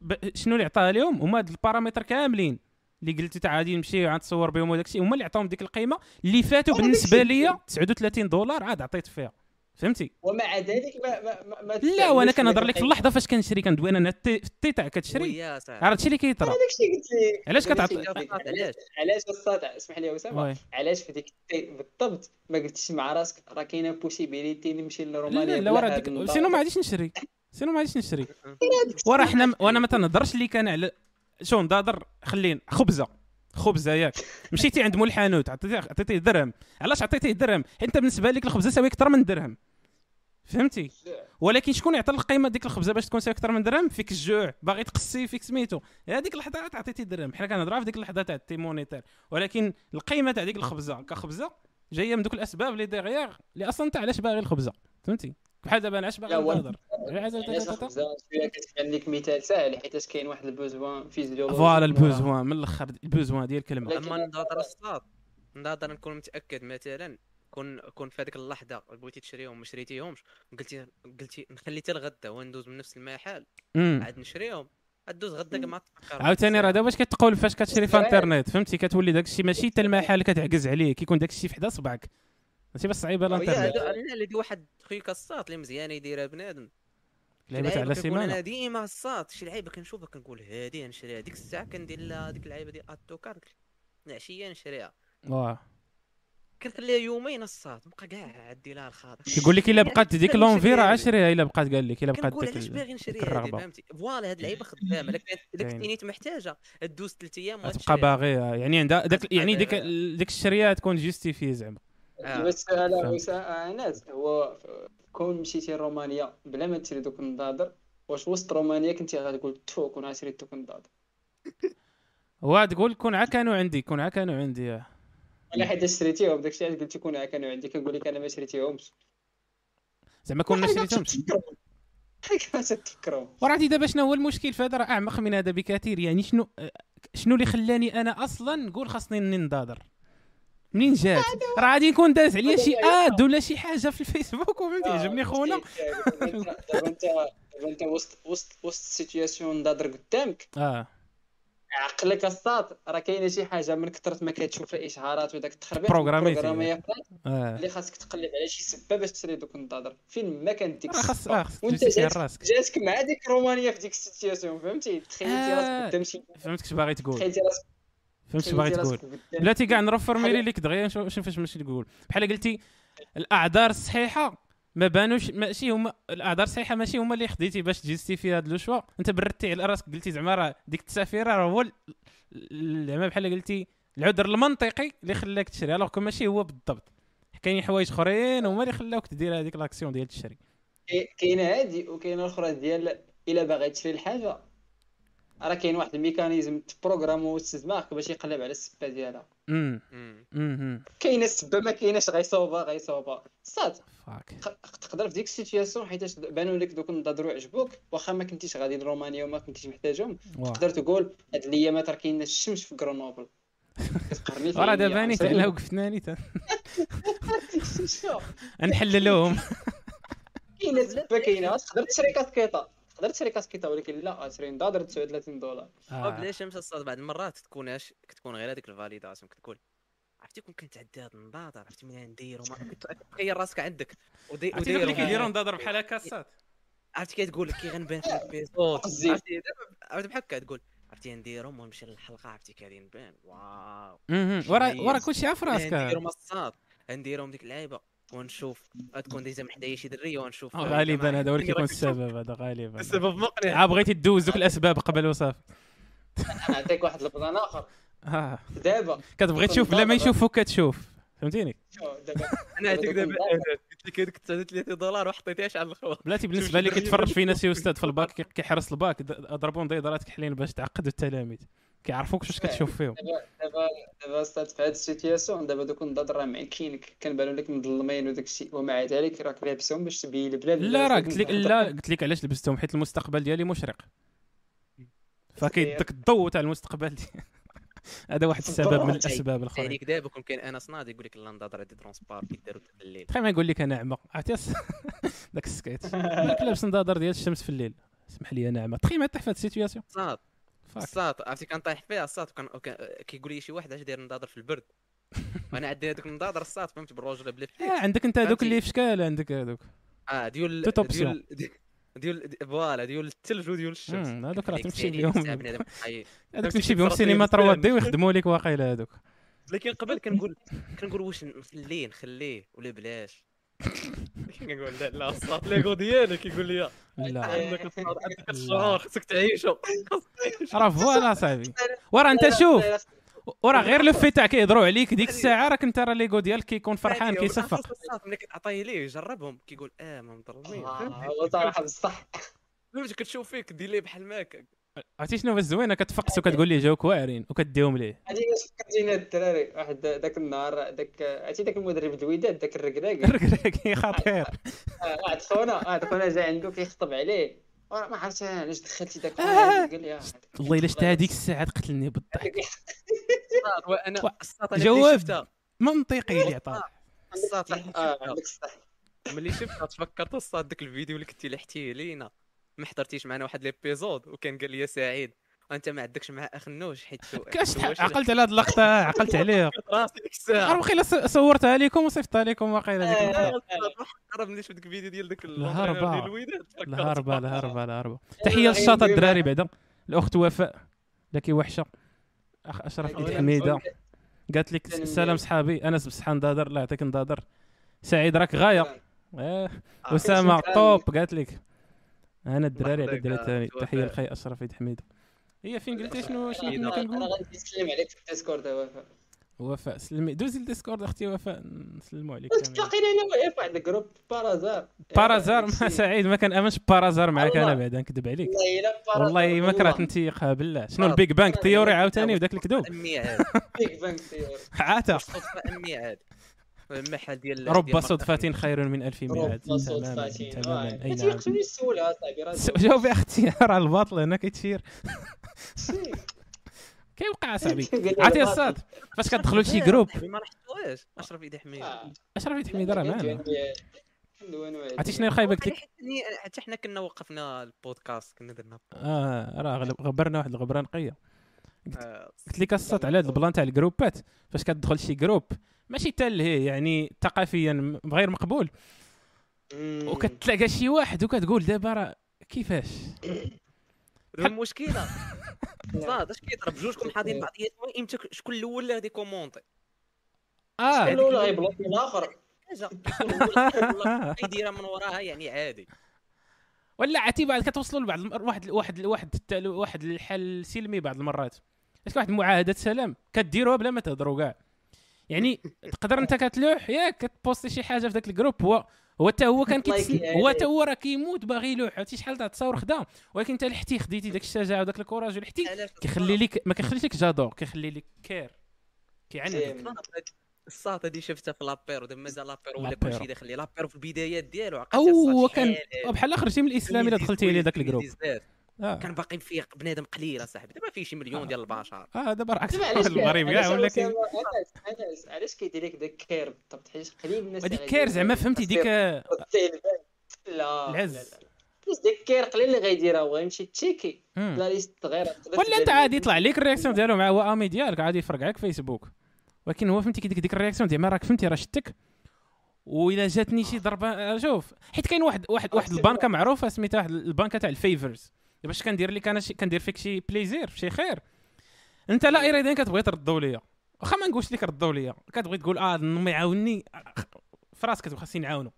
ب- شنو اللي عطاها لهم؟ هما هاد ال paramètres كاملين. اللي قلتي تاع غادي نمشي غنتصور بهم وداك الشيء هما اللي عطاهم ديك القيمة. اللي فاتوا آه، بالنسبة ليا 39 دولار عاد عطيت فيها. فهمتي ومع ذلك ما ما ما, ما لا وأنا كنهضر لك في. اللحظة فاش كنشري كندوي أنا التي- التيتا كتشري عرفت الشيء اللي كيطرا أنا داكشي قلت لك علاش داكشي كتعط- قلت لك. علاش؟ علاش الصاد اسمح لي يا اسامه. علاش في ديك التي بالضبط ما قلتيش مع راسك راه كاينة possibilité نمشي لا لرومانيا لا بلا ورا هاد ديك. sinon ما غاديش نشري sinon ما غاديش نشري وراه حنا وأنا ما تنهضرش ليك أنا على شو نضاضر خلين خبزة خبزه ياك مشيتي عند مول الحانوت عطيتيه درهم. علاش عطيتيه درهم؟ انت بالنسبة لك الخبزه ساوي أكثر من درهم. فهمتي؟ ولكن شكون يعطي القيمة ديك الخبزة باش تكون ساوي أكثر من درهم؟ فيك الجوع. باغي تقسي فيك سميتو. هذيك اللحظة عاد عطيتي درهم. حنا كنهضروا في ديك اللحظة تاع التيمونيتير ولكن القيمة تاع ديك الخبزة كخبزة جاية من دوك الأسباب اللي derrière اللي أصلا انت علاش باغي الخبزة. فهمتي؟ بحال دابا نهضر. شوية كتبان لك مثال ساهل حيت كاين واحد ال besoin physiologique voilà ال besoin من الأخر ال besoin ديال الكلمة. اما نضاضر الصاد. نضاضر نكون متأكد مثلا كون كون في هذيك اللحظة بغيتي تشريهم ما شريتيهمش قلتي قلتي نخلي حتى الغدا وندوز من نفس المحل عاد نشريهم. دوز غدا ما تفكر. عاوتاني راه دابا واش كتقول فاش كتشري في انترنت؟ فهمتي؟ كتولي داك الشيء ماشي حتى المحل كتعكز عليه كيكون داك الشيء في حدا صبعك. ماشي بس صعيبه الانترنت لا اللي واحد خويا الصاد اللي مزيانه يديرها بنادم لعبت على كنكون أنا سيمانه ديما الصاد شي لعيبة كنشوفها كنقول هادي نشريها ديك الساعة كندير لها ديك اللعيبة ديال add to cart العشيه نشريها واه كنخليها يومين الصاد نبقى كاع عدي لها الخاطر كيقول لك إلا بقات ديك l'envie راه. شريها إلا بقات قال لك إلا بقات ديك علاش باغي نشريها هادي الرغبة. فهمتي voilà هاد اللعيبة خدامة. كنتي نيت محتاجة دوز ثلاث أيام تبقى. باغيها يعني عندها داك يعني ديك. ديك الشريه تكون justifié زعما. بس على انس هو كون مشيتي رومانيا بلا ما تشري دوك النضاضر واش وسط رومانيا كنتي غتقول تفو كون شريت دوك النضاضر هو تقول كون عا كانوا عندي كون عا كانوا عندي آه. ولا حيت شريتيهم داكشي علاش قلتي كون كانوا عندي؟ كنقول لك أنا ما شريتيهمش. زعما كون ما شريتهمش. كيفاش تفكرهم وراه دابا شنو هو المشكل في هذا؟ راه أعمق من هذا بكثير. يعني شنو شنو اللي خلاني أنا أصلا نقول خاصني اني نضاضر منين جات؟ راه غادي يكون داز عليا شي ad ولا شي حاجة في الفيسبوك وفهمتي؟ عجبني خونا. دابا انت دابا انت وسط وسط وسط situation نضاضر قدامك؟ آه. عقلك الساط راه كاينة شي حاجة من كثرة ما كتشوف الإشهارات وداك التخربيق. programmer آه. اللي خاصك تقلب على شي سبة باش تشري دوك النضاضر فين ما كانت ديك راه خاص. آه خاص وانت راسك. جاتك مع ديك رومانيا في ديك السيتياسيون فهمتي؟ تخيلتي آه. راسك قدام شي فهمتك اش باغي تقول. تخيلتي راسك فهمت باغي تقول. بلاتي كاع نرفر ميلي ليك دغيا نشوف شوف فاش ماشي تقول بحال قلتي الأعذار الصحيحة ما بانوش ماشي هما الأعذار الصحيحة ماشي هما اللي خديتي باش تجيستي في هذا لو شوا انت بردتي على راسك قلتي زعما راه ديك التسافيرة راه هو زعما بحال قلتي العذر المنطقي اللي خلاك تشري. alors ماشي هو بالضبط. كاين حوايج أخرين هما اللي خلاوك دير هذيك l'action ديال التشري كاي- كاينة هادي وكاينة الاخرى ديال إلا باغي تشري الحاجة راه كاين واحد الميكانيزم تبروغرامو دماغك باش يقلب على السبة ديالها. امم. امم كاينة السبه ما كايناش غيصوبها غيصوبها صات فاك تقدر في ديك situation حيتاش بانوا لك دوك النضاضر وعجبوك واخا ما كنتيش غادي لرومانيا وما كنتيش محتاجهم. تقدر تقول هاد الايامات راه كاينة الشمس في غرونوبل. كتقرني وراه دابا نيت على وقفتناني نحللوهم. كاينة السبه كاينة. تقدر تشري كاسكيطة. تقدر تشري كاسكيطه ولكن لا تشري نضادر 39 دولار. آه. آه. بلا شمس الصاد بعض المرات تكوناش كتكون غير هذيك validation كتقول عرفتي كون كنت عندي هاد النظاظر عرفتي من ندير وما كنت تخيل راسك عندك. ودي عرفتي اللي كيديروا نضادر بحال هكا الصاد عرفتي كتقول لك؟ كي غنبان في قصدي. عرفتي بحال هكا تقول عرفتي نديرهم ونمشي للحلقه عرفتي كي غادي نبان واو. ورا. ورا كلشي عارف راسك نديرهم الصاد نديرهم ديك اللعيبه ونشوف تكون déjà محدايا شي درية ونشوف. آه، غالبا هذا هو اللي كي كيكون. السبب هذا غالبا. السبب مقنع. عا بغيتي دوز دوك الأسباب قبل وصافي نعطيك واحد البلان آخر. آه. دابا. كتبغي تشوف بلا ما يشوفوك كتشوف. فهمتيني؟ شوف دابا. أنا عطيك دابا. قلت لك هذيك 39 دولار وحطيتيهاش على الخوا بلاتي بالنسبة لي كيتفرج فينا شي أستاذ في الباك كي- كيحرس الباك اضربوا نضيضرات كحلين باش تعقدوا التلاميذ. كيعرفوك واش كتشوف فيهم. دابا دابا أستاذ في هاد situation دابا دوك النضاضر راه معكينك كنبانو لك مظلمين وداك الشيء ومع ذلك راك لابسهم باش تبين بلا لا راه قلت لك لا قلت لك علاش لبستهم حيت المستقبل ديالي مشرق. فكيدك الضوء تاع المستقبل ديالي هذا واحد السبب من الأسباب الأخرين. عليك دابا كون كاين انس ناضي يقول لك لا نضاضر هادي transparents كيداروا في الليل. تخيل ما يقول لك أنا اعمى عرفتي؟ داك السكيت. لك لابس نضادر ديال الشمس في الليل. اسمح لي أنا اعمى تخيل ما طيح في هاد السيتوياسيون صاد. صاد عرفتي؟ كنطيح فيها صاد وكان كيقول لي شي واحد اش داير نضاضر في البرد؟ وأنا عندي هذوك النضاضر الصاد فهمت بالروجله بلا آه فليك عندك انت هذوك؟ اللي في شكال عندك هذوك آه. ديال ديال- ديال فوالا ديال الثلج وديال الشمس. هذوك راه تمشي بهم. هذوك تمشي بهم سينما لهم 3 بزاف. دي ويخدموا لك واقيلا هذوك لكن قبل كنقول كنقول واش نخليه نخليه ولا بلاش؟ لكن كنقول لا لا الصاد l'ego ديالك كيقول لي لا. عندك عندك الشعور خصك تعيشو. راه voilà صاحبي. وراه أنت شوف. وراه غير لو تاع كيهضروا عليك ديك الساعة راك أنت راه l'ego ديالك كيكون فرحان كيصفق ملي كتعطيه ليه جربهم كيقول آه ما مضربين هو صراحة بصح. فهمتي؟ كتشوف فيك دير ليه بحال ماك. عرفتي شنو هو الزوينه كتفقس وكتقول ليه جاوك واعرين وكديهم ليه. هذه باش فكرتيني الدراري. واحد ذاك النهار ذاك عرفتي ذاك المدرب الوداد ذاك الركراكي ركراكي خطير. آه، واحد خونا واحد خونا جا عنده كيخطب عليه. ما عرفتش علاش دخلتي ذاك آه. خونا قال لي آه، والله إلا شتا هذيك الساعة قتلني بالضحك. أنا جواب. شفتها. منطقي اللي عطاه. آه شفتها. عندك الصح ملي شفتها تفكرت الصاد داك الفيديو اللي كنتي لحتيه لينا. ما حضرتيش معنا واحد ليبيزود وكان قال لي سعيد أنت ما عندكش مع اخ النوش حيت كاش عقلت على هاد اللقطة عقلت عليها ديك عرف وقيلا صورتها لكم وصيفطها لكم وقيلا ديك اللقطه ملي شفت ديك الفيديو ديال داك الوداد تفكرت. الهربة الهربة الهربة. تحية للشاطه الدراري بعدا. الأخت وفاء لكي وحشة. اخ أشرف عيد حميدة. قالت لك سلام. صحابي. أنس بصحة نضادر الله يعطيك نضادر سعيد راك غاية. آه. آه، اسامه شكراً. طوب قالت لك. أنا الدراري على الدراري الثاني وفاء. تحية لخي أشرف عيد حميده هي فين قلتي شنو شنو كنا أنا كنقول غادي نسلم عليك في الديسكورد يا وفاء. وفاء سلمي. دوزي الديسكورد أختي وفاء نسلموا عليك. تلاقينا أنا في واحد الجروب بارازار بارازار ما سعيد ما كنامنش بارازار معاك أنا. بعد نكذب عليك. والله الا بارازار والله ما كرهت نتيقها بالله شنو البيج بانك؟ تيوري عاوتاني وداك الكذوب امي عاد بيج بانك ثيوري عاتا امي عاد المحل ديال رب صدفة خير من ألف ميعاد رب تماما صدفة تماما أي نعم تيقدرش يسولها صاحبي جاوبي أختي راه الباطل هنا كيتشير. كيوقع صاحبي عرفتي الصاد فاش كتدخلوا لشي جروب ما رحتوهاش. أشرف ايدي حميد. آه. أشرف عيد حميده راه معنا. عرفتي شنو الخايبة قلت لك حتى حنا كنا وقفنا البودكاست كنا درنا آه راه غبرنا واحد الغبره نقيه آه، قلت لك الصوت على هذا البلان تاع الجروبات فاش كتدخل شي جروب ماشي تلهي يعني ثقافيا غير مقبول. وكتلاقى شي واحد وكتقول دابا راه كيفاش؟ المشكلة صاد اش كيطرا بجوجكم حاضرين بعضياتكم إمتى شكون الأول اللي غادي commenter آه. الأول غيبلوكي الآخر. حاجة. كيكون الأول يديرها من وراها يعني عادي. ولا عرفتي بعد كتوصلوا لبعض واحد واحد واحد واحد الحل سلمي بعض المرات. اش واحد معاهدة سلام كديروها بلا ما تهضروا كاع. يعني تقدر انت كتلوح ياك كتبوستي شي حاجة في ذاك الجروب. هو هو حتى هو كان كيتسن... هو حتى هو راه كيموت باغي يلوح. عرفتي شحال تاع التصاور خدام ولكن انت لحتي خديتي داك الشجاعة وداك الكوراج ولحتي كيخلي لك ما كيخليش لك جادور كيخلي لك كير زين. الساط هادي شفتها في لابيرو دابا مازال لابيرو ولا. كلشي داخل لي لابيرو في البدايات ديالو الساط هو كان بحال خرجتي من الاسلام الا دخلتي ليه داك الجروب. آه. كان باقي فيه بنادم قليل اصاحبي دابا فيه شي مليون ديال البشر آه دابا راه عكس المغرب كاع كاين علاش علاش علاش كيدير لك داك كير بالضبط حيت قليل الناس هذيك اللي كير غيديروا زعما فهمتي ديك. لا العز. لا. لا بس ديك كير قليل اللي غيديرها وغيمشي تشيكي. مم. لا ليست صغيره تقدر ولا أنت عادي يطلع لك الرياكسيون ديالو مع وامي ديالك عادي يفرقعك فيسبوك. ولكن هو فهمتي كي ديك الرياكسيون زعما راك فهمتي راه شتك وإذا جاتني شي ضربة آه، شوف حيت كاين واحد واحد واحد البنكة معروفة سميتها واحد البنكة تاع ال favors. باش كندير لك أنا شي كندير فيك شي plaisir شي خير. انت لا اراديا كتبغي تردوا ليا. واخا ما نقولش لك ردوا ليا. كتبغي تقول آه ما يعاونني. في راسك خاصني نعاونو.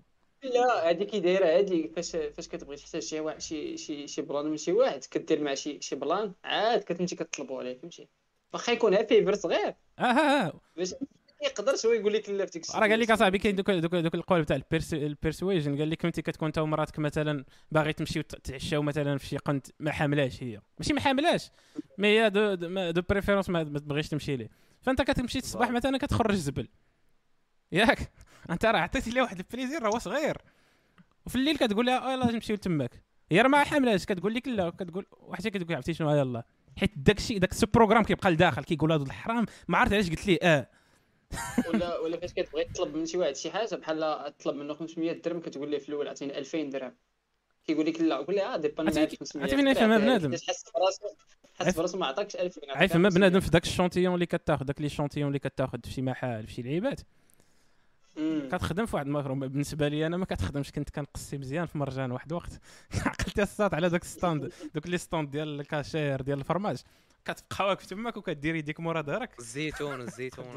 لا هادي كي دايره هادي فاش فاش كتبغي تحتاج شي واحد شي شي شي plan من شي واحد كدير مع شي شي plan عاد كتمشي كتطلبوا عليه فهمتي؟ واخا يكون favor صغير. آه آه آه. باش يقدرش هو يقول لك لا في ديك راه قال لك أصاحبي كاين دوك دوك دوك القول تاع ال pers ال persuasion قال لك انت كتكون انت ومراتك مثلا باغي تمشيو تعشاو مثلا في شي قنت ما حاملاش هي. ماشي ما حاملاش mais هي de de, préférence ما تبغيش تمشي ليه. فأنت كتمشي الصباح مثلا كتخرج زبل. ياك؟ أنت راه عطيتي لها واحد ال plaisir راه صغير. وفي الليل كتقول لها آه يلاه نمشيو تماك هي راه ما حاملاش كتقول لك لا كتقول واحد كتقول عرفتي شنو يلاه حيت داك الشيء داك السو بروغرام كيبقى لداخل كيقول هذا الحرام. ما عرفت علاش قلت ليه آه. ولا ولا فاش كتبغي تطلب من شي واحد شي حاجة بحال تطلب منه 500 درهم كتقول ليه في الأول عطيني 2000 درهم كيقول لك لا قول لها آه ديبان عرفتي- 1500 عرفتي فين يفهمها بنادم؟ حس براسو حس براسو ما عطاكش 2000 عطاك عارف ما 500. بنادم في داك الشونتيون اللي كتاخذ داك لي شونتيون اللي كتاخذ في شي محل في شي لعيبات. كتخدم في واحد المفروم بالنسبة لي أنا ما كتخدمش كنت كنقصي مزيان في مرجان واحد الوقت عقلت الصاد على داك ستاند دوك لي ستاند ديال الكاشير ديال الفرماج كتبقى واقف تماك وكدير يديك مورا ظهرك الزيتون الزيتون.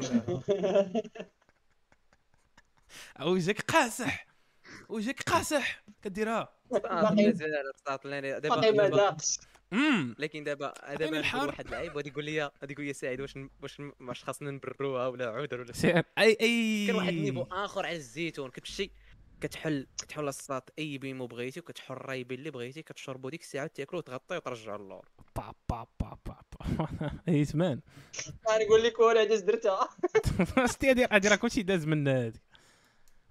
وجهك قاسح وجهك قاسح كديرها. باقي- دابا باقي ما امم لكن دابا دابا واحد اللعيب وغادي يقول لي غادي يقول لي سعيد واش واش واش خاصنا نبروها ولا عذر ولا اي اي كان واحد النيفو آخر على الزيتون. كتمشي كتحل كتحل الساط أي بيمو بغيتي وكتحل الرايبين اللي بغيتي كتشربوا ديك الساعة تاكلوا وتغطيو وترجعوا اللور با با با با با. إي زمان. نقول لك وأنا علاش درتها. ستي هادي هادي راه كلشي داز من هادي.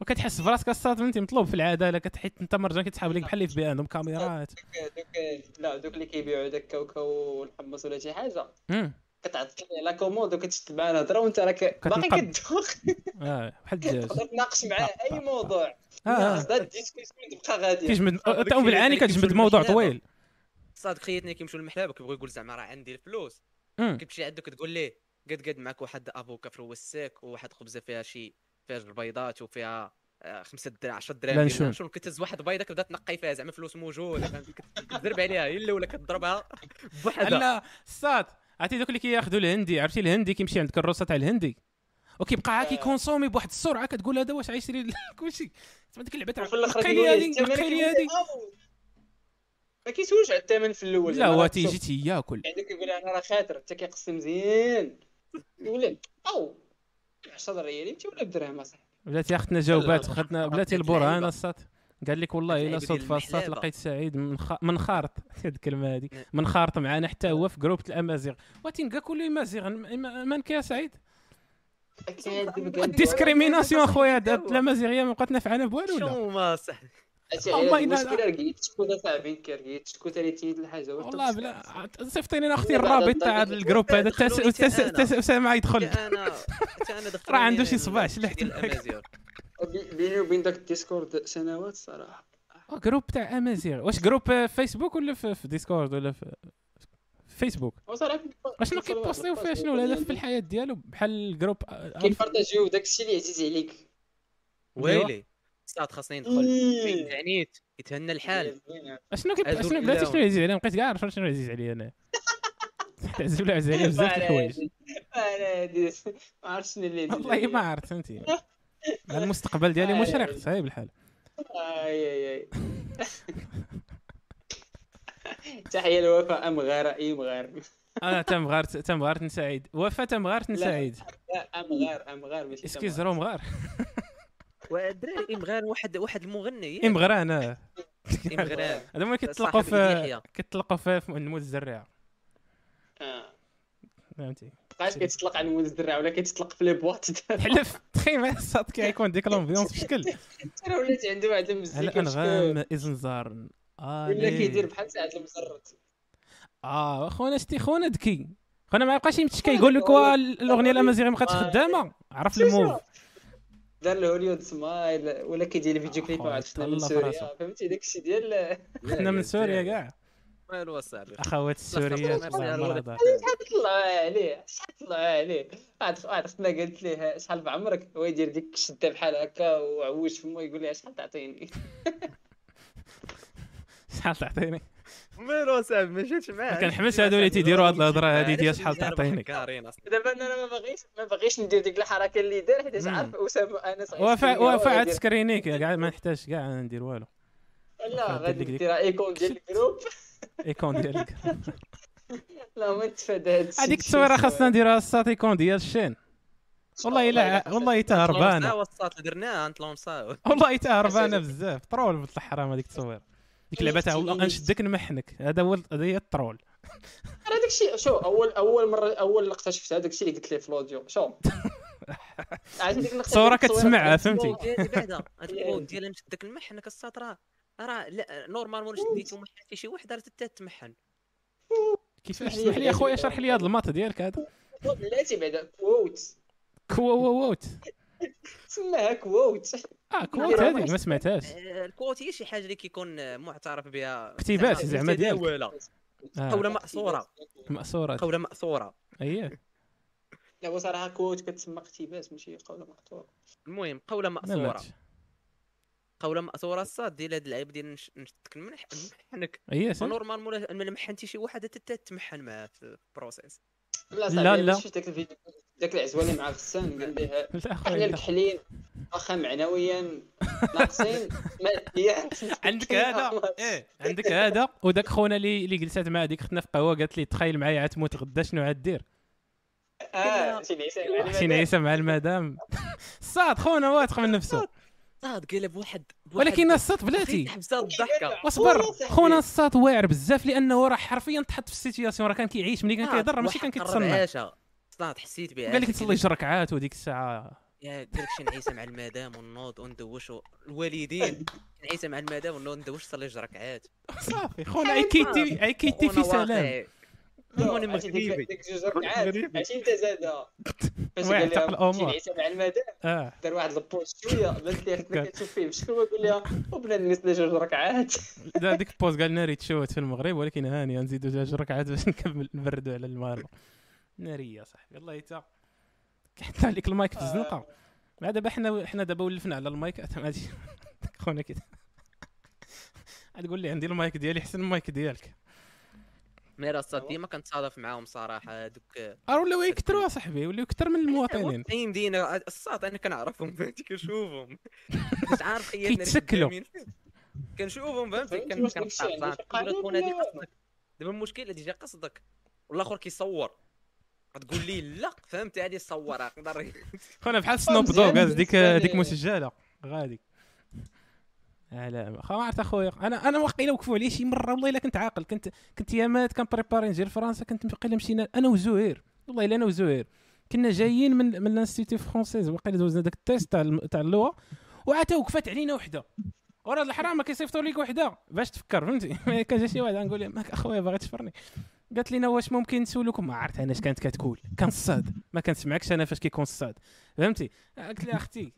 وكتحس براسك الصاد انت مطلوب في العداله كتحيت أنت مرجان كتسحب لك بحال اللي في بي عندهم كاميرات دوك لا دوك اللي كيبيعوا داك كاوكاو والحمص ولا شي حاجة. كتعطي لا كوموند وكتشد معاه الهضره وانت راك باقي. كتدوخ. آه بحال الدجاج تقدر تناقش معاه أي موضوع. آه الديسكسيون تبقى غاديه كيجمد هذاك انت بالعاني كتجمد موضوع. طويل. صاد خيتنا كيمشيو للمحلابه كيبغي يقول زعما راه عندي الفلوس. كتمشي عنده كتقول ليه قد قد معك واحد افوكا في الوساك وواحد خبزة فيها شي فيها جوج بيضات وفيها آه، خمسة دراهم 10 دراهم. لانشون كتهز واحد بيضة كتبدا تنقي فيها زعما فلوس موجودة. كتضرب عليها هي الأولى كتضربها بوحدها. لا الصاد عرفتي دوك اللي كياخذوا الهندي؟ عرفتي الهندي كيمشي عند الكروسه تاع الهندي؟ وكيبقى عا كيكونسومي بواحد السرعه كتقول هذا واش غيشري كلشي. تسمع ديك اللعبة تاع نقي لي هذه نقي لي هذه. ما كيسولش على الثمن في الأول لا هو تيجي تياكل. عندك كيقول لي أنا راه خاطر حتى كيقصي مزيان. يقول لي أو. 10 ريال يمشي ولا بدرهم أصاحبي. بلاتي أختنا جاوبات خدنا لا، بلاتي لا، البرهان الصاد قال لك والله إلا صدفه المحلابة. لقيت سعيد من خ... من خارط. هاد الكلمة هذه نعم. من خارط معنا حتى هو في جروب الأمازيغ. وتنقى كل أمازيغ من كي يا سعيد؟ الديسكريميناسيون أخويا الأمازيغية ما بقات نافعنا بوالو ولا شو ما صح. المشكلة رقيت شكون صاحبي رقيت شكون تاني تيد الحاجة والله بلا صيفطيني أنا أختي الرابط تاع هذا الجروب. هذا اسامه يدخل حتى أنا حتى أنا دخلت راه عنده شي صباع شلحت بيني وبين داك الديسكورد سنوات صراحة. آه، جروب تاع أمازيغ. واش جروب فيسبوك ولا في في ديسكورد ولا في في فيسبوك؟ اشنو كيبوستيو فيه شنو؟ الهدف في الحياة ديالو بحال الجروب كيبارطاجيو داك الشيء اللي عزيز عليك. ويلي. صاد خاصني ندخل إيه. في التعنيت يتهنى الحال. أشنو كيب... أزول شنو بلاتي اللون. شنو عزيز عليا بقيت كاع عارف شنو عزيز عليا أنا. تعزب عزيز عليا بزاف د الحوايج. ما عرفتش شنو اللي والله ما. عرفت فهمتي. المستقبل ديالي مشرق صايب الحال آي آي آي. تحية لوفاء أم غارة أي مغار أنا تم غار تم غار سعيد وفا تم غار لا. سعيد لا أم غار أم غار ماشي اسكي زرو مغار والدراري امغان واحد واحد المغني اي مغران آه امغران هذا هما كيتطلقوا في. كيتطلقوا في نموذج الزريعه آه. فهمتي؟ بقاش كيتطلق على نموذج الدرع ولا كيتطلق في لي بواط. حلف تخيل ما صاد كيكون ديك لومبيونس بشكل. راه ولات عنده واحد المزيكا انغام اذن ولا كيدير بحال ساعة المزرط آه خونا شتي خونا ذكي خونا ما يبقاش يمشي كيقول لك الأغنية الأمازيغية ما بقاتش آه. خدامة. عرف؟ ال move. دار له Hollywood smile ولا كيدير الفيديو كليب مع حنا من سوريا. فهمتي؟ داك الشيء ديال حنا من سوريا كاع. مالو اصاحبي أخوات السوريات يرضى طلعوا عليه؟ شحال طلعوا عليه؟ عاد عاد اختنا قالت ليه شحال بعمرك؟ هو يدير ديك الشدة بحال هكا وعوج فمو يقول لها شحال تعطيني؟ شحال تعطيني؟ مالو اصاحبي ما جاتش معاه. كنحمس هادو اللي تيديروا هاد الهضرة هادي ديال شحال تعطيني دابا أنا ما باغيش ما باغيش ندير ديك الحركة اللي دار حيت. عارف اسامه انس وفاء غيسكريني وفاء عاد وغيدير- سكرينيك كاع ما نحتاج كاع ندير والو. لا غادي ديك- ديك. دير إيكون ديال الجروب. إيكون ديالك لا ما نتفادى هاد الشيء هذيك التصويرة خاصنا نديرها السات إيكون ديال الشين. والله الا والله حتى هربانه والله حتى هربانه بزاف. ترول بنت الحرام هذيك التصويرة. ديك اللعبة تاع والله أختي. غنشدك نمحنك. هذا هو هذا هي الترول. أنا داك الشيء شو اول أول مره أول لقطة شفتها داك الشيء اللي قلت ليه في الأوديو. شو؟ التصويرة كتسمعها، فهمتي؟ بعدا هاد الكود. ديال نشدك المحن كالساط راه راه نورمالمون شديتي ومحن في شي واحد راه تتا تمحن. كيفاش اسمح لي أخويا. شرح لي هذا الماط ديالك هذا. بلاتي بعدا كووت quo quo quote سماها quote آه quote هذيك ما سمعتهاش. آه، ال quote هي شي حاجة اللي كيكون آه، معترف بها. اقتباس زعما ديالك. متداولة. آه. قولة مأثورة. مأثورة قولة مأثورة. أييه. لا هو صراحة quote كتسمى اقتباس ماشي قولة مقطوعه المهم قولة مأثورة. قولة مأثورة الصاد ديال هاد اللعيب ديال نش- نشدك المنح نمحنك أييه. normalement ما محنتي شي واحد تتا تمحن معاه في ال process لا لا، صاحبي لا. لا. شفت داك الفيديو داك العزوه اللي مع غسان قال ليه لا إحنا. الكحلين واخا معنويا ناقصين ماديا. عندك هذا؟ إيه. عندك هذا؟ وداك خونا اللي اللي جلسات مع ديك اختنا في قهوة قالت لي تخيل معايا عاد تموت غدا شنو عاد آه شي عيسى حسين عيسى مع المدام. صاد خونا واثق من نفسه. صاد قلب واحد ولكن الصاد بلاتي. حبسات الضحكة. واصبر خونا صاحبي. خونا الصاد واعر بزاف لأنه راه حرفيا تحط في ال situation راه كان كيعيش ملي كان كيهضر ماشي كان كيتصنع. عاشا صاد حسيت بها قال لك تصلي جوج ركعات وديك الساعة. يا قال لك شي نعيسة مع المدام ونوض وندوش الوالدين. نعيسة مع المدام ونوض ندوش صلي جوج ركعات صافي خونا أي كيتي أي كيتي في سلام. ديك مغربي ديك جوج ركعات مغربي. عرفتي أنت زادها فاش قال لها عيسى مع المدام آه. دار واحد ال pause شوية. لي كتشوف فيه بشكل قول لها وبنادم جوج ركعات. دا- ديك البوز قال ناري تشوت في المغرب ولكن هاني نزيدو جوج ركعات باش نكمل نبردو على المغاربه ناريه صاحبي والله حتى حتى عليك المايك في الزنقة. مع دابا حنا حنا دابا ولفنا على المايك. غادي خونا كده. لي عندي المايك ديالي احسن من المايك ديالك. مي راه الصاد ديما كنتصادف معاهم صراحة دوك راه ولاو يكثروا اصاحبي ولاو يكثر من المواطنين. اي مدينه الصاد أنا كنعرفهم فهمتي كنشوفهم. مش عارف خيالنا كيتشكلوا. كنشوفهم فهمتي كنقطع هذه قصدك. دابا المشكل هذه جا قصدك والآخر كيصور. تقول لي لا فهمتي هذه صورها نقدر خونا بحال سنوب دوغ ديك ديك. مسجلة. غادي. على خا ما عرفت اخويا أنا أنا واقيلا وقفوا عليا شي مرة والله إلا كنت عاقل. كنت كنت يامات كنبريباري نجي لفرنسا كنت واقيلا مشينا أنا وزهير والله إلا أنا وزهير كنا جايين من من ال institut français واقيلا دوزنا داك ال test تاع تاع اللغة. وعاد وقفات علينا وحدة. ورا الحرام ما كيصيفطوا ليك وحدة. باش تفكر فهمتي؟ كان جا شي واحد نقول له ماك أخويا باغي تشفرني قالت لنا واش ممكن نسولكم؟ ما عرفت أنا اش كانت كتقول. كان الصاد ما كنسمعكش أنا فاش كيكون الصاد فهمتي؟ قلت لها أختي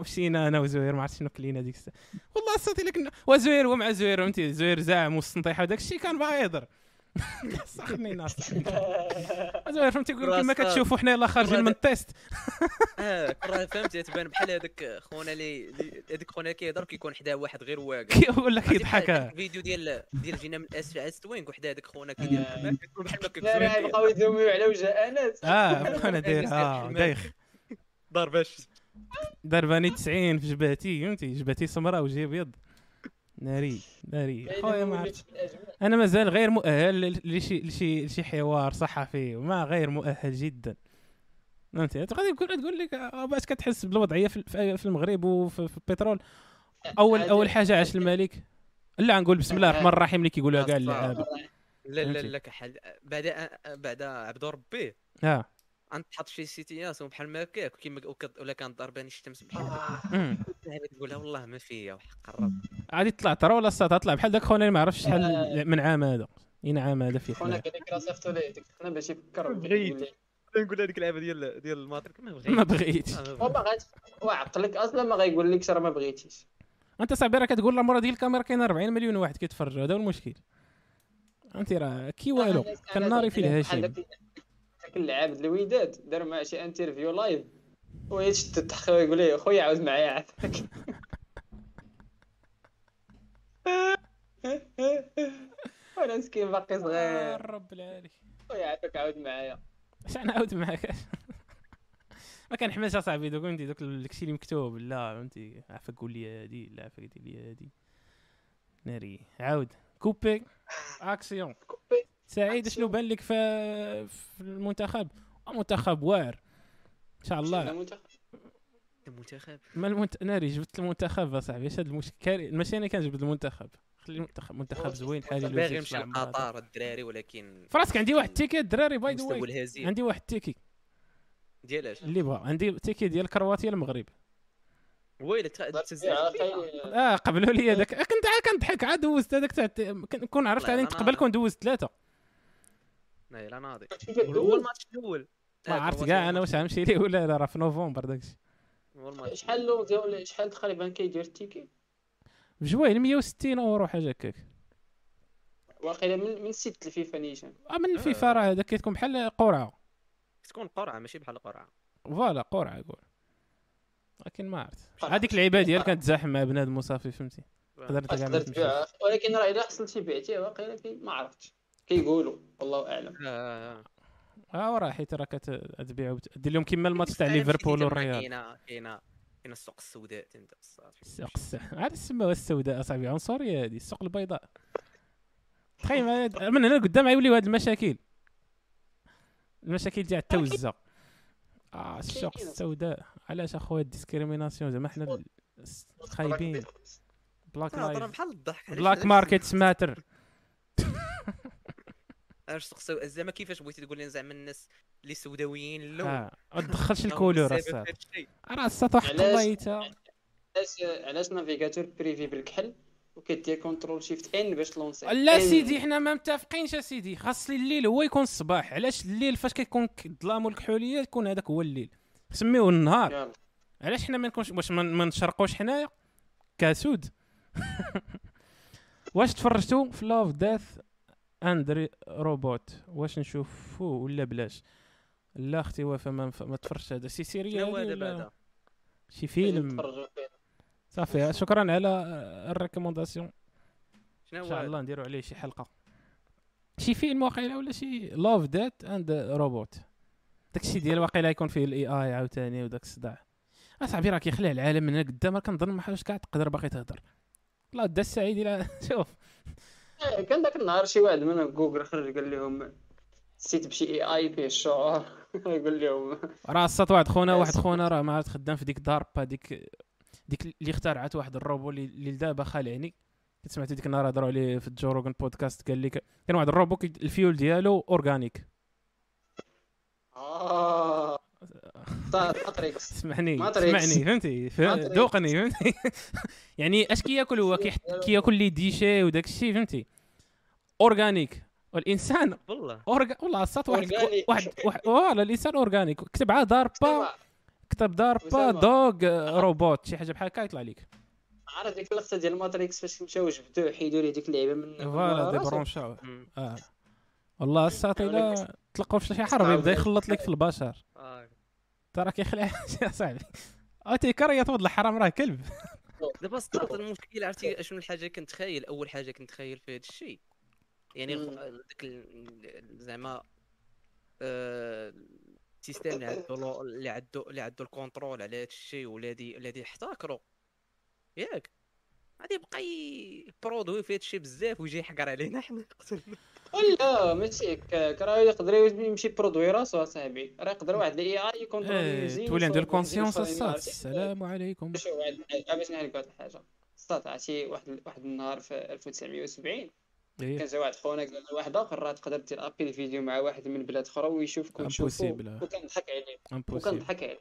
مشينا أنا وزهير ما عرفت شنو كلينا ديك الساعة. والله صاتي لك وزهير هو مع زهير فهمتي؟ زهير زاعم والسنطيحه وداك الشيء كان باغي يهضر. صحني ناس. زعما فهمتي؟ يقول كما. كتشوفوا حنا يلاه خارجين من التيست. آه راه فهمتي؟ تبان بحال هذاك خونا اللي هذاك خونا اللي كيهضر كيكون حداه واحد غير واقف كيقول لك عرفتي يضحك. بحال داك الفيديو ديال ديال جينا من الاسفل على ستوينك وحده هذاك خونا كيدير آه. كيكون بحال ما لا راه كيكسر يبقاو يزوميو على وجه انس آه أنا داير آه دايخ. دار باش ضرباني 90 في جبهتي فهمتي؟ جبهتي سمراء وجهي أبيض. ناري ناري. خويا ما عرفت. أنا مازال غير مؤهل لشي لشي لشي حوار صحفي وما غير مؤهل جدا. فهمتي؟ غادي تقول تقول لك آه، باش كتحس بالوضعية في, المغرب وفي في البترول. اول أول حاجة عاش الملك. لا نقول بسم الله الرحمن الرحيم اللي كيقولوها كاع اللعابه لا لا. لا كحل بعد بعد عبد ربيه آه. غنتحط شي سيتياسيون بحال ما هكاك كيما ولا كانت ضرباني الشمس بحال آه. أمم. هكا تقولها والله ما فيا وحق الرب. غادي تطلع ترى ولا الصاد طلع بحال داك خونا ما عرفش شحال من عام هذا. أين عام هذا فيه؟ خونا. قال لك راه صيفطو ليه ديك باش يفكر بغيت. نقول هذيك اللعبة ديال ديال الماتريك. ما بغيت. ما بغيتش آه، ما هو بغيت. ما غادي وعقلك أصلا ما غايقول لكش راه ما بغيتيش. أنت صاحبي راه كتقول لا مورا ديال الكاميرا كاين 40 مليون واحد كيتفرج. هذا هو المشكل. أنت راه كي والو؟ كالناري في بحال داك اللعاب الوداد دار معاه شي interview live. ويشد التحقيق ويقول ليه خويا عاود معايا عافاك وأنا مسكين باقي صغير. رب العالي خويا عافاك عاود معايا. اش نعاود معاك؟ ما كنحماش اصاحبي دوك فهمتي؟ دوك الشيء اللي مكتوب. لا فهمتي؟ عافاك قول لي هادي لا عافاك دير لي هادي. ناري. عاود. Coupez. Action coupez. سعيد شنو بان لك في في المنتخب؟ منتخب واعر إن شاء الله. المنتخب؟ ما المنت... ناري جبت المنتخب أصاحبي اش هاد المشكل كاري ماشي أنا كنجبد المنتخب خلي المنتخب منتخب زوين حالي باغي هذا. لقطر الدراري ولكن فراسك عندي واحد ال ticket الدراري by the way عندي واحد ال ticket ديالاش اللي بغا عندي ticket ديال كرواتيا المغرب. ويلي آه قبلوا لي هذاك. كنت عا كنضحك عاد دوزت هذاك تاع عرفت عليه أنا- قبل كون دوزت ثلاثة. لا ناضي هو الماتش الأول. ما آه، عرفت كاع أنا واش غنمشي ليه ولا لا راه في نوفمبر داكشي شحال لو ديال شحال تقريبا كيدير ال ticket بجوين 160 أورو حاجة هكاك. واقيلا من من site الفيفا نيشان. آه، من الفيفا راه هذاك كتكون بحال قرعة. تكون قرعة ماشي بحال قرعة. voilà قرعة يقول. لكن ما عرفت. هذيك اللعيبة ديال كتزاحم مع بنادم وصافي فهمتي؟ تقدر ما تقدر تبيعها ولكن راه إلا حصلتي بعتيه واقيلا ما عرفتش. كيقولوا والله أعلم. آه، آه. آه. وراه حيت راه كتبيعوا دير لهم كيما الماتش تاع ليفربول والريال. كاينة كاينة كاينة السوق السوداء تنت صافي. السوق السوداء عاد سموها السوداء أصاحبي. عنصرية هذه السوق البيضاء. تخيل ما- من هنا قدام غيوليو هاد المشاكل. المشاكل تاع التوزه آه السوق. السوداء. علاش أخويا الديسكريميناسيون؟ زعما حنا خايبين. بلاك بحال الضحك بلاك ماركت ماتر علاش تقصو زعما كيفاش بغيتي تقول لي زعما الناس اللي سوداويين اللون؟ آه ما تدخلش الكولور الصاد الشيء. راه الصاد واحد علاش؟ الطليته علاش علاش نافيغاتور بريفي بالكحل وكدير كونترول شيفت ان باش تلونسي لا. سيدي حنا ما متفقينش اسيدي خاص لي الليل هو يكون الصباح. علاش الليل فاش كيكون الظلام والكحولية يكون هذاك هو الليل؟ سميوه النهار. علاش حنا ما نكونش واش ما ما نشرقوش حنايا؟ كاسود. واش تفرجتوا في لاف ديث اند روبوت. واش نشوفوه ولا بلاش. لا أختي وفا ما, ما تفرجت هذا. سي سيريا شنو هو هذه هذا ولا بعدا شي فيلم؟ فيه. صافي شكرا على ال recommandation شنو إن شاء؟ الله نديروا عليه شي حلقة. شي فيلم واقيلا ولا شي؟ Love Death and Robots داكشي ديال واقيلا يكون فيه ال AI عاوتاني وداك الصداع. أصاحبي راه كيخلع العالم من هنا قدام راه كنظن ما حاجة كاع تقدر باقي تهضر الله دا السعيد إلى شوف. كان ذاك النهار شي واحد من جوجل خرج قال لهم سيت بشي AI فيه الشعور يقول لهم راه صات واحد خونا واحد. خونا راه ما عرفت خدام في ديك DARPA ديك ديك اللي اخترعت واحد الروبو اللي اللي دابا خالعني كنت سمعت ديك النهار هضروا عليه في ال Joe Rogan podcast قال لك كان واحد ال robot ال fuel ديالو organic صاد Matrix اسمعني Matrix. اسمعني فهمتي. ذوقني فهمتي؟ يعني اش كياكل هو؟ كيحط كياكل لي ديشي وداك الشيء فهمتي؟ اورغانيك والإنسان والله. أورغ... والله صات واحد أورغانيك. واحد واحد فوالا الإنسان اورغانيك كتب عاد داربا أسامة، كتب أسامة. دوغ آه، روبوت شي حاجة بحال هكا يطلع لك عارف ديك اللقطه ديال ماتريكس فاش مشاو جبدوه حيدوا ليه ديك اللعيبة من فوالا دي؟ برونشاو. آه. والله الساط إلا تلقوا في شي حرب يبدا يخلط لك في البشر. ترى كيخلع يا صاحبي. أو تيكر يطود الحرام راه كلب. دابا ستارت المشكل عرفتي شنو الحاجة كنتخيل؟ أول حاجة كنتخيل في هذا الشيء. يعني داك زعما آه، ال système اللي عنده اللي عنده اللي عنده ال contrôle على هذا الشيء والذي الذي يحتكروا ياك. غادي يبقى ي produire في هذا الشيء بزاف ويجي يحقر علينا حنا يقتلنا. ولا ماشي هكاك راه يقدر يمشي produire راسو اصاحبي راه يقدر واحد ال AI ي contrôler، تولي عنده واحد الكونسيونس عرفتي؟ السلام عليكم. شوف واحد باش نحكي واحد الحاجة صات عرفتي واحد واحد النهار في 1970 إيه، كان جا واحد خونا قال لواحد آخر راه تقدر دير appel vidéo مع واحد من بلاد أخرى ويشوفكم آه. وكنضحك عليه. impossible وكنضحك عليه.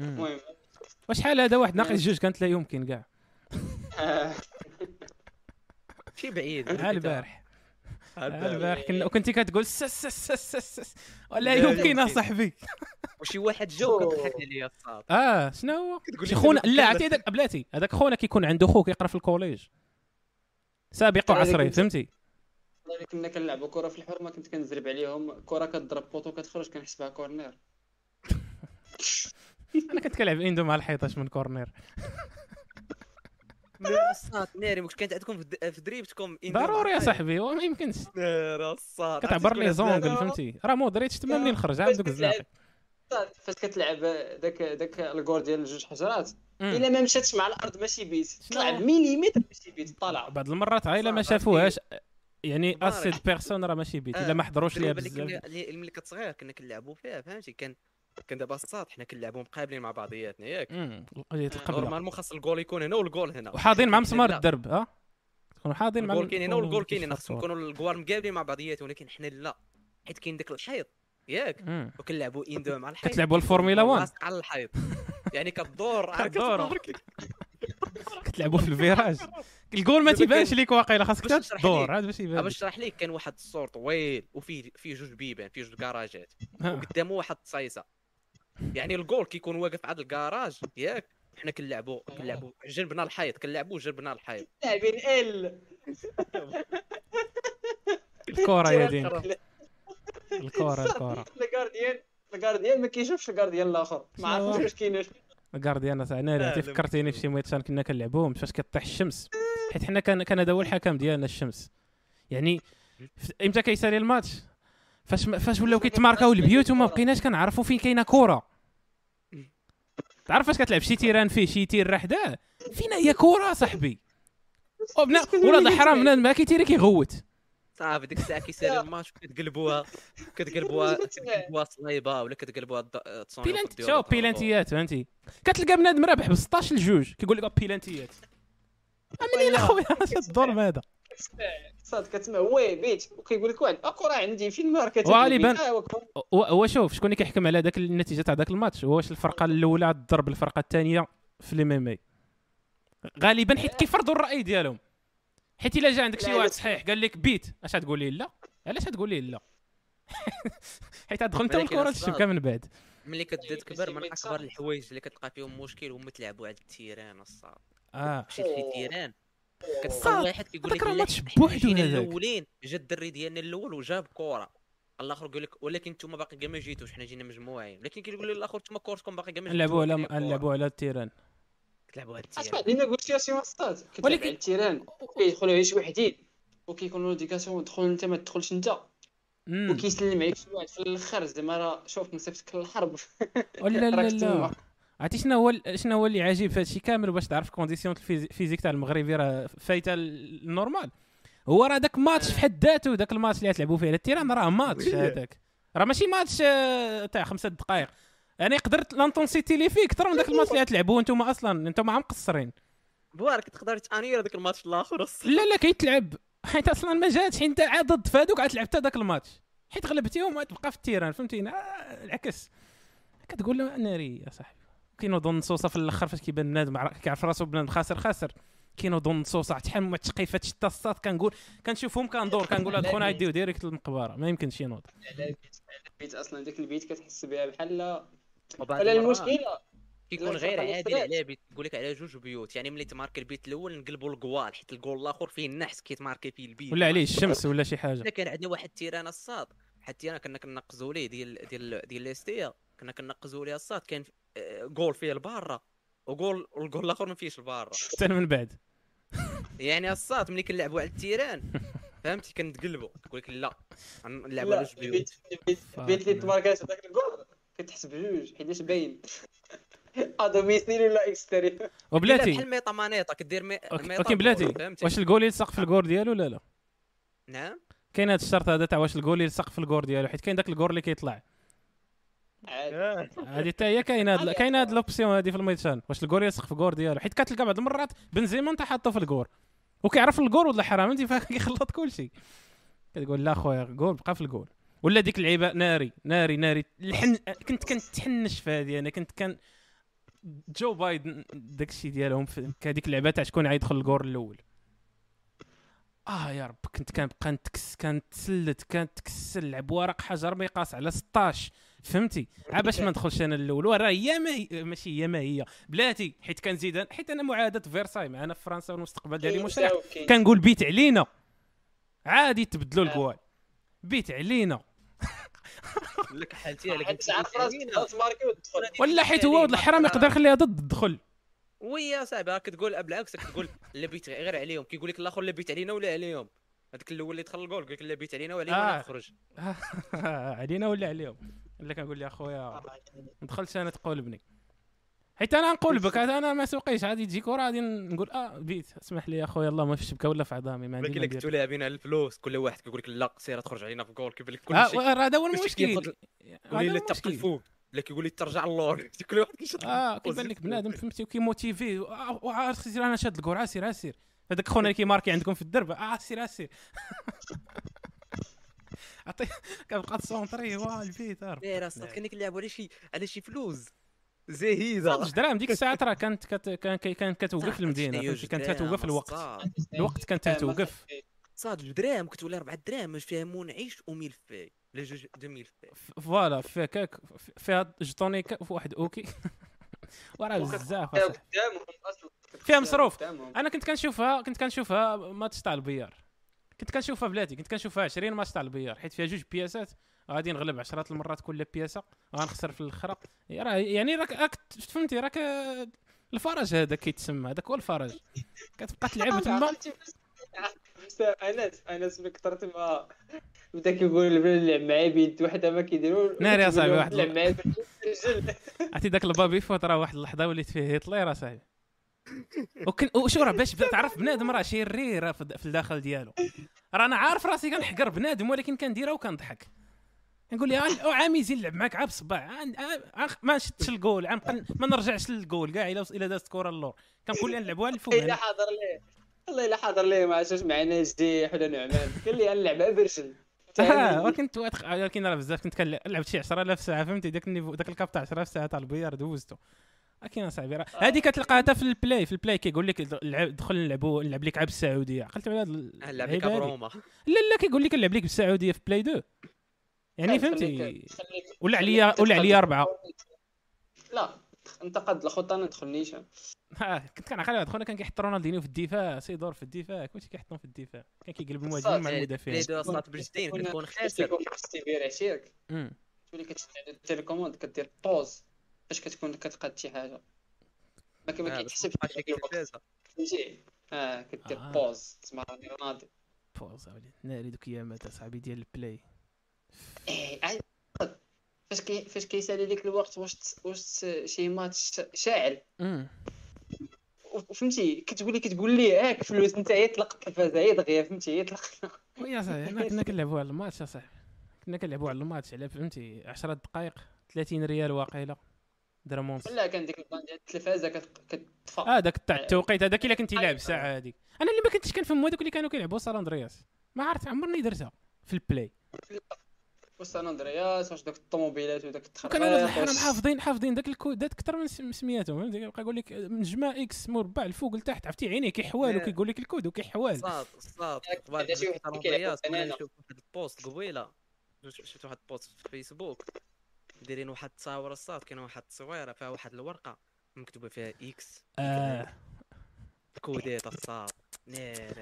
المهم. وشحال هذا واحد ناقص جوج كانت لا يمكن كاع؟ شي بعيد. ها البارح. البارح. البارح كنا وكنتي كتقول سس سس سس سس ولا لا يمكن يمكن. صاحبي. وشي واحد جا وكضحك عليا الصاد آه شنو هو؟ كتقول شي خونا لا. عرفتي هذاك بلاتي هذاك خونا كيكون عنده خو كيقرا في ال collège. سابق وعصري فهمتي؟ كنا كنلعبوا كرة في الحرمة كنت كنزرب عليهم. كرة كضرب poteau كتخرج كنحسبها corner. أنا كنت كنلعب une-deux مع الحيطاش من corner؟ الصاد ناري واش كانت عندكم في دريبتكم ضروري يا صاحبي ما يمكنش. نار الصاد كتعبر les angles فهمتي؟ راه مودريتش تما منين خرج عندك كتلعب- فاش كتلعب داك داك الكور ديال جوج حجرات. إلا ما مشاتش مع الأرض ماشي بيت؟ طلع مليمتر ماشي بيت طالع بعض المرات عا الا ما شافوهاش يعني. اسيد بيرسون راه ماشي بيت إلا آه، ما حضروش ليها اللي بزاف. ملي كنت صغير كنا كنلعبوا فيها فهمتي؟ كان كان دابا الصاد حنا كنلعبوا مقابلين مع بعضياتنا ياك؟ قضيه القبله نورمالمون خاص الجول يكون هنا والجول هنا. وحاضين مع مسمار. الدرب ها؟ تكونوا حاضين مع الجول كاين هنا والجول كاين هنا. خصهم يكونوا الجوار مقابلين مع بعضياتهم ولكن حنا لا. حيت كاين داك الحيط ياك. وكنلعبوا une-deux مع الحيط. كتلعبوا الفورمولا 1 لاصق على الحيط. يعني كدور كدور. كتلعبوا في ال virage. الجول ما تيبانش ليك واقيلا خاصك تدور ليك. عاد باش يبان. باش نشرح لك كان واحد السور طويل وفيه فيه جوج بيبان فيه جوج كراجات. وقدامه واحد التصيصه يعني الجول كيكون واقف عند الكراج ياك. حنا كنلعبوا كنلعبوا جنبنا الحيط كنلعبوا جنبنا الحيط. لاعبين ال. الكره يا دين الكره الكره ال gardien ال gardien ما كيشوفش ال gardien الآخر. ما؟ عرفتش واش كاين الكارديان آه، عرفتي فكرتيني في شي ميتشان كنا كنلعبوهم فاش كطيح الشمس. حيت حنا كان كان هذا هو الحكم ديالنا الشمس. يعني إمتى كيسالي الماتش؟ فاش فاش ولاو كيتماركاو البيوت وما بقيناش كنعرفوا فين كاينة كره تعرف فاش كتلعب شي terrain فيه شي تير راه حداه فين هي كره صاحبي. وبنا ولاد الحرام بنادم ما كي tirer كيغوت. صافي ديك الساعة كيسالي الماتش كتقلبوها كتقلبوها كتقلبوها صليبة ولا كتقلبوها بيلانتي وكديروها شوف. بيلانتيات فهمتي؟ كتلقى بنادم رابح ب 16 لجوج كيقول لك بيلانتيات. منين اخويا الظلم هذا. صاد كتسمع. وي بيت وكيقول لك واحد الكره عندي فين ماركه وغالباً- هو شوف شكون اللي كيحكم على ذاك النتيجة تاع ذاك الماتش؟ هو واش الفرقة الأولى تضرب الفرقة الثانية في الام إم إي؟ غالبا حيت كيفرضوا الرأي ديالهم. حيت إلا جا عندك شي واحد. صحيح قال لك بيت أش تقول لي لا؟ علاش تقول لي لا؟ حيت تدخل انت والكره الصاد- الشبكه من بعد. ملي كتبدا تكبر من أكبر. الحوايج اللي كتلقى فيهم مشكل هما تلعبوا على ال terrain الصاط. آه. مشيت في terrain. صاط، واحد كيقول لك ماتش حنا بوحدو. الأولين جا الدري ديالنا الأول وجاب كره الآخر يقول لك ولكن أنتم باقي كاع ما جيتوش حنا جينا مجموعين ولكن كيقول لي الآخر أنتم كورتكم باقي كاع ما نلعبوا على. نلعبوا على ال terrain كتلعبوا على أسمع ال terrain ديما négociation stade كتلعب ولكن- على ال terrain كيدخلوا عليه شي وحدين وكيكونوا discussion دخل أنت ما تدخلش أنت. وكيسلم عليك شي واحد في الآخر زعما راه شوف نصيفتك للحرب ولا لا لا. عرفتي شنو هو شنو هو اللي عجيب في هادشي كامل باش تعرف condition ال physique تاع المغربي راه فايته ال- normal هو راه داك ماتش في حد ذاته داك الماتش اللي تلعبوا فيه على ال terrain راه ماتش هذاك. راه ماشي ماتش آه، تاع خمسة دقائق. يعني قدرت لانتونسيتي اللي فيه أكثر من داك الماتش اللي تلعبوه أنتم أصلا أنتم مقصرين بوارك تقدر تأنير هذاك الماتش الآخر. لا لا كيتلعب. حيت أصلا ما جاتش حيت أنت عاد ضد فادوك عاد لعبت هذاك الماتش. حيت غلبتيهم تبقى في التيران فهمتيني؟ آه العكس. كتقول له ناري يا صاحبي. كينوضوا نصوصه في الأخر فاش كيبان بنادم عر- كيعرف راسو بنادم خاسر خاسر. كينوضوا نصوصه عرفتي شحال من تقيفات شتا الصاد كنقول كنشوفهم كندور كنقول هاد خونا يديو ديريكت للمقبرة. ما يمكنش ينوض على البيت أصلا ديك البيت كتحس بها بحال ولا المرات- المشكلة. كيكون لا، غير عادل. على بيت يقول لك على جوج بيوت. يعني ملي تماركي البيت الأول نقلبوا الكوال حيت الكول الآخر فيه النحس كيتماركي فيه البيت. ولا عليه الشمس ولا شي حاجة. كان عندنا واحد التيران الصاد. واحد التيران كنا كنقزوا ليه ديال ديال ديال ليستيا كنا كنقزوا ليه الصاد. كان جول فيه البارة وجول والجول الآخر ما فيهش البارة حتى من بعد. يعني الصاد ملي كنلعبوا على التيران فهمتي؟ كنتقلبوا كنقول لك لا نلعبوا على جوج بيوت اللي فاطمة. تماركاش هذاك الجول كتحسب بجوج حيتاش باين. ادوميسيل ولا اكستيريور لا وبلاتي بحال ميطا مانيطا كدير ميطا أوكي بلاتي. واش الجول يلصق في الكور ديالو ولا لا؟ نعم. كاين هذا الشرط هذا تاع واش الجول يلصق في الكور ديالو حيت كاين داك الكور اللي كيطلع. هذه حتى هي كاين هاد كاين هاد لوبسيون هذه في الميتشان واش الكور يلصق في الكور ديالو؟ حيت كتلقى بعض المرات بنزيما انت حاطه في الكور وكيعرف الكور ولا حرام أنت فكيخلط كلشي. كتقول لا خويا الكور بقى في الكور ولا ديك اللعيبه ناري ناري ناري. الحن كنت كنتحنش في هذه. أنا كنت كان جو بايدن داك الشيء ديالهم في هذيك اللعبه تاع شكون غيدخل الكور الأول. آه يا رب كنت كنبقى نتكس كنتسلت كنتكسل لعب ورق حجر ما يقاس على 16 فهمتي؟ عا باش ما ندخلش أنا الأول. وراه هي ما هي ماشي هي ما هي. بلاتي حيت كنزيد أنا- حيت أنا معاداه فيرساي معنا في فرنسا والمستقبل ديالي مشرق كنقول بيت علينا. عادي تبدلوا آه. الكوال بيت علينا. لك حالتي وتدخل ولا حيت هو ولد الحرام يقدر يخليها ضد الدخل ويا صاحبي راك تقول بالعكس راك تقول لا بيت غير عليهم. كيقول لك الآخر لا بيت علينا ولا عليهم. هذاك الأول اللي دخل الجول قال لك لا بيت علينا وعليهم آه. ولا تخرج علينا ولا عليهم. ولا كنقول يا خويا ما دخلتش أنا تقولبني حيت أنا نقولبك أنا ما سوقيش. عادي تجي كره غادي نقول آه بيت اسمح لي يا خويا الله ما في الشبكه ولا في عظامي ما عندي ولكن كنتو لاعبين على الفلوس كل واحد كيقول لك لا سير تخرج علينا في جول كيبان لك كل آه، شيء. هذا هو المشكل. ولا الا هو تبقى. الفوق لا كيقول لك ترجع اللور كل واحد كيشد آه كيبان لك بنادم فهمتي وكيموتيفي. آه، وعارف سير أنا شاد الكره سير سير هذاك خونا اللي كيماركي عندكم في الدرب. آه سير سير عطي كنبقى تصونطري هو البيت عارف داير اصاحبي كنا كنلعبوا على شي على شي فلوس؟ زهيدة. صاد دراهم ديك الساعة راه كانت كت... كان كانت كتوقف المدينة كانت كتوقف الوقت. الوقت كانت توقف. صاد جوج دراهم كنت ولا 4 دراهم فيها منعش و1000 فاي لا جوج 2000 فاي ف- فوالا فيها كاك فيها في واحد أوكي. وراه بزاف فيها مصروف. أنا كنت كنشوفها كنت كنشوفها ماتش تاع البيار. كنت كنشوفها بلاتي كنت كنشوفها 20 ماتش تاع البيار حيت فيها جوج بياسات غادي نغلب عشرات المرات كل بياسة غنخسر في الأخرى. راه يعني راك راك فهمتي؟ راك الفرج هذا كيتسمى هذاك هو الفرج. كتبقى تلعب تما. انس انس ملي كثرت ما بدا كيقول نلعب معاه بيد وحده ما كيديروا ناري يا صاحبي، واحد نلعب معاه بالرجل عرفتي داك ال baby-foot راه واحد اللحظة وليت فيه هتلر اصاحبي وكن وشو راه باش تعرف بنادم راه شرير في الد- في الداخل ديالو. راه أنا عارف راسي كنحقر بنادم ولكن كنديرها وكنضحك. نقول لها "عا- عامي زين نلعب معاك عا بصباع عا- عا- عا- ما شدتش الجول. عا نبقى ن- ما نرجعش للجول كاع إلا إلا دازت كرة اللور كنقول لها نلعبوها للفوق الا. حاضر ليه. والله الا حاضر ليه. ما عرفتش معنا جديح ولا نعمان. قال لي نلعبها برجل آه ولكن ولكن راه بزاف كنت كنلعب شي 10000 ساعة فهمتي؟ داك ال niveau داك ال cap تاع 10000 ساعة تاع ال billard دوزتو. لكن اصاحبي راه هذه كتلقاها حتى في ال Play في ال Play كيقول لك الع- دخل نلعبوا نلعب لك عب السعوديه عقلت على هاد ال- نلعب لك؟ بروما لا لا كيقول لك نلعب لك بالسعوديه في Play 2 يعني فهمتي؟ ولا عليا ولا عليا أربعة. لا انت قد الخطه أنا ندخل نيشان ها كنت كنعقل واحد خونا كان كيحط رونالدينيو في الدفاع. سيدور في الدفاع. كلشي كيحطهم في الدفاع. كان كيقلب المهاجمين مع المدافعين. Play deux أصلا بجدين كتكون خاسر. كتكون في السيفير عشيرك. تولي كتشد على ال télécommande كدير pause باش كتكون كتقاد شي حاجة. ما آه، كيتحسبش. فهمتي آه كدير آه. pause تسمى راني رونالدو pause أولي. ناري دوك ايامات اصاحبي ديال ال Play إيه فاش كي فاش كيسالي ديك الوقت واش واش شي ماتش شاعل. أمم. وفهمتي كتقولي كتقول ليه هاك فلوس أنت يطلق التلفازه هي دغيا فهمتي يطلق ويا صاحبي حنا كنا كنلعبوا على الماتش اصاحبي كنا كنلعبوا على الماتش على فهمتي 10 دقائق 30 ريال واقيلا. درامونس ولا كان ديك التلفازة كت- كتطفى. آه داك تاع التوقيت هذاك إلا كنتي لاعب الساعة هذيك. أنا اللي ما كنتش كنفهم هذوك اللي كانوا كيلعبوا سان أندرياس. ما عرفت عمرني درتها في البلاي. واش سان أندرياس واش دوك الطوموبيلات وداك التخربيق الحرام واش- حافظين حافظين داك الكودات أكثر من سم- سمياتهم فهمتي كيبقى يقول لك من جماع إكس مربع الفوق لتحت. عرفتي؟ عينيه كيحوال إيه. وكيقول لك الكود وكيحوال. صاد صاد قبل شي واحد كيلعب نشوف واحد البوست قبيلة. شفت شفت واحد البوست في فيسبوك دايرين واحد التصاور الصاد كاين واحد التصويرة فيها واحد الورقة مكتوبة فيها إكس آه. الكوديت الصاد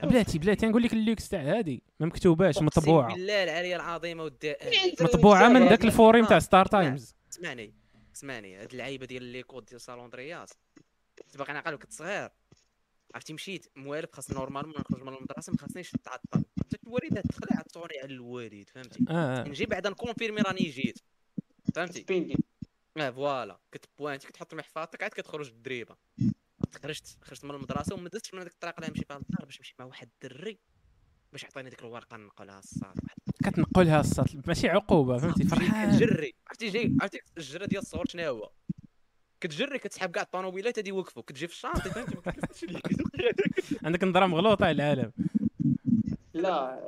بلاتي بلاتي نقول لك اللوكس تاع هادي. ما مكتوباش مطبوعة. بالله العلي العظيمه ودي مطبوعة من ذاك الفوريم تاع ستار تايمز اسمعني اسمعني هاد اللعيبة ديال لي كود ديال صالون درياس. كنت باقي نعقل كنت صغير. عرفتي مشيت موالف خاص نورمالمون نخرج من المدرسة ما خاصنيش نتعطل جات الوالده تخلع عطوني على الوالد فهمتي؟ آه آه. نجي بعدا نكونفيرمي راني جيت. فهمتي؟ آه فوالا. كتبوانتي كتحط محفظتك عاد كتخرج الدريبه خرجت خرجت من المدرسة وما دزتش من هذيك الطريق اللي نمشي فيها للدار باش نمشي مع واحد الدري باش يعطيني ديك الورقة ننقلها الصاد واحد كتنقلها السطل ماشي عقوبة فهمتي؟ فرحان. كتجري. عرفتي جي عرفتي؟ الجرة ديال الصور شنو هو؟ كتجري كتسحب كاع الطوموبيلات هادي يوقفوا. كتجي في الشاطئ فهمتي؟ ما عندك نظرة مغلوطة على العالم. لا.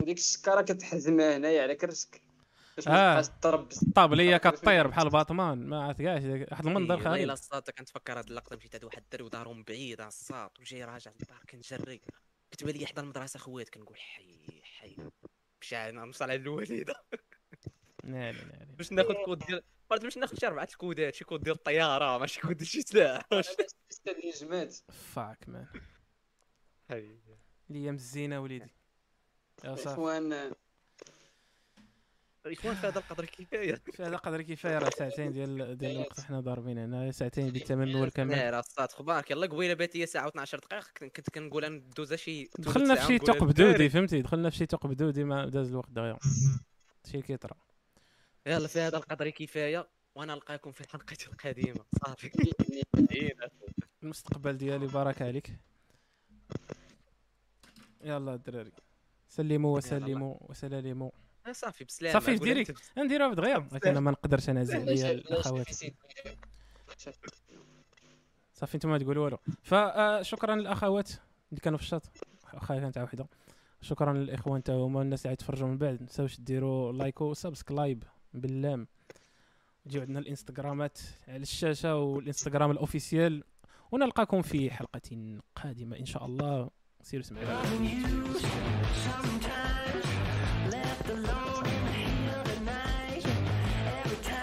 وديك السكاره كتحزم هنايا على كرسك. باش آه. الطابليه كطير بحال باطمان ما عرفت كاع واحد المنظر والله خايب الصاد كنتفكر هاد اللقطة مشيت عند واحد الدري ودارهم بعيد على الصاد وجاي راجع للدار كنجري كتبان لي حدا المدرسة خوات كنقول حي حي. مشى نوصل على الوالدة. ناري ناري باش ناخذ كود ديال قلت باش ناخذ شي أربعة الكودات شي كود ديال الطيارة ماشي كود ديال شي سلاح. أستاذ الجماد فاك مان الأيام الزينه وليدي. يا صافي اخوان في هذا القدر كفايه في هذا قدر كفايه راه ساعتين ديال ديال الوقت حنا ضاربين هنا ساعتين بالثمن والكمال لا الصاد خبارك يلا قبيلة بات هي ساعه و12 دقائق كنت- كنقول أنا ندوزها شي دخلنا في شي نقولها ثقب للدراري. دودي فهمتي؟ دخلنا في شي ثقب دودي ما داز الوقت دغيا شي كيطرا. يلا في هذا القدر كفايه وأنا نلقاكم في الحلقة القادمه صافي. المستقبل ديالي بارك عليك. يلا الدراري. سلموا وسلموا وسلالموا. صافي بسلامة. صافي direct. نديرها بدغيا ولكن أنا ما نقدرش ديال لا الاخوات. صافي أنتم ما تقولوا والو. فشكرا للأخوات اللي كانوا في الشاط. واخا كانت وحده. شكرا للإخوان تا هما الناس اللي يتفرجوا من بعد. تنساوش ديروا like و subscribe باللام جيو عندنا الإنستغرامات على الشاشة والإنستغرام الأوفيسيال. ونلقاكم في حلقة قادمة إن شاء الله. سيروا سمعوا.